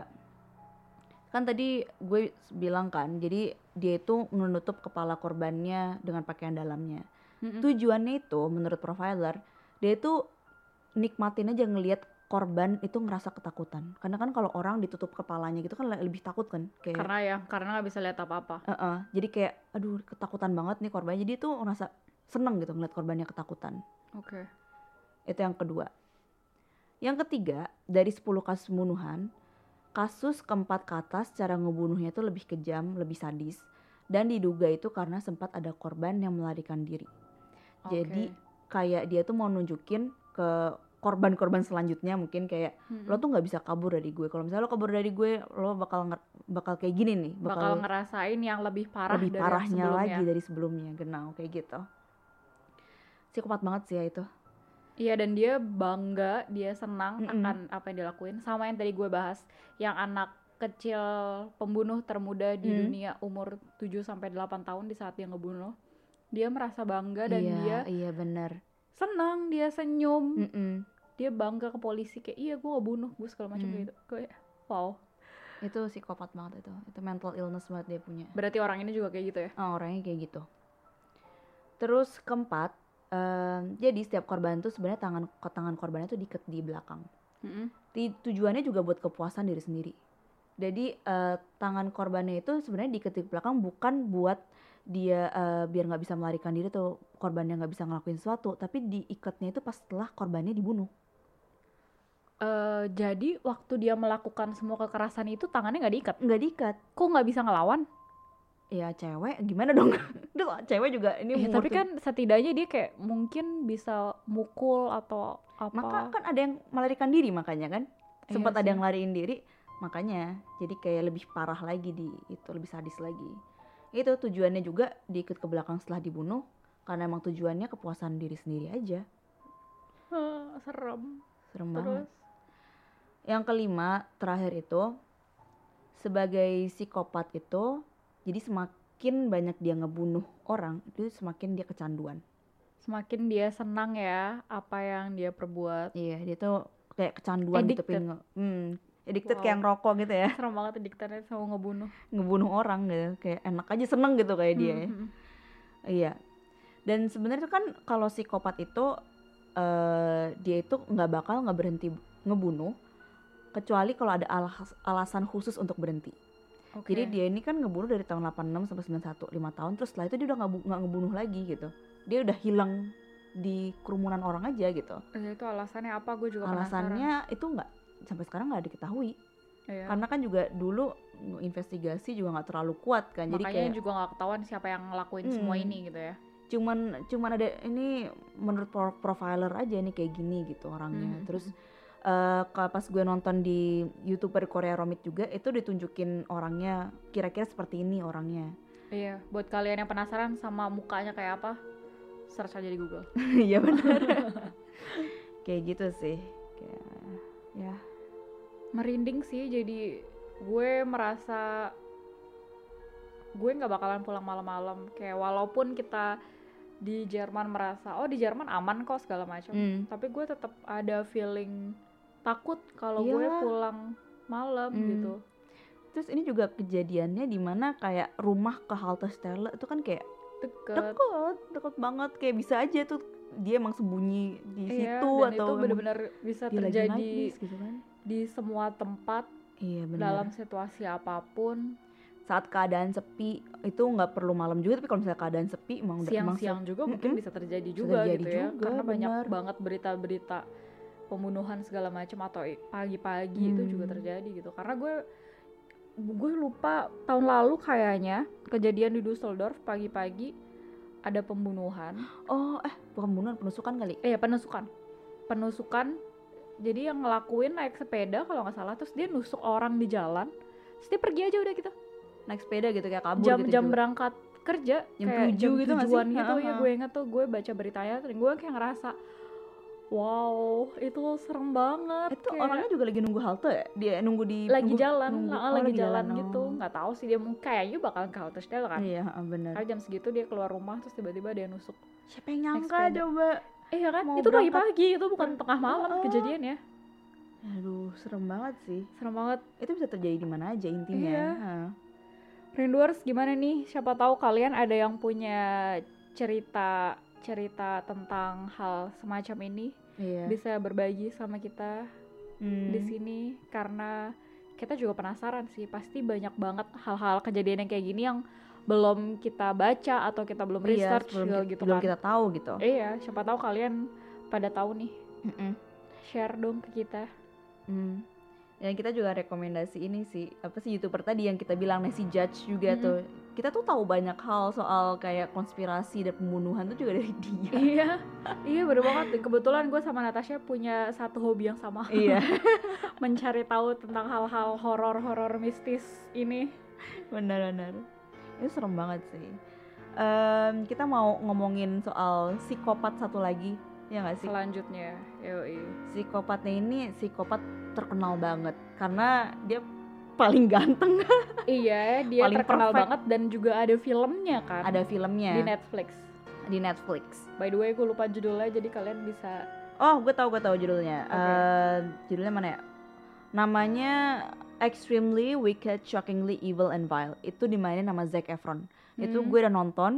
kan tadi gue bilang kan, jadi dia itu menutup kepala korbannya dengan pakaian dalamnya. Mm-mm. Tujuannya itu menurut profiler, dia itu nikmatin aja ngelihat korban itu ngerasa ketakutan. Karena kan kalau orang ditutup kepalanya gitu kan le- lebih takut kan, kayak Karena ya, karena nggak bisa lihat apa-apa. Heeh, jadi kayak aduh ketakutan banget nih korbannya. Jadi tuh ngerasa seneng gitu ngeliat korbannya ketakutan. Oke. Itu yang kedua. Yang ketiga, dari 10 kasus pembunuhan, kasus keempat ke atas cara ngebunuhnya itu lebih kejam, lebih sadis. Dan diduga itu karena sempat ada korban yang melarikan diri. Jadi Oke. kayak dia tuh mau nunjukin ke korban-korban selanjutnya mungkin kayak Mm-mm. lo tuh nggak bisa kabur dari gue. Kalau misalnya lo kabur dari gue, lo bakal nger- bakal kayak gini nih, bakal ngerasain yang lebih parah lebih dari parahnya sebelumnya. lagi dari sebelumnya genau kayak gitu psikopat banget sih ya itu Iya dan dia bangga, dia senang Mm-mm. akan apa yang dilakuin. Sama yang tadi gue bahas, yang anak kecil pembunuh termuda di Hmm. dunia umur 7 sampai 8 tahun di saat dia ngebunuh. Dia merasa bangga dan iya dia iya benar senang, dia senyum, Mm-mm. dia bangga ke polisi kayak iya gue bunuh gue segala macam Hmm. gitu. Kayak wow. itu psikopat banget itu itu mental illness banget dia punya Berarti orang ini juga kayak gitu ya. oh, orangnya kayak gitu terus keempat Em, jadi setiap korban tuh sebenarnya tangan tangan korbannya tuh diikat di belakang. Mm-mm. Di- tujuannya juga buat kepuasan diri sendiri. Jadi eh, tangan korbannya itu sebenarnya diikat di belakang bukan buat dia eh, biar nggak bisa melarikan diri atau korbannya nggak bisa ngelakuin sesuatu, tapi diikatnya itu pas setelah korbannya dibunuh. Eh, jadi waktu dia melakukan semua kekerasan itu tangannya nggak diikat. Nggak diikat. Kok nggak bisa ngelawan? Ya cewek gimana dong? (laughs) Terus cewek juga ini umur tapi kan setidaknya dia kayak mungkin bisa mukul atau apa. maka kan ada yang melarikan diri makanya kan Iya sempat ada sih. yang lariin diri makanya jadi kayak lebih parah lagi di itu lebih sadis lagi itu tujuannya juga diikut ke belakang setelah dibunuh karena emang tujuannya kepuasan diri sendiri aja serem. serem Terus banget yang kelima terakhir itu sebagai psikopat itu jadi semakin banyak dia ngebunuh orang itu semakin dia kecanduan semakin dia senang ya apa yang dia perbuat. iya dia tuh kayak kecanduan gitu pengen nge- hmm, addicted Wow. kayak ngerokok gitu ya (laughs) Serem banget diktatornya sama ngebunuh. ngebunuh orang gitu kayak enak aja seneng gitu kayak dia ya. Mhm. iya dan sebenarnya kan kalau psikopat itu eh dia itu nggak bakal nggak berhenti ngebunuh kecuali kalau ada alas- alasan khusus untuk berhenti Oke. jadi dia ini kan ngebunuh dari tahun 86 sampai 91 5 tahun terus setelah itu dia udah nggak bu- nggak ngebunuh lagi gitu dia udah hilang di kerumunan orang aja gitu Eh, itu alasannya apa? Gue juga alasannya itu nggak sampai sekarang nggak diketahui penasaran. Iya. karena kan juga dulu investigasi juga nggak terlalu kuat kan jadi Makanya kayak juga nggak ketahuan siapa yang ngelakuin semua Hmm. ini gitu ya. cuman cuman ada ini menurut pro- profiler aja nih kayak gini gitu orangnya Mhm. terus eh kalau pas gue nonton di youtuber Korea Romit juga itu ditunjukin orangnya kira-kira seperti ini orangnya Iya, buat kalian yang penasaran sama mukanya kayak apa, search aja di Google. (laughs) iya benar (laughs) kayak gitu sih kayak ya Merinding sih, jadi gue merasa gue nggak bakalan pulang malam-malam. Kayak walaupun kita di Jerman merasa, oh di Jerman aman kok segala macam, Hmm. tapi gue tetap ada feeling takut kalau gue pulang malam Hmm. gitu. terus ini juga kejadiannya di mana kayak rumah ke halte Stella itu kan kayak Deket. deket deket banget kayak bisa aja tuh dia emang sembunyi di Iya, situ dan atau itu benar-benar bisa terjadi list gitu kan di semua tempat iya benar dalam situasi apa pun saat keadaan sepi itu nggak perlu malam juga tapi kalau misalnya keadaan sepi emang siang-siang juga mungkin Mm-mm. bisa terjadi Bisa juga terjadi gitu ya juga, karena banyak benar. banget berita-berita pembunuhan segala macam atau pagi-pagi itu juga Hmm. terjadi gitu. Karena gue gue lupa tahun lalu kayaknya kejadian di Düsseldorf pagi-pagi ada pembunuhan. Oh eh bukan pembunuhan penusukan kali? Eh penusukan. Penusukan jadi yang ngelakuin naik sepeda kalau nggak salah terus dia nusuk orang di jalan terus dia pergi aja udah gitu. Naik sepeda gitu kayak kabur jam gitu jam juga. berangkat kerja Jam kayak tujuh jam gitu tujuan gitu. Ya gue inget tuh gue baca beritanya gue kayak ngerasa wow itu serem banget itu kayak orangnya juga lagi nunggu halte ya? Dia nunggu di lagi nunggu- jalan nunggu- lah, oh, lagi jalan, gitu. Oh. nggak tahu sih dia mau kayaknya bakalan ke halte Stella kan? Iya benar karena jam segitu dia keluar rumah terus tiba-tiba dia nusuk siapa yang nyangka coba? Iya kan? Mau itu pagi-pagi itu bukan tengah malam Oh. kejadiannya aduh serem banget sih. Serem banget. Itu bisa terjadi di mana aja intinya. Iya. Ha. Rinduers gimana nih? Siapa tahu kalian ada yang punya cerita cerita tentang hal semacam ini iya bisa berbagi sama kita Hmm. di sini karena kita juga penasaran sih pasti banyak banget hal-hal kejadian yang kayak gini yang belum kita baca atau kita belum Iya, research belum, juga ki- gitu belum kan. kita tahu gitu Iya, siapa tahu kalian pada tahu nih. Mm-mm. Share dong ke kita. Hmm. Dan kita juga rekomendasi ini sih apa sih youtuber tadi yang kita bilang Nancy Judge juga Mm-mm. tuh kita tuh tahu banyak hal soal kayak konspirasi dan pembunuhan tuh juga dari (laughs) dia iya, iya bener banget. Kebetulan gue sama Natasha punya satu hobi yang sama. iya (laughs) Mencari tahu tentang hal-hal horor-horor mistis ini. benar-benar itu serem banget sih Em, kita mau ngomongin soal psikopat satu lagi ya nggak sih Selanjutnya, yoi. psikopatnya ini psikopat terkenal banget karena dia paling ganteng (laughs) Iya, dia Paling terkenal perfect. banget dan juga ada filmnya kan ada filmnya di Netflix. di Netflix By the way, gue lupa judulnya jadi kalian bisa oh gue tahu gue tahu judulnya Oke. Eh, judulnya mana ya namanya Extremely Wicked, Shockingly Evil and Vile itu dimainin sama Zac Efron itu Hmm. gue udah nonton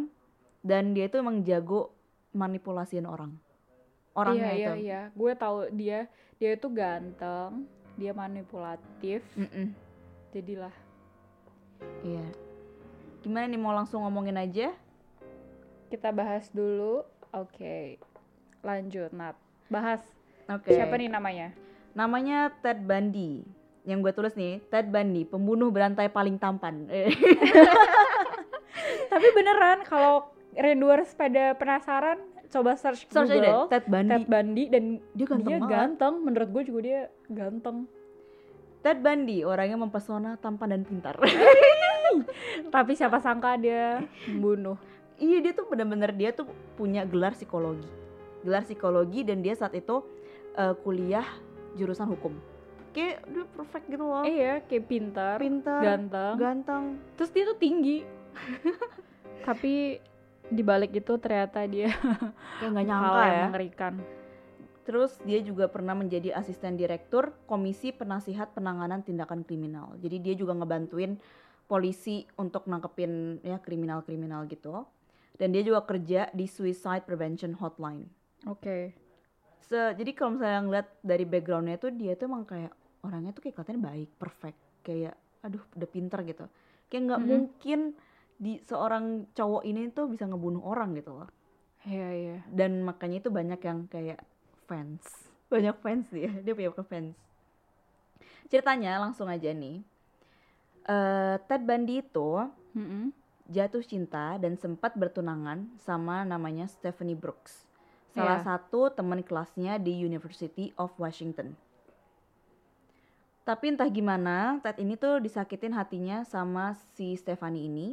dan dia itu emang jago manipulasiin orang. Orangnya iya, itu. Iya, iya. Gue tahu dia dia itu ganteng, dia manipulatif. Mm-mm. Jadilah Iya. Gimana nih mau langsung ngomongin aja? kita bahas dulu. Oke. Lanjut, Nat. Bahas. Oke. Siapa nih namanya? Namanya Ted Bundy. Yang gue tulis nih, Ted Bundy, pembunuh berantai paling tampan. (laughs) Tapi beneran kalau Renduers pada penasaran coba search, Search aja deh, Google Ted Bundy. Ted Bundy dan Dia ganteng dia banget. ganteng. Menurut gue juga dia ganteng. Ted Bundy, orangnya mempesona, tampan dan pintar. Tapi siapa sangka dia membunuh. iya, dia tuh bener-bener dia tuh punya gelar psikologi. Gelar psikologi dan dia saat itu eh, kuliah jurusan hukum. Kayak dia perfect gitu loh. Iya, kayak pintar, pintar, ganteng. ganteng. Terus dia tuh tinggi. (laughs) Tapi di balik itu ternyata dia nggak (laughs) hal nyangka yang ya. mengerikan. Terus dia juga pernah menjadi asisten direktur Komisi Penasihat Penanganan Tindakan Kriminal. Jadi dia juga ngebantuin polisi untuk nangkepin ya kriminal-kriminal gitu. Dan dia juga kerja di Suicide Prevention Hotline. Oke. Se- jadi kalau misalnya ngeliat dari backgroundnya tuh dia tuh emang kayak orangnya tuh kayak kelihatannya baik, perfect, kayak aduh udah pinter gitu. Kayak nggak Mhm. mungkin di seorang cowok ini tuh bisa ngebunuh orang gitu loh. Iya, iya. Dan makanya itu banyak yang kayak fans, banyak fans dia, dia punya fans. Ceritanya langsung aja nih. Eh, Ted Bundy itu Mm-mm. jatuh cinta dan sempat bertunangan sama namanya Stephanie Brooks. Salah Iya. satu teman kelasnya di University of Washington. Tapi entah gimana, Ted ini tuh disakitin hatinya sama si Stephanie ini.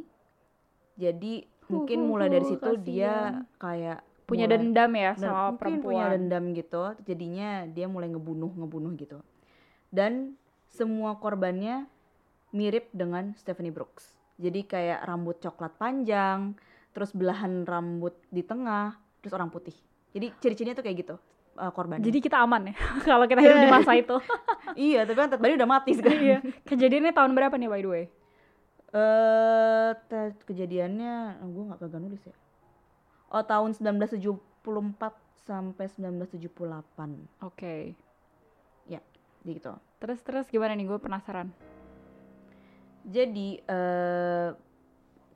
Jadi mungkin mulai dari situ dia kasihan. kayak Punya mulai- dendam ya dan sama mungkin perempuan. punya dendam gitu. Jadinya dia mulai ngebunuh ngebunuh gitu. Dan semua korbannya mirip dengan Stephanie Brooks. Jadi kayak rambut coklat panjang, terus belahan rambut di tengah, terus orang putih. Jadi ciri-cirinya tuh kayak gitu uh, korbannya. Jadi kita aman ya (laughs) kalau kita hidup di Iya. masa itu. (laughs) iya, tapi kan Ted Bundy udah mati sekarang. Iya. Kejadiannya tahun berapa nih by the way? Eh, Ted- kejadiannya gue nggak kagak nulis ya. Oh, tahun 1974 sampai 1978 Oke. gitu. Terus terus gimana nih gue penasaran. Jadi eh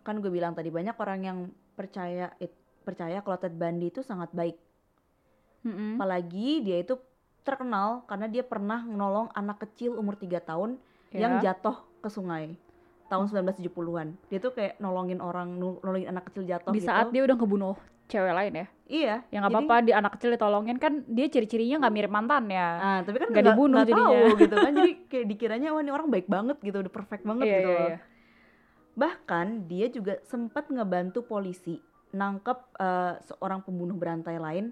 kan gue bilang tadi banyak orang yang percaya it- percaya kalau Ted Bundy itu sangat baik. Mm-mm. Apalagi dia itu terkenal karena dia pernah menolong anak kecil umur 3 tahun yang Ya. jatuh ke sungai tahun 1970-an. Dia tuh kayak nolongin orang, nolongin anak kecil jatuh Di gitu. saat dia udah ngebunuh cewek lain ya. Iya. Ya nggak apa-apa di anak kecil ditolongin kan dia ciri-cirinya nggak mirip mantan ya. Ah, tapi kan Nggak dibunuh nggak jadinya. tahu gitu kan. Jadi (laughs) kayak dikiranya wah ini orang baik banget gitu, udah perfect banget Iya, gitu iya, iya. Bahkan dia juga sempat ngebantu polisi nangkep eh, seorang pembunuh berantai lain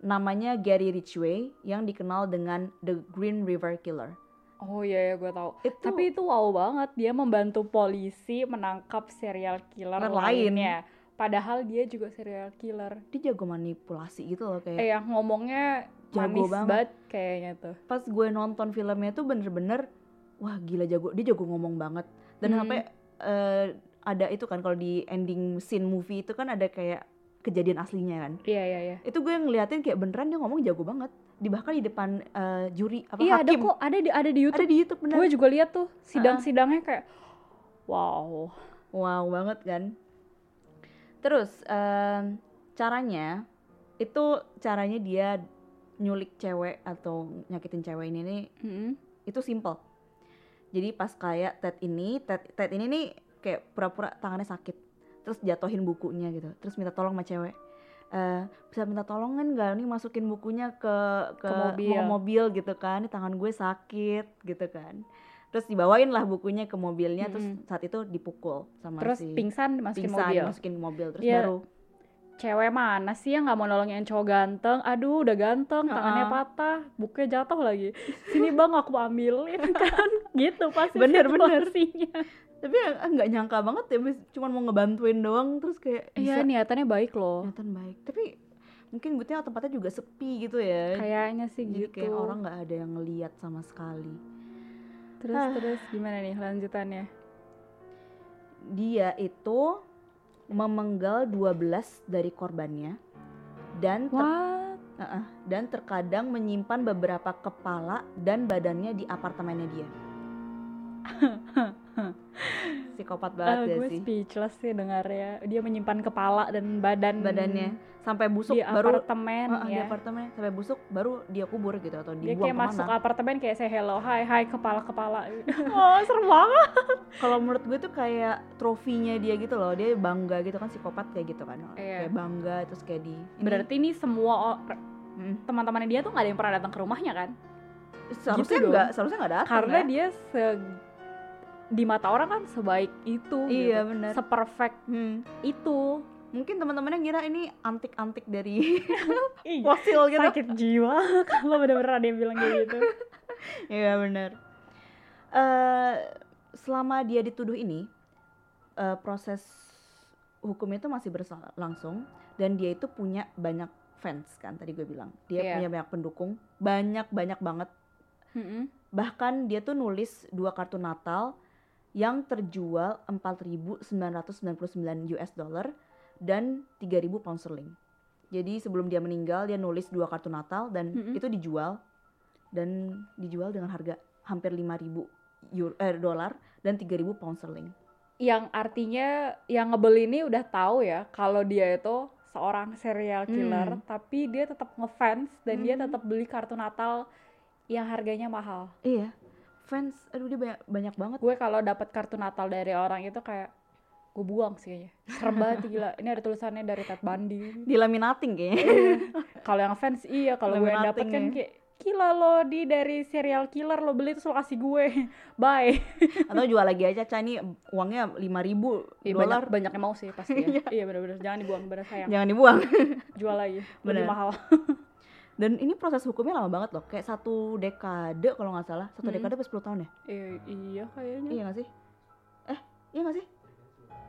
namanya Gary Ridgway yang dikenal dengan The Green River Killer. Oh iya ya gue tahu. Itu Tapi itu wow banget dia membantu polisi menangkap serial killer lain. lainnya. Padahal dia juga serial killer. dia jago manipulasi gitu loh kayak Eh yang ngomongnya Jago manis banget. banget kayaknya tuh. pas gue nonton filmnya tuh bener-bener wah gila jago dia jago ngomong banget dan Hmm. sampai eh, ada itu kan kalau di ending scene movie itu kan ada kayak kejadian aslinya kan Iya iya iya. itu gue ngeliatin kayak beneran dia ngomong jago banget di bahkan di depan eh, juri apa Iya ada hakim kok ada di ada di YouTube. ada di YouTube bener Gue juga lihat tuh sidang-sidangnya kayak wow. wow banget kan terus em, caranya itu caranya dia nyulik cewek atau nyakitin cewek ini nih Mm-mm. itu simple. Jadi pas kayak Ted ini, Ted, Ted ini nih kayak pura-pura tangannya sakit, terus jatuhin bukunya gitu, terus minta tolong sama cewek. Eh bisa minta tolong kan nggak nih masukin bukunya ke ke, Ke mobil. mau mobil gitu kan, tangan gue sakit gitu kan. Terus dibawain lah bukunya ke mobilnya, terus Mm-mm. saat itu dipukul sama Terus si pingsan dimasukin pingsan, mobil. dimasukin ke mobil, terus Iya. baru Cewek mana sih yang nggak mau nolongin cowok ganteng? Aduh udah ganteng, tangannya Ha-ha. patah, bukunya jatuh lagi. Sini bang aku ambilin (laughs) kan, gitu pasti Bener, bener. situasinya. Tapi ya nggak nyangka banget ya, cuman mau ngebantuin doang, terus kayak Iya niatannya baik loh. kelihatan baik tapi mungkin buktinya tempatnya juga sepi gitu ya Kayaknya sih jadi gitu. kayak orang nggak ada yang ngeliat sama sekali Terus Ah. terus gimana nih lanjutannya? dia itu memenggal 12 dari korbannya dan ter- What? uh-uh, dan terkadang menyimpan beberapa kepala dan badannya di apartemennya dia. (laughs) Psikopat banget Eh, ya gue sih speechless sih dengarnya. Dia menyimpan kepala dan badan badannya sampai busuk di baru apartemen di ya. apartemen sampai busuk baru dia kubur gitu atau Dia kayak masuk ke mana. apartemen kayak say hello, hai hai kepala kepala. (laughs) oh serem banget. Kalau menurut gue tuh kayak trofinya dia gitu loh, dia bangga gitu kan psikopat kayak gitu kan, Iya. kayak bangga terus kayak di. ini- Berarti ini semua o- Mm. teman-temannya dia tuh nggak ada yang pernah datang ke rumahnya kan? seharusnya gitu enggak, seharusnya enggak datang Karena ya. dia se di mata orang kan sebaik itu. Iya gitu. benar. Seperfect Hmm. itu. Mungkin teman-temannya ngira ini antik-antik dari (laughs) Ih, fosil gitu. sakit jiwa (laughs) kalau bener-bener ada yang bilang kayak gitu. (laughs) Iya benar. Eh selama dia dituduh ini, eh, proses hukum itu masih berlangsung dan dia itu punya banyak fans kan tadi gue bilang. Dia Iya. punya banyak pendukung, banyak banyak banget. Mm-mm. Bahkan dia tuh nulis dua kartu Natal yang terjual 4.999 US dollar dan 3.000 pound sterling. Jadi sebelum dia meninggal dia nulis dua kartu Natal dan Mm-mm. itu dijual dan dijual dengan harga hampir 5.000 euro eh, dolar dan 3.000 pound sterling. Yang artinya yang ngebeli ini udah tahu ya kalau dia itu seorang serial killer, Hmm. tapi dia tetap ngefans dan dia Hmm. tetap beli kartu Natal yang harganya mahal. Iya. Fans aduh dia banyak banyak banget. Gue kalau dapat kartu Natal dari orang itu kayak gue buang sih kayaknya. Serem banget gila. Ini ada tulisannya dari Ted Bundy. Dilaminating kayaknya. kalau yang fans iya, kalau gue dapat Laminating kan ya. kayak gila lo di dari serial killer lo beli terus lo kasih gue. Bye. Atau jual lagi aja Ca ini uangnya 5.000 Iya, dolar. banyak banyak yang mau sih pasti ya. (laughs) iya bener-bener jangan dibuang bener sayang. Jangan dibuang. Jual lagi. Lebih Bener. mahal. Dan ini proses hukumnya lama banget loh, kayak satu dekade kalau nggak salah, satu Mm-mm. dekade apa 10 tahun ya? Eh, iya kayaknya. Iya nggak sih? Eh, iya nggak sih?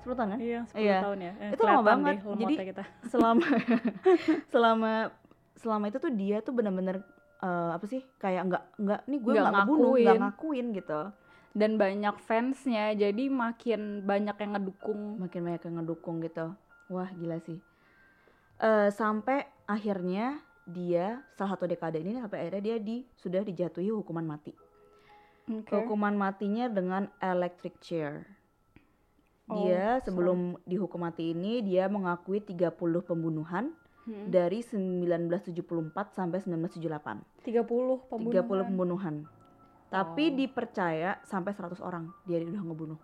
10 tahun kan? Iya, 10 Iya. tahun ya. Eh, Itu lama banget. deh Jadi- kita. (laughs) Selama (laughs) selama selama itu tuh dia tuh bener-bener eh, apa sih? Kayak nggak nggak nih gue Nggak ngebunuh, nggak ngakuin. ngakuin gitu. Dan banyak fansnya, jadi makin banyak yang ngedukung. Makin banyak yang ngedukung gitu. Wah gila sih. Eh sampai akhirnya dia salah satu dekade ini sampai akhirnya dia di sudah dijatuhi hukuman mati. Oke. Hukuman matinya dengan electric chair. Oh, Dia sebelum dihukum mati ini dia mengakui 30 pembunuhan Hmm. dari 1974 sampai 1978. 30 pembunuhan. 30 pembunuhan. Tapi Wow. dipercaya sampai 100 orang dia udah ngebunuh.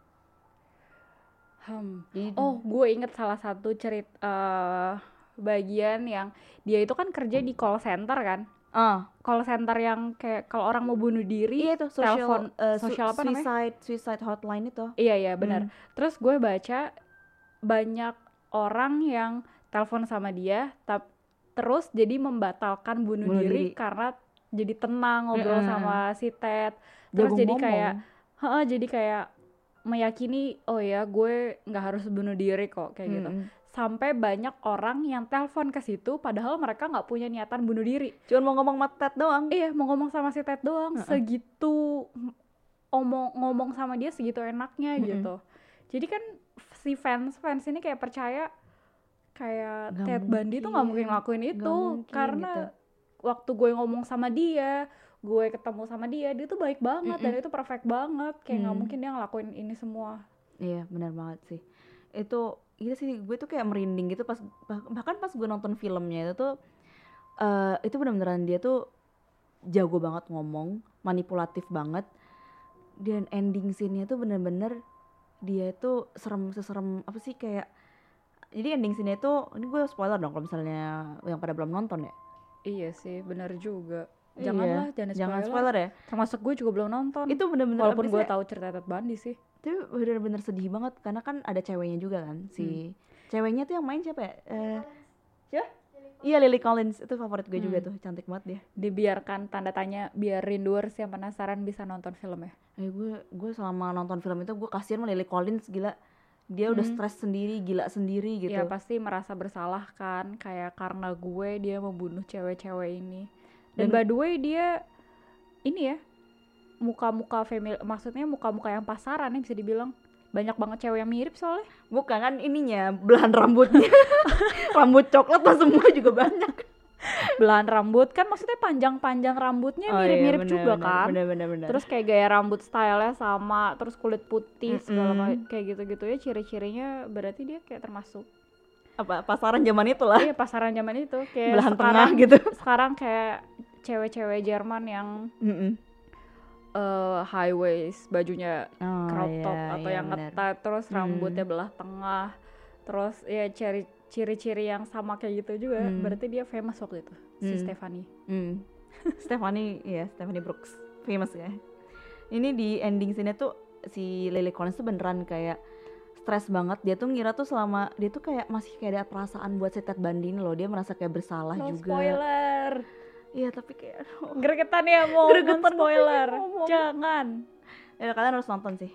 Hmm. Jadi Oh, gue inget salah satu cerita eh, bagian yang dia itu kan kerja di call center kan? ah, Call center yang kayak kalau orang mau bunuh diri, iya itu social telepon su- social apa namanya? suicide suicide hotline itu. Iya iya benar. Hmm. Terus gue baca banyak orang yang telepon sama dia, tap, terus jadi membatalkan bunuh, Bunuh diri, diri. karena jadi tenang ngobrol Mm-mm. sama si Ted. Terus Jago jadi ngomong. kayak, heeh, jadi kayak meyakini oh ya gue nggak harus bunuh diri kok kayak gitu. Sampai banyak orang yang telepon ke situ, padahal mereka nggak punya niatan bunuh diri. Cuman mau ngomong sama Ted doang. Iya mau ngomong sama si Ted doang, Heeh. segitu omong ngomong sama dia segitu enaknya Mm-mm. gitu. Jadi kan si fans fans ini kayak percaya kayak Nggak Ted Bundy tuh nggak mungkin mungkin, ngelakuin itu mungkin karena gitu. waktu gue ngomong sama dia, gue ketemu sama dia, dia tuh baik banget dan Mm-mm. itu perfect banget. Kayak nggak Hmm. mungkin dia ngelakuin ini semua. Iya benar banget sih. Itu gitu sih gue tuh kayak merinding gitu pas bah- bahkan pas gue nonton filmnya itu tuh eh itu benar-beneran dia tuh jago banget ngomong, manipulatif banget. Dan ending scene-nya tuh bener-bener dia itu serem seserem apa sih kayak jadi ending scene-nya itu ini gue spoiler dong kalau misalnya yang pada belum nonton ya. Iya sih, benar juga. Iya, Janganlah, jangan, Jangan spoiler. spoiler ya. Termasuk gue juga belum nonton. Itu bener-bener Walaupun gue tahu cerita Ted Bundy sih. Tapi bener-bener sedih banget karena kan ada ceweknya juga kan si ceweknya tuh yang main siapa ya? Eh, siapa? Iya Lily Collins itu favorit gue juga Hmm. tuh cantik banget dia. Dibiarkan tanda tanya biar rinduers yang penasaran bisa nonton film ya. Eh gue gue selama nonton film itu gue kasihan sama Lily Collins gila dia udah Hmm. stres sendiri gila sendiri gitu. Ya pasti merasa bersalah kan kayak karena gue dia membunuh cewek-cewek ini. Dan, Dan- by the way dia ini ya muka-muka family maksudnya muka-muka yang pasaran ya bisa dibilang banyak banget cewek yang mirip soalnya Bukan kan ininya belahan rambutnya. (laughs) Rambut coklat lah semua juga banyak. belahan rambut kan maksudnya panjang-panjang rambutnya Oh iya, mirip-mirip bener, juga bener, kan Bener bener bener. terus kayak gaya rambut stylenya sama terus kulit putih segala Mm-mm. ma- kayak gitu-gitu ya ciri-cirinya berarti dia kayak termasuk apa pasaran zaman itu lah. iya pasaran zaman itu kayak Belahan sekarang tengah gitu. sekarang kayak cewek-cewek Jerman yang Mm-mm. Eh high waist bajunya Oh, crop top iya, atau iya, yang ngetat terus Hmm. rambutnya belah tengah terus ya ciri ciri-ciri yang sama kayak gitu juga Hmm. berarti dia famous waktu itu si Hmm. Stephanie Hmm. (laughs) Stephanie, ya Stephanie Brooks, famous ya. Ini di ending sini tuh si Lily Collins tuh beneran kayak stres banget. Dia tuh ngira tuh selama dia tuh kayak masih kayak ada perasaan buat si Ted Bundy ini loh. Dia merasa kayak bersalah no juga. spoiler Iya tapi kayak aduh. gregetan ya mau Gregetan, non spoiler jangan Ya kalian harus nonton sih.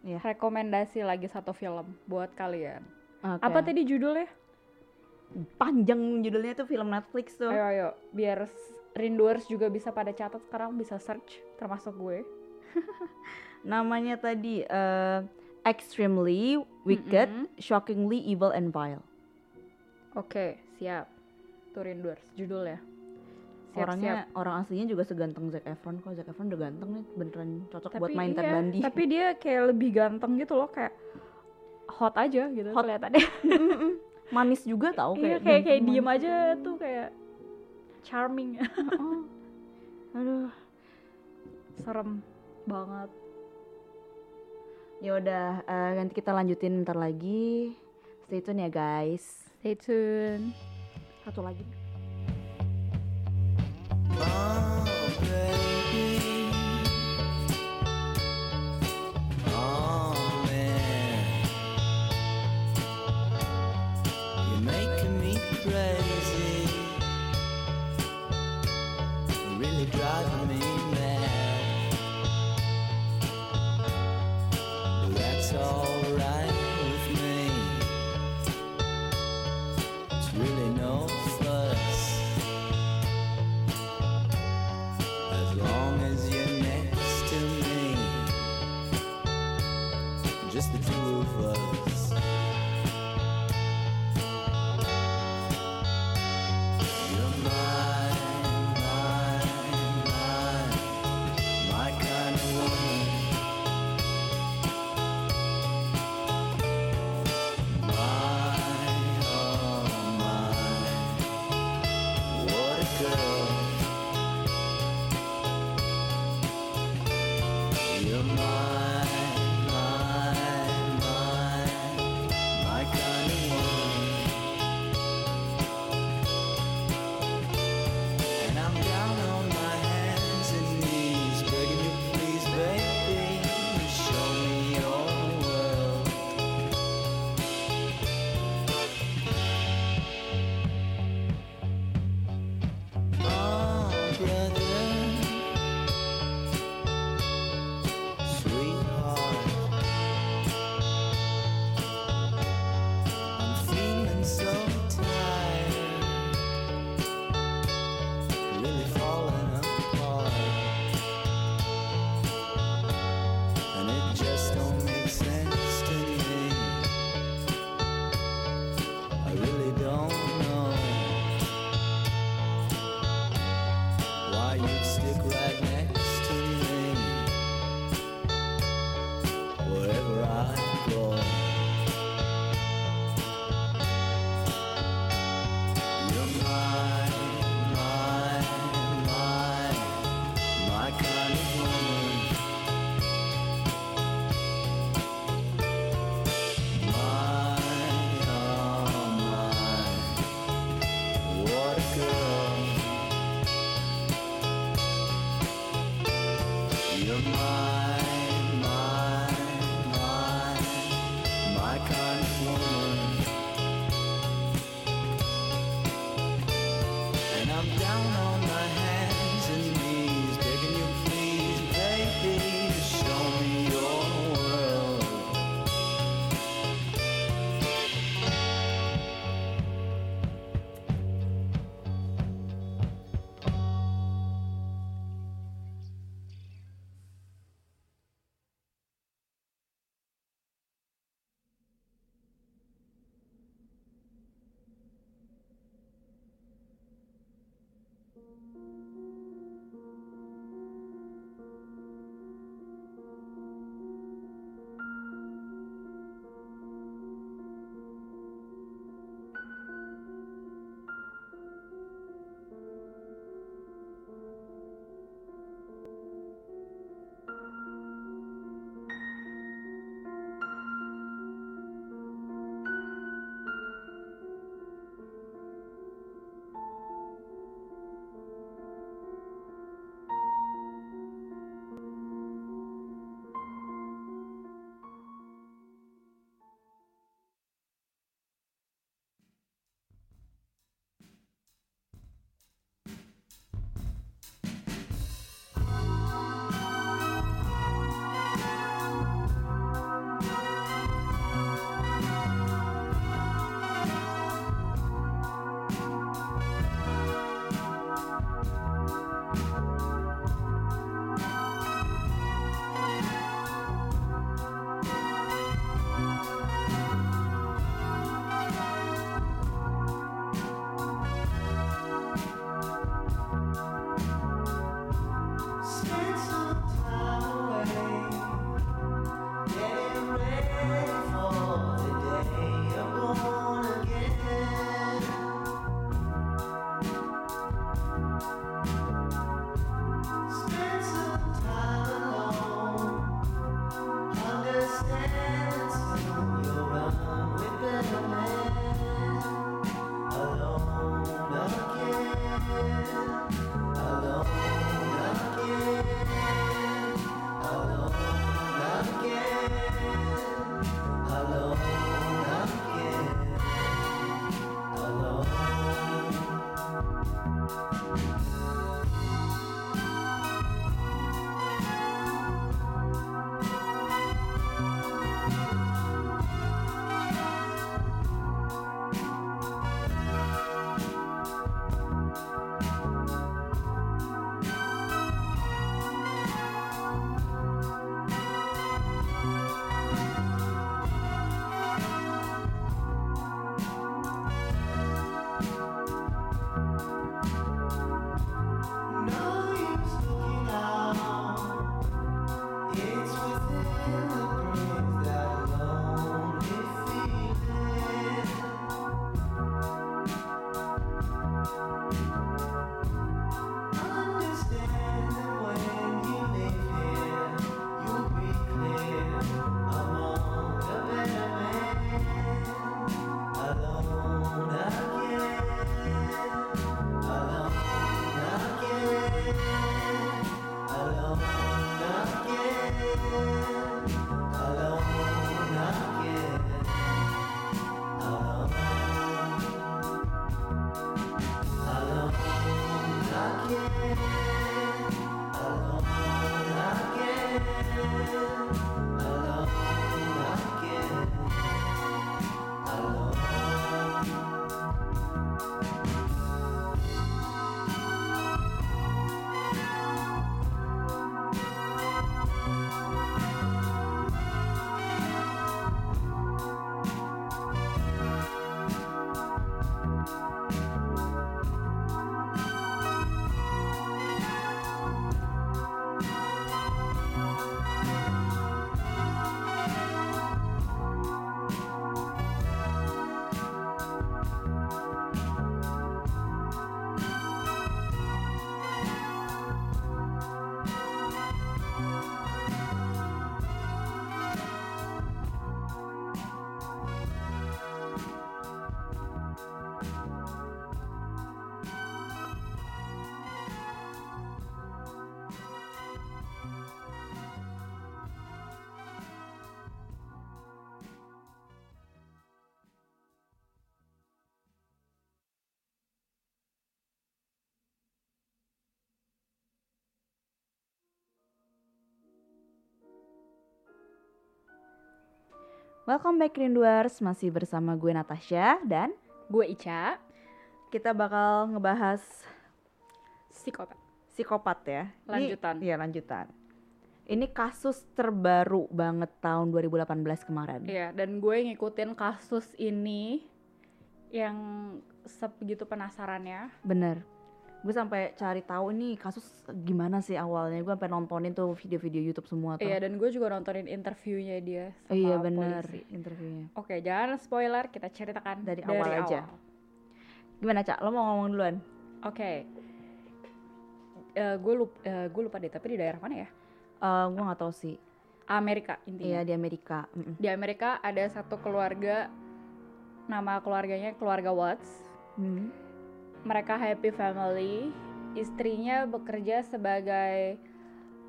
rekomendasi lagi satu film buat kalian Oke. apa tadi judulnya Panjang judulnya tuh film Netflix tuh. ayo ayo biar rinduers juga bisa pada catat sekarang bisa search termasuk gue (laughs) Namanya tadi eh, Extremely Wicked, Mm-mm. Shockingly Evil and Vile. oke siap tuh rinduers judulnya siap, Orangnya siap. orang aslinya juga seganteng Zac Efron kok. Zac Efron udah ganteng nih, beneran cocok buat tapi main Ted iya, Bundy. (laughs) tapi dia kayak lebih ganteng gitu loh kayak hot aja gitu Hot. kelihatannya (laughs) manis juga tau iya kayak kayak kayak ganteng, diem manis aja gitu. tuh kayak charming (laughs) Oh. Aduh, serem banget ya udah eh, nanti kita lanjutin bentar lagi. Stay tune ya guys. stay tune Satu lagi. Oh, Welcome back Rinduars. masih bersama gue Natasha dan gue Ica. Kita bakal ngebahas psikopat. Psikopat ya. Lanjutan. Iya, lanjutan. Ini kasus terbaru banget tahun 2018 kemarin. Iya, dan gue ngikutin kasus ini yang sebegitu penasarannya. Bener gue sampai cari tahu nih kasus gimana sih awalnya gue sampai nontonin tuh video-video YouTube semua tuh Iya dan gue juga nontonin interviewnya dia sama Oh iya benar polisi. interviewnya Oke jangan spoiler kita ceritakan Dari awal aja. gimana cak lo mau ngomong duluan Oke. gue lupa, gue lupa deh tapi di daerah mana ya? Eh gue nggak tahu sih Amerika intinya. iya di Amerika Mm-mm. Di Amerika ada satu keluarga nama keluarganya keluarga Watts. Hmm. Mereka happy family. Istrinya bekerja sebagai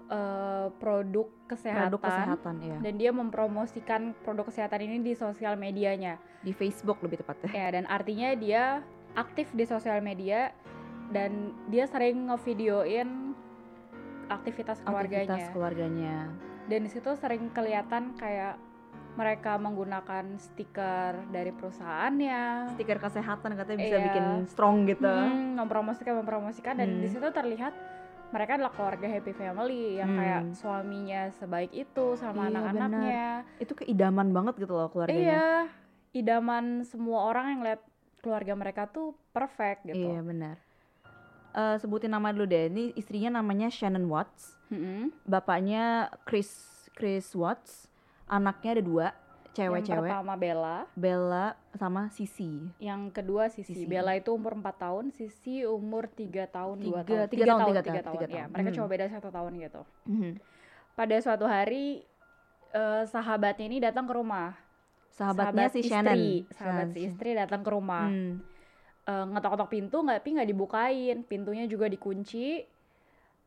eh, produk kesehatan. produk kesehatan ya Dan dia mempromosikan produk kesehatan ini di sosial medianya. di Facebook lebih tepatnya Ya, dan artinya dia aktif di sosial media dan dia sering ngevideoin aktivitas keluarganya. aktivitas keluarganya Dan di situ sering kelihatan kayak mereka menggunakan stiker dari perusahaannya. stiker kesehatan katanya bisa Iya. bikin strong gitu Hmm, mempromosikan mempromosikan dan di Hmm. situ terlihat mereka adalah keluarga happy family yang Hmm. kayak suaminya sebaik itu sama Iya, anak-anaknya. itu keidaman banget gitu loh keluarganya Iya, idaman semua orang yang lihat keluarga mereka tuh perfect gitu. Iya benar. Eh, sebutin nama dulu deh. Ini istrinya namanya Shannon Watts, Mm-mm. bapaknya Chris Chris Watts, anaknya ada dua, Yang cewek-cewek, pertama Bella, Bella sama Sisi. yang kedua Sisi. Sisi. Bella itu umur 4 tahun, Sisi umur 3 tahun, 2 Tiga- tahun. tiga tahun, tiga tahun, tahun. tiga Ya, tahun. mereka Hmm. cuma beda satu tahun gitu. Mhm. Pada suatu hari eh, sahabatnya ini datang ke rumah. Sahabatnya Sahabat si istri, Shannon. Sahabat si istri datang ke rumah. Hmm. Eh, ngetok-ngetok pintu nggak tapi nggak dibukain, pintunya juga dikunci.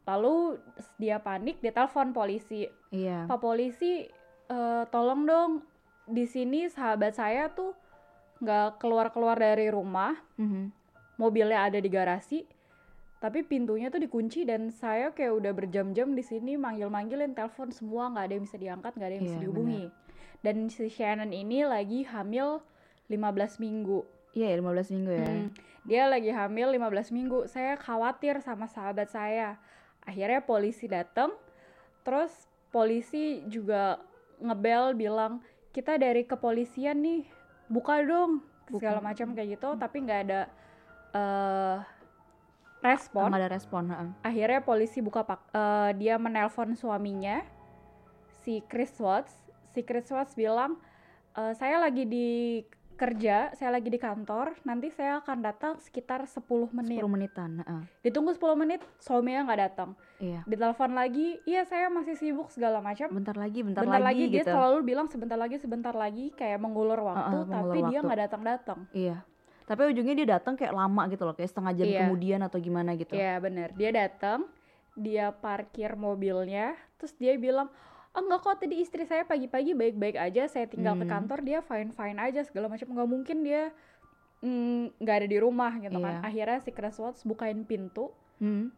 Lalu dia panik, dia telepon polisi. Iya. Pak polisi, eh, tolong dong di sini sahabat saya tuh nggak keluar-keluar dari rumah, Mhm. mobilnya ada di garasi, tapi pintunya tuh dikunci dan saya kayak udah berjam-jam di sini manggil-manggilin telepon semua nggak ada yang bisa diangkat, nggak ada yang bisa Iya, dihubungi. Dan si Shannon ini lagi hamil 15 minggu. Iya, 15 minggu ya. Hmm, dia lagi hamil 15 minggu. Saya khawatir sama sahabat saya. Akhirnya polisi datang. Terus polisi juga ngebel bilang, "Kita dari kepolisian nih, buka dong." Segala macam kayak gitu, tapi nggak ada eh respon. Nggak ada respon. heeh. Akhirnya polisi buka pak, eh, dia menelpon suaminya, si Chris Watts. Si Chris Watts bilang, "Eh, saya lagi di kerja, saya lagi di kantor, nanti saya akan datang sekitar 10 menit. 10 menitan. heeh. Ditunggu 10 menit, suaminya nggak datang. Iya. Ditelepon lagi, iya saya masih sibuk segala macam. Bentar lagi, bentar, Bentar, lagi, dia gitu. selalu bilang sebentar lagi, sebentar lagi, kayak mengulur waktu, mengulur tapi dia waktu. nggak datang-datang. Iya. Tapi ujungnya dia datang kayak lama gitu loh, kayak setengah jam Iya. kemudian atau gimana gitu. Iya bener, dia datang, dia parkir mobilnya, terus dia bilang, oh enggak kok tadi istri saya pagi-pagi baik-baik aja, saya tinggal ke Hmm. kantor dia fine-fine aja segala macam, nggak mungkin dia mm, nggak ada di rumah gitu kan. Iya. Akhirnya si Watts bukain pintu, Hmm.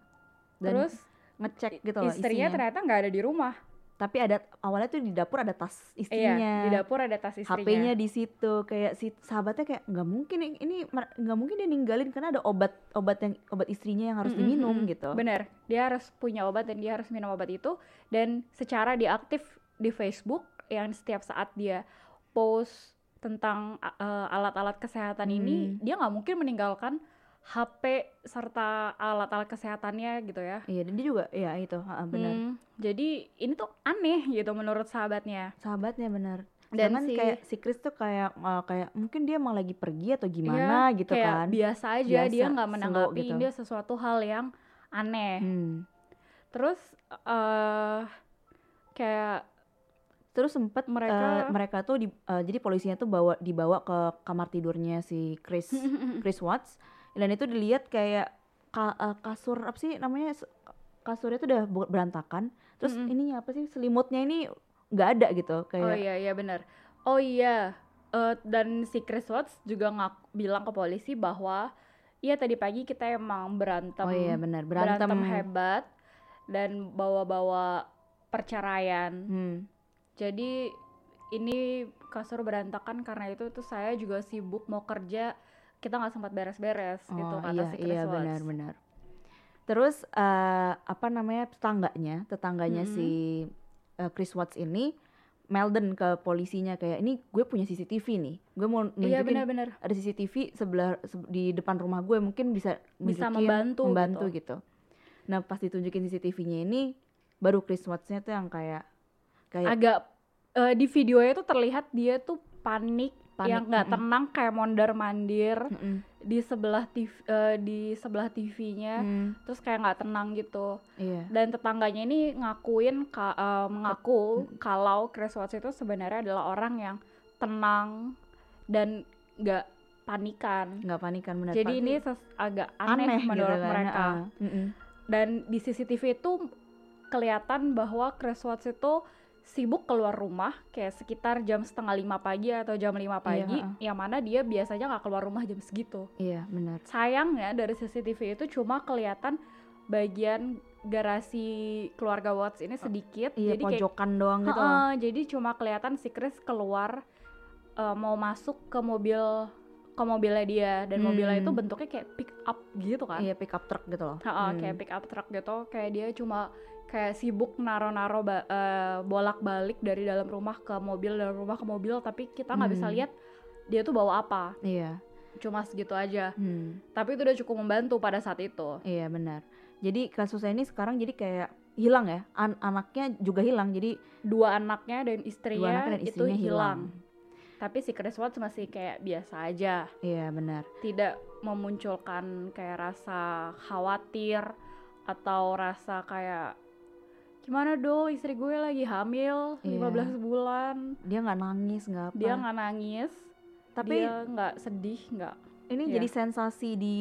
Dan terus ngecek gitu loh istrinya isinya. ternyata nggak ada di rumah. Tapi ada awalnya tuh di dapur ada tas istrinya. Iya, di dapur ada tas istrinya. HP-nya di situ kayak si sahabatnya kayak nggak mungkin ini- ini nggak mungkin dia ninggalin karena ada obat obat yang obat istrinya yang harus Mm, mm, diminum gitu. Bener, dia harus punya obat dan dia harus minum obat itu dan secara dia aktif di Facebook yang setiap saat dia post tentang uh, alat-alat kesehatan ini, Hmm. dia nggak mungkin meninggalkan HP serta alat-alat kesehatannya gitu ya. Iya dan dia juga ya itu benar. Hmm, jadi ini tuh aneh gitu menurut sahabatnya. Sahabatnya benar. Dan Sedangkan si- kayak si Chris tuh kayak uh, kayak mungkin dia emang lagi pergi atau gimana Iya, gitu kayak kan. Biasa aja dia Biasa, nggak slow menanggapi gitu. dia sesuatu hal yang aneh. Hmm. Terus eh kayak Terus sempet Mereka- mereka mereka tuh di, uh, jadi polisinya tuh bawa dibawa ke kamar tidurnya si Chris (laughs) Chris Watts dan itu dilihat kayak ka- uh, kasur apa sih namanya kasurnya tuh udah berantakan terus Mm-mm. ini apa sih selimutnya ini nggak ada gitu Oh kayak iya iya benar. Oh iya Eh, dan si Chris Watts juga ngak bilang ke polisi bahwa iya tadi pagi kita emang berantem oh iya benar berantem, hebat dan bawa-bawa perceraian. Hmm. Jadi ini kasur berantakan karena itu tuh saya juga sibuk mau kerja kita nggak sempat beres-beres gitu Oh, kata iya si Chris iya Watts. benar-benar terus eh, apa namanya tetangganya tetangganya Mm-mm. si eh, Chris Watts ini Melden ke polisinya kayak ini gue punya CCTV nih gue mau Iya nunjukin benar-benar. ada CCTV sebelah se- di depan rumah gue mungkin bisa Bisa membantu membantu gitu. gitu. Nah pas ditunjukin CCTV-nya ini baru Chris Watts-nya tuh yang kayak kayak Agak eh, di videonya tuh terlihat dia tuh panik, Panik, yang nggak tenang kayak mondar mandir Mm-mm. di sebelah TV eh, di sebelah TV-nya. Hmm, Terus kayak nggak tenang gitu. iya Dan tetangganya ini ngakuin ka- eh, mengaku kalau Chris Watts itu sebenarnya adalah orang yang tenang dan nggak panikan. nggak panikan benar Jadi Pak. ini agak aneh, menurut kan, mereka. ah, mm-mm. Dan di CCTV itu kelihatan bahwa Chris Watts itu sibuk keluar rumah kayak sekitar jam setengah lima pagi atau jam lima pagi, Iya, yang mana dia biasanya nggak keluar rumah jam segitu. iya benar Sayangnya dari CCTV itu cuma kelihatan bagian garasi keluarga Watts ini sedikit, iya jadi kayak pojokan doang gitu. Heeh, jadi cuma kelihatan si Chris keluar eh, mau masuk ke mobil ke mobilnya dia dan mobilnya itu Hmm. bentuknya kayak pick up gitu kan. iya pickup truck gitu loh Heeh, Hmm. kayak pick up truck gitu, kayak dia cuma kayak sibuk naro-naro ba- eh, bolak-balik dari dalam rumah ke mobil, dari rumah ke mobil, tapi kita nggak bisa Hmm. lihat dia tuh bawa apa. iya Cuma segitu aja. hmm. Tapi itu udah cukup membantu pada saat itu. Iya benar. Jadi kasusnya ini sekarang jadi kayak hilang ya. An- anaknya juga hilang. Jadi Dua anaknya dan dua istrinya, anaknya dan itu istrinya hilang. hilang. Tapi si Chris Watts masih kayak biasa aja. Iya benar. Tidak memunculkan kayak rasa khawatir atau rasa kayak gimana dong istri gue lagi hamil Iya. 15 bulan Dia nggak nangis nggak apa. dia nggak nangis Tapi dia nggak sedih nggak ini iya. jadi sensasi di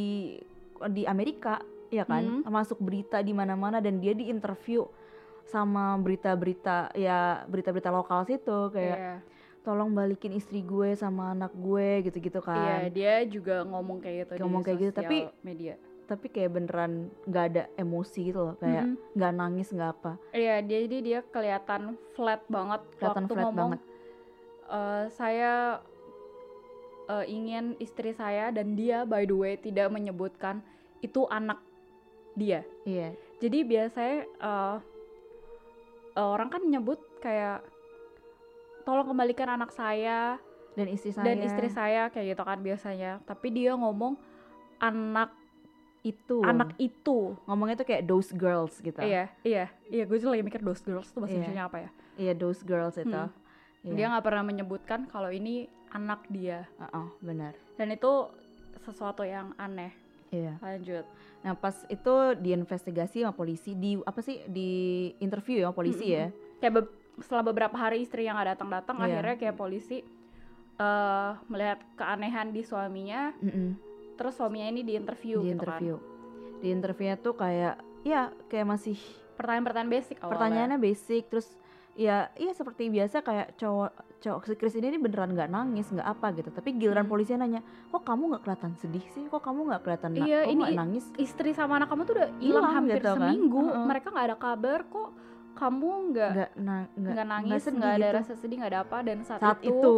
di Amerika ya kan. Hmm. Masuk berita di mana-mana dan dia diinterview sama berita-berita ya berita-berita lokal situ kayak Iya. tolong balikin istri gue sama anak gue gitu-gitu Iya, kan. dia juga ngomong kayak gitu Ngomong di kayak gitu, tapi- media Tapi kayak beneran nggak ada emosi gitu loh. Kayak nggak nangis nggak apa. Iya, jadi dia kelihatan flat banget Kelihatan waktu flat ngomong. banget. "Eh, saya eh, ingin istri saya dan dia by the way tidak menyebutkan itu anak dia. Iya. Jadi biasanya eh, eh, orang kan nyebut kayak tolong kembalikan anak saya Dan istri saya. dan istri saya kayak gitu kan biasanya. Tapi dia ngomong anak itu anak itu. ngomongnya tuh kayak those girls gitu. Iya, iya, iya. Gue tuh lagi mikir those girls tuh bahasa Iya. Indonesia apa ya? Iya those girls itu. Hmm. Iya. Dia nggak pernah menyebutkan kalau ini anak dia. Uh-uh, benar. Dan itu sesuatu yang aneh. Iya. Lanjut. Nah pas itu diinvestigasi sama polisi di apa sih di interview ya sama polisi ya. Kayak be- setelah beberapa hari istri yang nggak datang-datang, Iya. akhirnya kayak polisi eh melihat keanehan di suaminya, Mm-mm. Terus suaminya ini diinterview Di gitu kan. interview. Di interviewnya tuh kayak ya kayak masih Pertanyaan-pertanyaan basic awalnya. pertanyaannya basic terus ya iya seperti biasa kayak cowok cowok si Chris ini beneran nggak nangis nggak apa gitu tapi giliran Hmm. polisi nanya kok kamu nggak kelihatan sedih sih kok kamu nggak kelihatan na- Iya, kok ini nggak nangis Istri sama anak kamu tuh udah hilang hampir gitu kan. seminggu. Heeh. Mereka nggak ada kabar kok. Kamu nggak nggak na- nangis, nggak ada gitu. rasa sedih, nggak ada apa. Dan saat, saat itu, itu,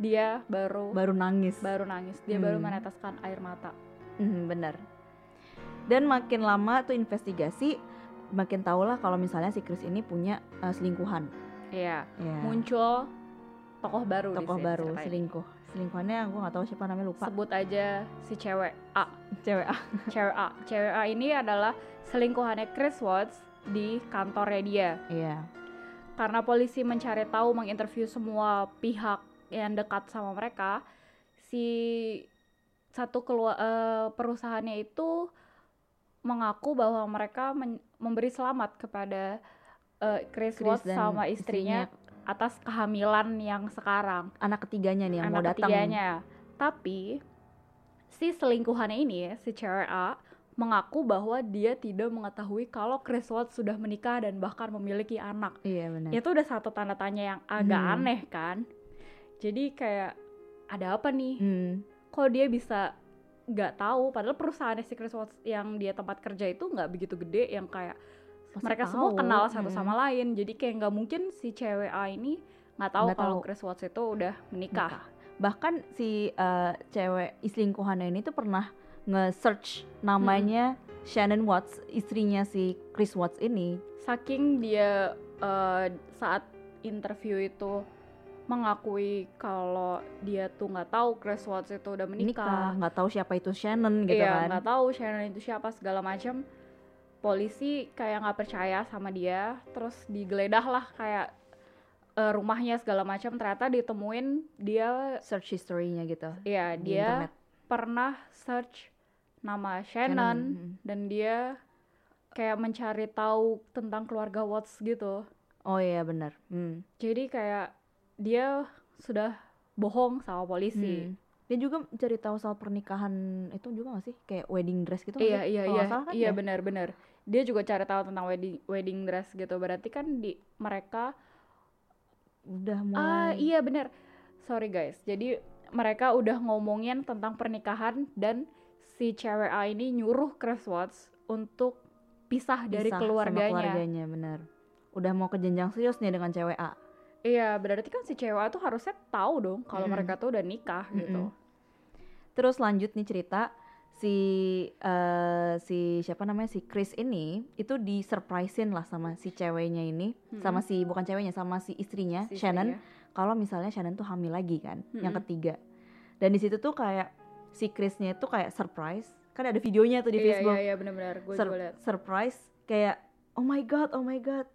dia baru baru nangis baru nangis. Dia baru Hmm. meneteskan air mata. Mhm, bener. Dan makin lama tuh investigasi, makin tau lah kalau misalnya si Chris ini punya uh, selingkuhan. Iya. Ya. Muncul tokoh baru di Tokoh sini baru selingkuh. Selingkuhannya gue nggak tahu siapa namanya lupa. Sebut aja si cewek A. Cewek ah. (laughs) Cewek A. Cewek A ini adalah selingkuhannya Chris Watts di kantornya dia. Iya. Karena polisi mencari tahu, menginterview semua pihak yang dekat sama mereka, si satu kelua- eh, perusahaannya itu mengaku bahwa mereka men- memberi selamat kepada eh, Chris, Chris Watts sama istrinya, atas kehamilan yang sekarang. Anak ketiganya nih yang mau anak datang. ketiganya. Tapi si selingkuhannya ini, si cewek A, mengaku bahwa dia tidak mengetahui kalau Chris Watts sudah menikah dan bahkan memiliki anak. Iya benar. Itu udah satu tanda tanya yang agak Hmm. aneh kan. Jadi kayak ada apa nih? Hmm. Kok dia bisa nggak tahu? Padahal perusahaan si Chris Watts yang dia tempat kerja itu nggak begitu gede yang kayak Pasti mereka tahu. semua kenal satu Mm-mm. sama lain. Jadi kayak nggak mungkin si cewek A ini nggak tahu kalau. Chris Watts itu udah menikah. Bahkan si uh, cewek selingkuhannya ini tuh pernah nge-search namanya Shannon Watts, istrinya si Chris Watts ini. saking dia eh, saat interview itu mengakui kalau dia tuh nggak tahu Chris Watts itu udah Nikah, menikah nggak tahu siapa itu Shannon gitu iya kan. nggak tahu Shannon itu siapa segala macam polisi kayak nggak percaya sama dia terus digeledah lah kayak eh, rumahnya segala macam ternyata ditemuin dia Search history-nya gitu. ya di dia internet. pernah search nama Shannon, Shannon, mm. dan dia kayak mencari tahu tentang keluarga Watts gitu Oh iya benar. Hmm. jadi kayak dia sudah bohong sama polisi Hmm. Dia juga cari tahu soal pernikahan itu juga gak sih? Kayak wedding dress gitu iya iya Kalau iya kan iya ya? benar-benar dia juga cari tahu tentang wedding wedding dress gitu berarti kan di mereka Udah ah mulai. iya benar sorry guys jadi mereka udah ngomongin tentang pernikahan dan si cewek A ini nyuruh Chris Watts untuk pisah dari pisah sama keluarganya keluarganya benar. Udah mau ke jenjang serius nih dengan cewek A. iya berarti kan si cewek tuh harusnya tahu dong kalau Mm-mm. mereka tuh udah nikah gitu Mm-mm. Terus lanjut nih cerita si eh, si siapa namanya si Chris ini itu di surprisein lah sama si ceweknya ini sama si bukan ceweknya sama si istrinya Si Shannon kalau misalnya Shannon tuh hamil lagi kan yang Mm-mm. ketiga dan di situ tuh kayak si Chrisnya itu kayak surprise kan ada videonya tuh di iya Facebook iya iya benar-benar gue Sur- juga liat surprise kayak oh my god oh my god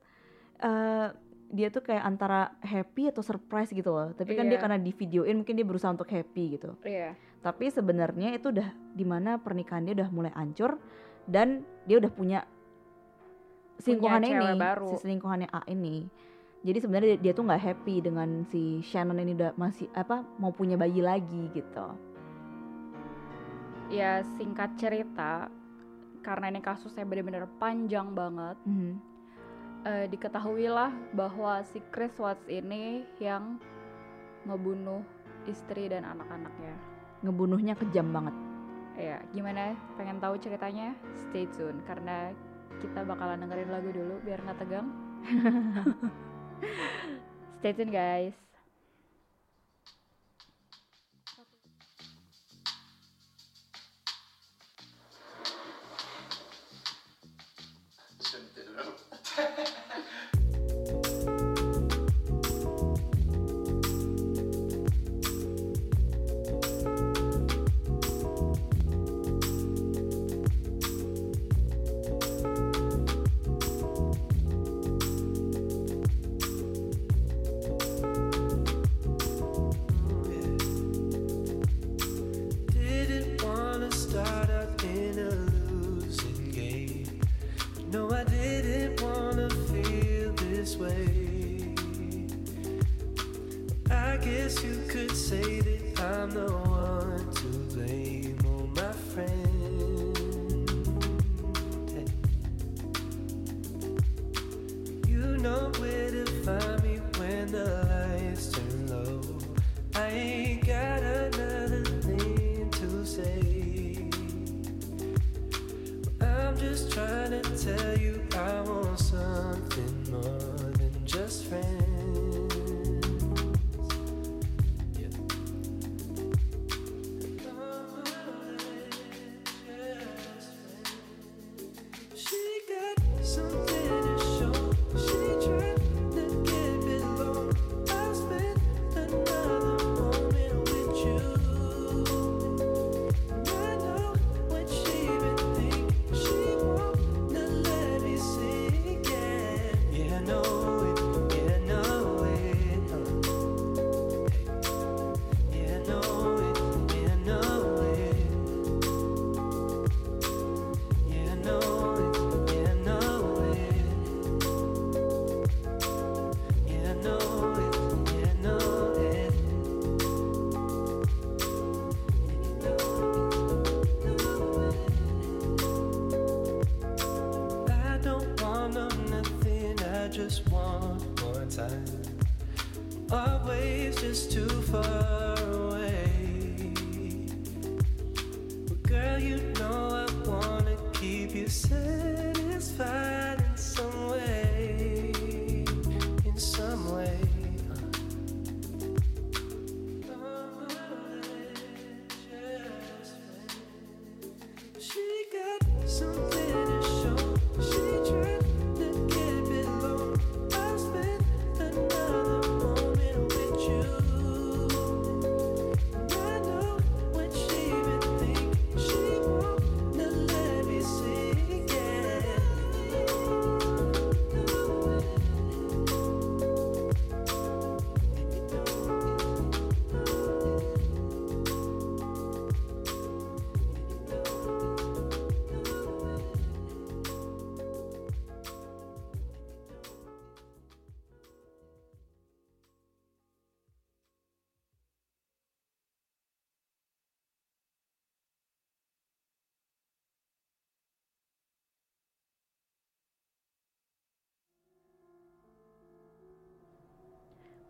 Eh, dia tuh kayak antara happy atau surprise gitu loh tapi kan dia Iya. karena di videoin mungkin dia berusaha untuk happy gitu iya tapi sebenarnya itu udah di mana pernikahan dia udah mulai hancur dan dia udah punya selingkuhannya ini baru. si selingkuhannya A ini jadi sebenarnya dia, dia tuh nggak happy dengan si Shannon ini udah masih apa mau punya bayi lagi gitu ya singkat cerita karena ini kasusnya benar-benar panjang banget Mhm. Eh, diketahuilah bahwa si Chris Watts ini yang ngebunuh istri dan anak-anaknya. ngebunuhnya kejam banget Ya, gimana? Pengen tahu ceritanya? Stay tune karena kita bakalan dengerin lagu dulu biar nggak tegang. (laughs) Stay tune guys.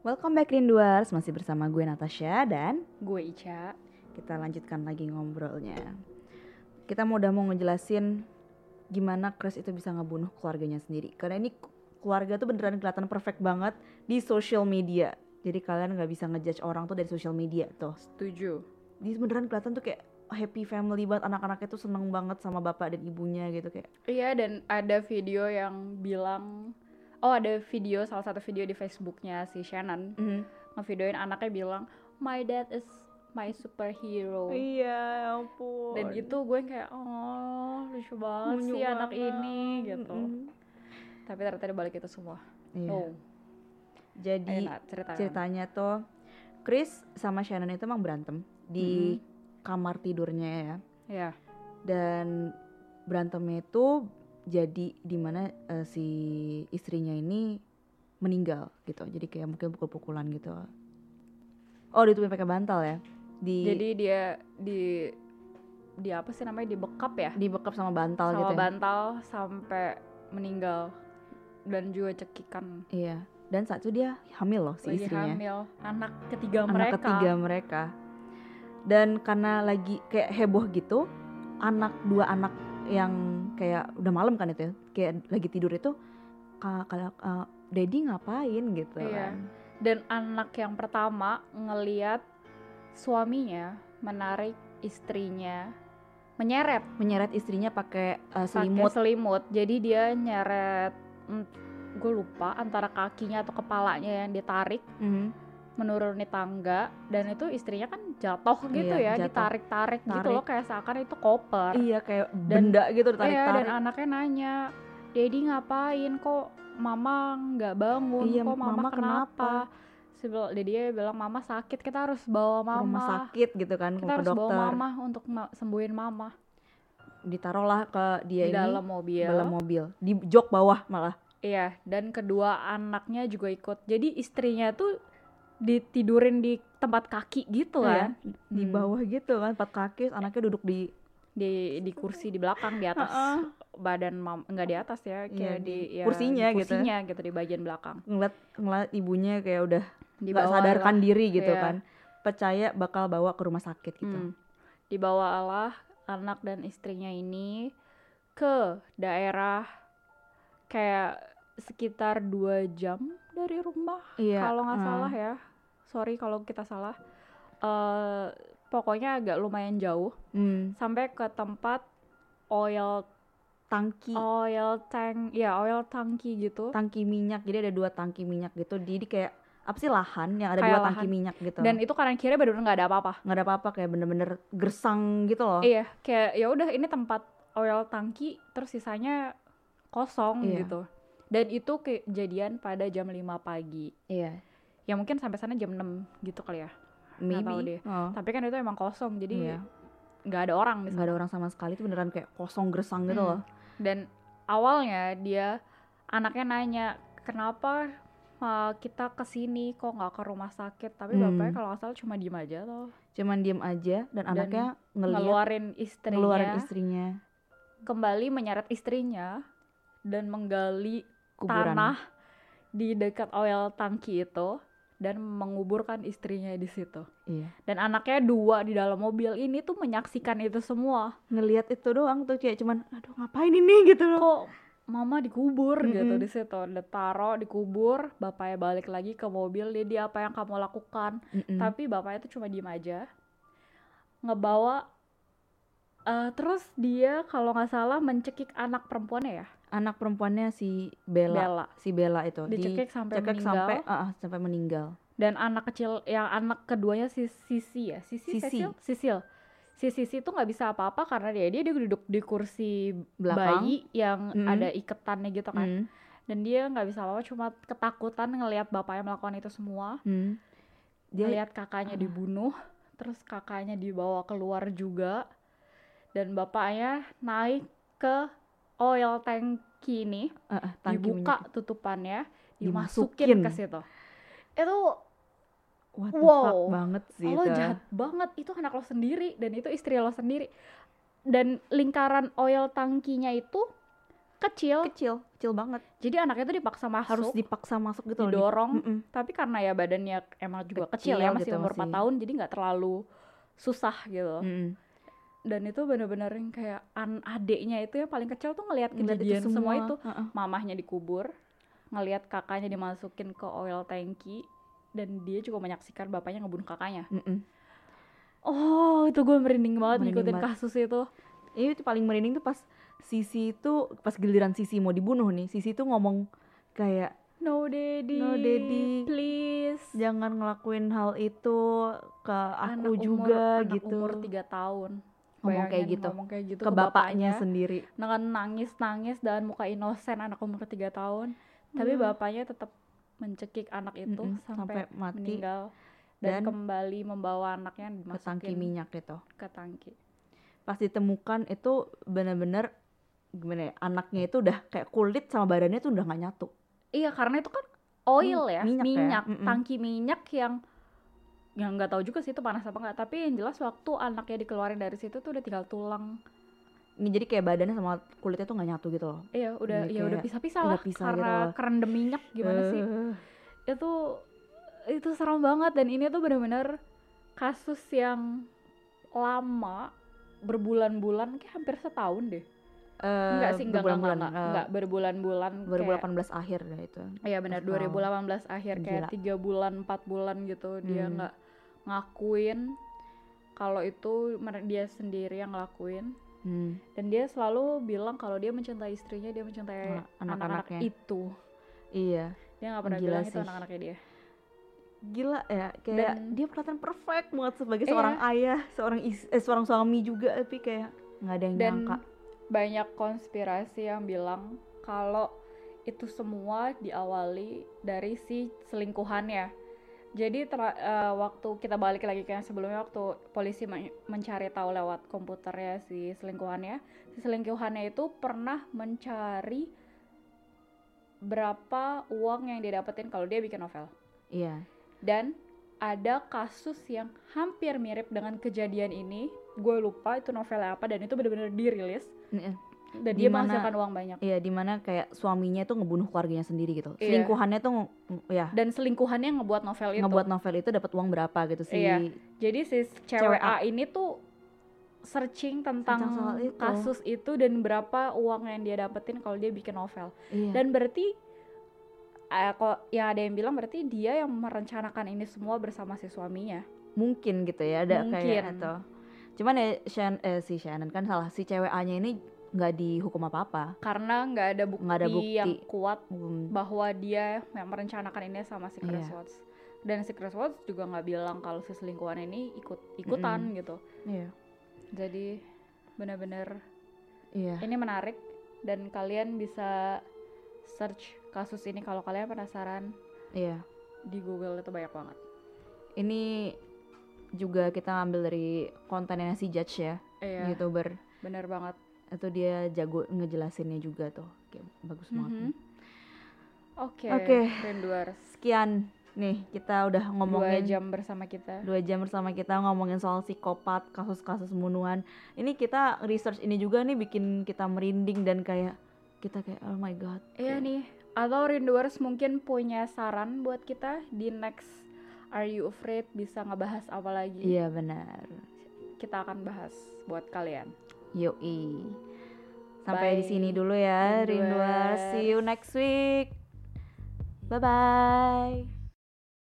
Welcome back Rinduars, masih bersama gue Natasha dan Gue Ica. kita lanjutkan lagi ngobrolnya. Kita mau udah mau ngejelasin gimana Chris itu bisa ngebunuh keluarganya sendiri. Karena ini keluarga tuh beneran kelihatan perfect banget di social media. Jadi kalian nggak bisa ngejudge orang tuh dari social media tuh. Setuju. Di beneran kelihatan tuh kayak happy family banget anak-anaknya tuh seneng banget sama bapak dan ibunya gitu kayak. Iya dan ada video yang bilang Oh ada video salah satu video di Facebooknya si Shannon Mhm. ngevideoin anaknya bilang my dad is my superhero. Iya, ya ampun. dan itu gue kayak oh lucu banget Munyu sih anak ini gitu. Mm-mm. tapi ternyata dibalik itu semua. Iya. oh. Jadi enak ceritanya ceritanya tuh Chris sama Shannon itu emang berantem di kamar tidurnya ya. Ya dan berantemnya itu jadi di mana eh, si istrinya ini meninggal gitu. Jadi kayak mungkin pukul-pukulan gitu. Oh ditutupin pakai bantal ya? Di jadi dia di di apa sih namanya? Dibekap ya? Dibekap sama bantal sama gitu ya? bantal sampai meninggal. Dan juga cekikan. Iya. Dan saat itu dia hamil loh si lagi istrinya. hamil. Anak ketiga anak mereka. ketiga mereka. Dan karena lagi kayak heboh gitu anak dua anak yang kayak udah malam kan itu ya kayak lagi tidur itu kalau Daddy ngapain? gitu Iya. kan. Dan anak yang pertama ngeliat suaminya menarik istrinya menyeret. Menyeret istrinya pakai uh, selimut. selimut. Jadi dia nyeret gue lupa antara kakinya atau kepalanya yang ditarik Mhm. Menuruni tangga dan itu istrinya kan jatuh gitu Iya, ya jatuh. ditarik-tarik gitu loh kayak seakan itu koper. Iya kayak Dan- benda gitu Iya, ditarik-tarik. dan anaknya nanya, Dedi ngapain? Kok mama nggak bangun, Iya, kok mama, mama kenapa? Bil- Dedi bilang mama sakit, kita harus bawa mama, rumah sakit gitu kan kita ke harus dokter. bawa mama untuk ma- sembuhin mama. Ditaruhlah ke dia di ini dalam mobil. dalam mobil. Di jok bawah malah. Iya, dan kedua anaknya juga ikut. Jadi istrinya tuh ditidurin di tempat kaki gitu Iya, kan, di Hmm. bawah gitu kan empat kaki anaknya duduk di di di kursi di belakang di atas badan mam nggak di atas ya, Iya, kayak di di, ya, kursinya di gitu. kursinya gitu di bagian belakang. ngeliat ngeliat ibunya kayak udah nggak sadarkan diri gitu Iya. kan percaya bakal bawa ke rumah sakit gitu Hmm. Dibawalah anak dan istrinya ini ke daerah kayak sekitar dua jam dari rumah Iya, kalau nggak eh. salah ya. Sorry kalau kita salah. eh pokoknya agak lumayan jauh Hmm, sampai ke tempat oil tangki oil tank ya oil tangki gitu tangki minyak jadi ada dua tangki minyak gitu jadi kayak apa sih lahan yang ada Kayak dua tangki lahan. minyak gitu dan itu kanan kiri bener-bener nggak ada apa-apa nggak ada apa-apa kayak bener-bener gersang gitu loh Iya, kayak ya udah ini tempat oil tangki terus sisanya kosong Iya. gitu. Dan itu kejadian pada jam 5 pagi. iya Ya mungkin sampai sana jam 6 gitu kali ya. Nggak tahu maybe deh. Oh, Tapi kan itu emang kosong jadi Iya. nggak ada orang di nggak ada orang sama sekali itu beneran kayak kosong gersang gitu Hmm. loh Dan awalnya dia anaknya nanya, "Kenapa uh, kita ke sini kok nggak ke rumah sakit?" Tapi Hmm. bapaknya kalau salah cuma diem aja loh. cuman diem aja dan, anaknya ngeliat Ngeluarin istrinya. ngeluarin istrinya kembali menyeret istrinya dan menggali kuburan tanah di dekat oil tangki itu dan menguburkan istrinya di situ. iya Dan anaknya dua di dalam mobil ini tuh menyaksikan itu semua. ngelihat itu doang tuh kayak cuman aduh ngapain ini (laughs) gitu loh Kok mama dikubur gitu Mm-mm. di situ. Ditaro dikubur, bapaknya balik lagi ke mobil, dia dia apa yang kamu lakukan? Mm-mm. Tapi bapaknya tuh cuma diem aja. Ngebawa eh, terus dia kalau nggak salah mencekik anak perempuannya ya, anak perempuannya si Bella, Bella. si Bella itu Dicekik sampai meninggal. sampai ah, sampai meninggal dan anak kecil yang anak keduanya si Sisi ya Sisi Sisi. Cecil? Sisil si Sisi itu nggak bisa apa-apa karena dia dia duduk di kursi Belakang. bayi yang Mm. ada iketannya gitu kan Hmm, dan dia nggak bisa apa-apa cuma ketakutan ngelihat bapaknya melakukan itu semua hmm. dia ngelihat kakaknya Ah. dibunuh terus kakaknya dibawa keluar juga dan bapaknya naik ke oil tanki ini ah, ah, tangki dibuka minyak. tutupannya Dimasukin. dimasukin ke situ itu what the Wow. fuck banget sih lo itu jahat banget itu anak lo sendiri dan itu istri lo sendiri dan lingkaran oil tangkinya itu kecil. kecil kecil banget Jadi anaknya tuh dipaksa masuk, harus dipaksa masuk gitu loh, di- didorong. Mm-mm. Tapi karena ya badannya emang juga kecil, Kecil ya, masih gitu, umur 4 masih. tahun, jadi nggak terlalu susah gitu. Mm-mm. Dan itu bener-bener yang kayak an adeknya itu yang paling kecil tuh ngelihat kejadian semua. itu. Heeh. Mamahnya dikubur, ngelihat kakaknya dimasukin ke oil tanki, dan dia juga menyaksikan bapaknya ngebunuh kakaknya. Mm-mm. Oh, itu gue merinding banget Merinding ngikutin banget. kasus itu. ini tuh paling merinding tuh pas Sisi itu pas giliran Sisi mau dibunuh nih Sisi tuh ngomong kayak No daddy, No, Daddy. please. jangan ngelakuin hal itu ke Anak aku umur- juga anak gitu umur 3 tahun. Ngomong kayak gitu. Ngomong kayak gitu ke bapaknya sendiri. Dengan nangis-nangis dan muka inosen anak umur 3 tahun. Tapi bapaknya tetap mencekik anak itu Mm-mm, sampai, sampai mati meninggal. Dan, dan kembali membawa anaknya ke tangki minyak gitu ke tangki. pas ditemukan itu bener-bener gimana ya anaknya itu udah kayak kulit sama badannya tuh udah nggak nyatu. Iya, karena itu kan oil Hmm, ya, minyak minyak, ya, tangki minyak yang yang nggak tahu juga sih itu panas apa nggak. Tapi yang jelas waktu anaknya dikeluarin dari situ tuh udah tinggal tulang. ini jadi kayak badannya sama kulitnya tuh nggak nyatu gitu loh Iya, udah ya udah kayak pisah-pisah lah pisah karena gitu kerendam minyak gimana sih? Eh, Itu itu serem banget dan ini tuh bener-bener kasus yang lama berbulan-bulan kayak hampir setahun deh. eh, enggak sih, enggak, enggak, enggak, berbulan-bulan, enggak, eh, enggak, berbulan-bulan kayak 2018 akhir deh itu Iya benar Pas awal. 2018 akhir kayak tiga bulan empat bulan gitu dia Hmm. Ngakuin kalau itu dia sendiri yang ngelakuin Hmm. dan dia selalu bilang kalau dia mencintai istrinya dia mencintai anak-anak anak-anaknya. itu iya dia nggak pernah Gila bilang itu sih. anak-anaknya dia gila ya kayak Dan- dia kelihatan perfect banget sebagai Iya. seorang ayah seorang is- eh, seorang suami juga tapi kayak nggak ada yang dan nyangka banyak konspirasi yang bilang kalau itu semua diawali dari si selingkuhannya jadi eh, waktu kita balik lagi ke yang sebelumnya waktu polisi men- mencari tahu lewat komputernya si selingkuhannya si selingkuhannya itu pernah mencari berapa uang yang dia dapetin kalau dia bikin novel. Iya. Dan ada kasus yang hampir mirip dengan kejadian ini. Gue lupa itu novelnya apa dan itu benar-benar dirilis. Iya. Dan dia Dimana- menghasilkan uang banyak Iya, di mana kayak suaminya tuh ngebunuh keluarganya sendiri gitu. Iya. Selingkuhannya tuh ya dan selingkuhannya ngebuat novel itu ngebuat novel itu dapat uang berapa gitu sih. Iya. jadi si cewek Cewek A ini tuh searching tentang Tentang soal itu. kasus itu dan berapa uang yang dia dapetin kalau dia bikin novel Iya. dan berarti eh, kok ya ada yang bilang berarti dia yang merencanakan ini semua bersama si suaminya mungkin gitu ya ada Mungkin. kayak itu. Cuman ya Shan, eh, si Shannon kan salah si cewek A-nya ini nggak dihukum apa-apa. karena nggak ada bukti, Nggak ada bukti. yang kuat Hmm, bahwa dia yang merencanakan ini sama si Chris. Watts dan si Chris Watts juga nggak bilang kalau si selingkuhan ini ikut ikutan gitu Iya. jadi benar-benar Iya. ini menarik dan kalian bisa search kasus ini kalau kalian penasaran Iya. di Google itu banyak banget Ini juga kita ambil dari kontennya si Judge ya, iya YouTuber. bener banget Itu dia jago ngejelasinnya juga tuh. Kayak bagus banget. Mhm. oke Oke. Rinduers Sekian nih kita udah dua ngomongin jam bersama kita dua jam bersama kita ngomongin soal psikopat, kasus-kasus pembunuhan. Ini kita research ini juga nih bikin kita merinding dan kayak kita kayak oh my god. Iya Kayak, nih, atau Rinduers mungkin punya saran buat kita di next Are You Afraid bisa ngebahas apa lagi? Iya benar. Kita akan bahas buat kalian. Yoi. Sampai di sini dulu ya. Rinduers. See you next week. Bye bye.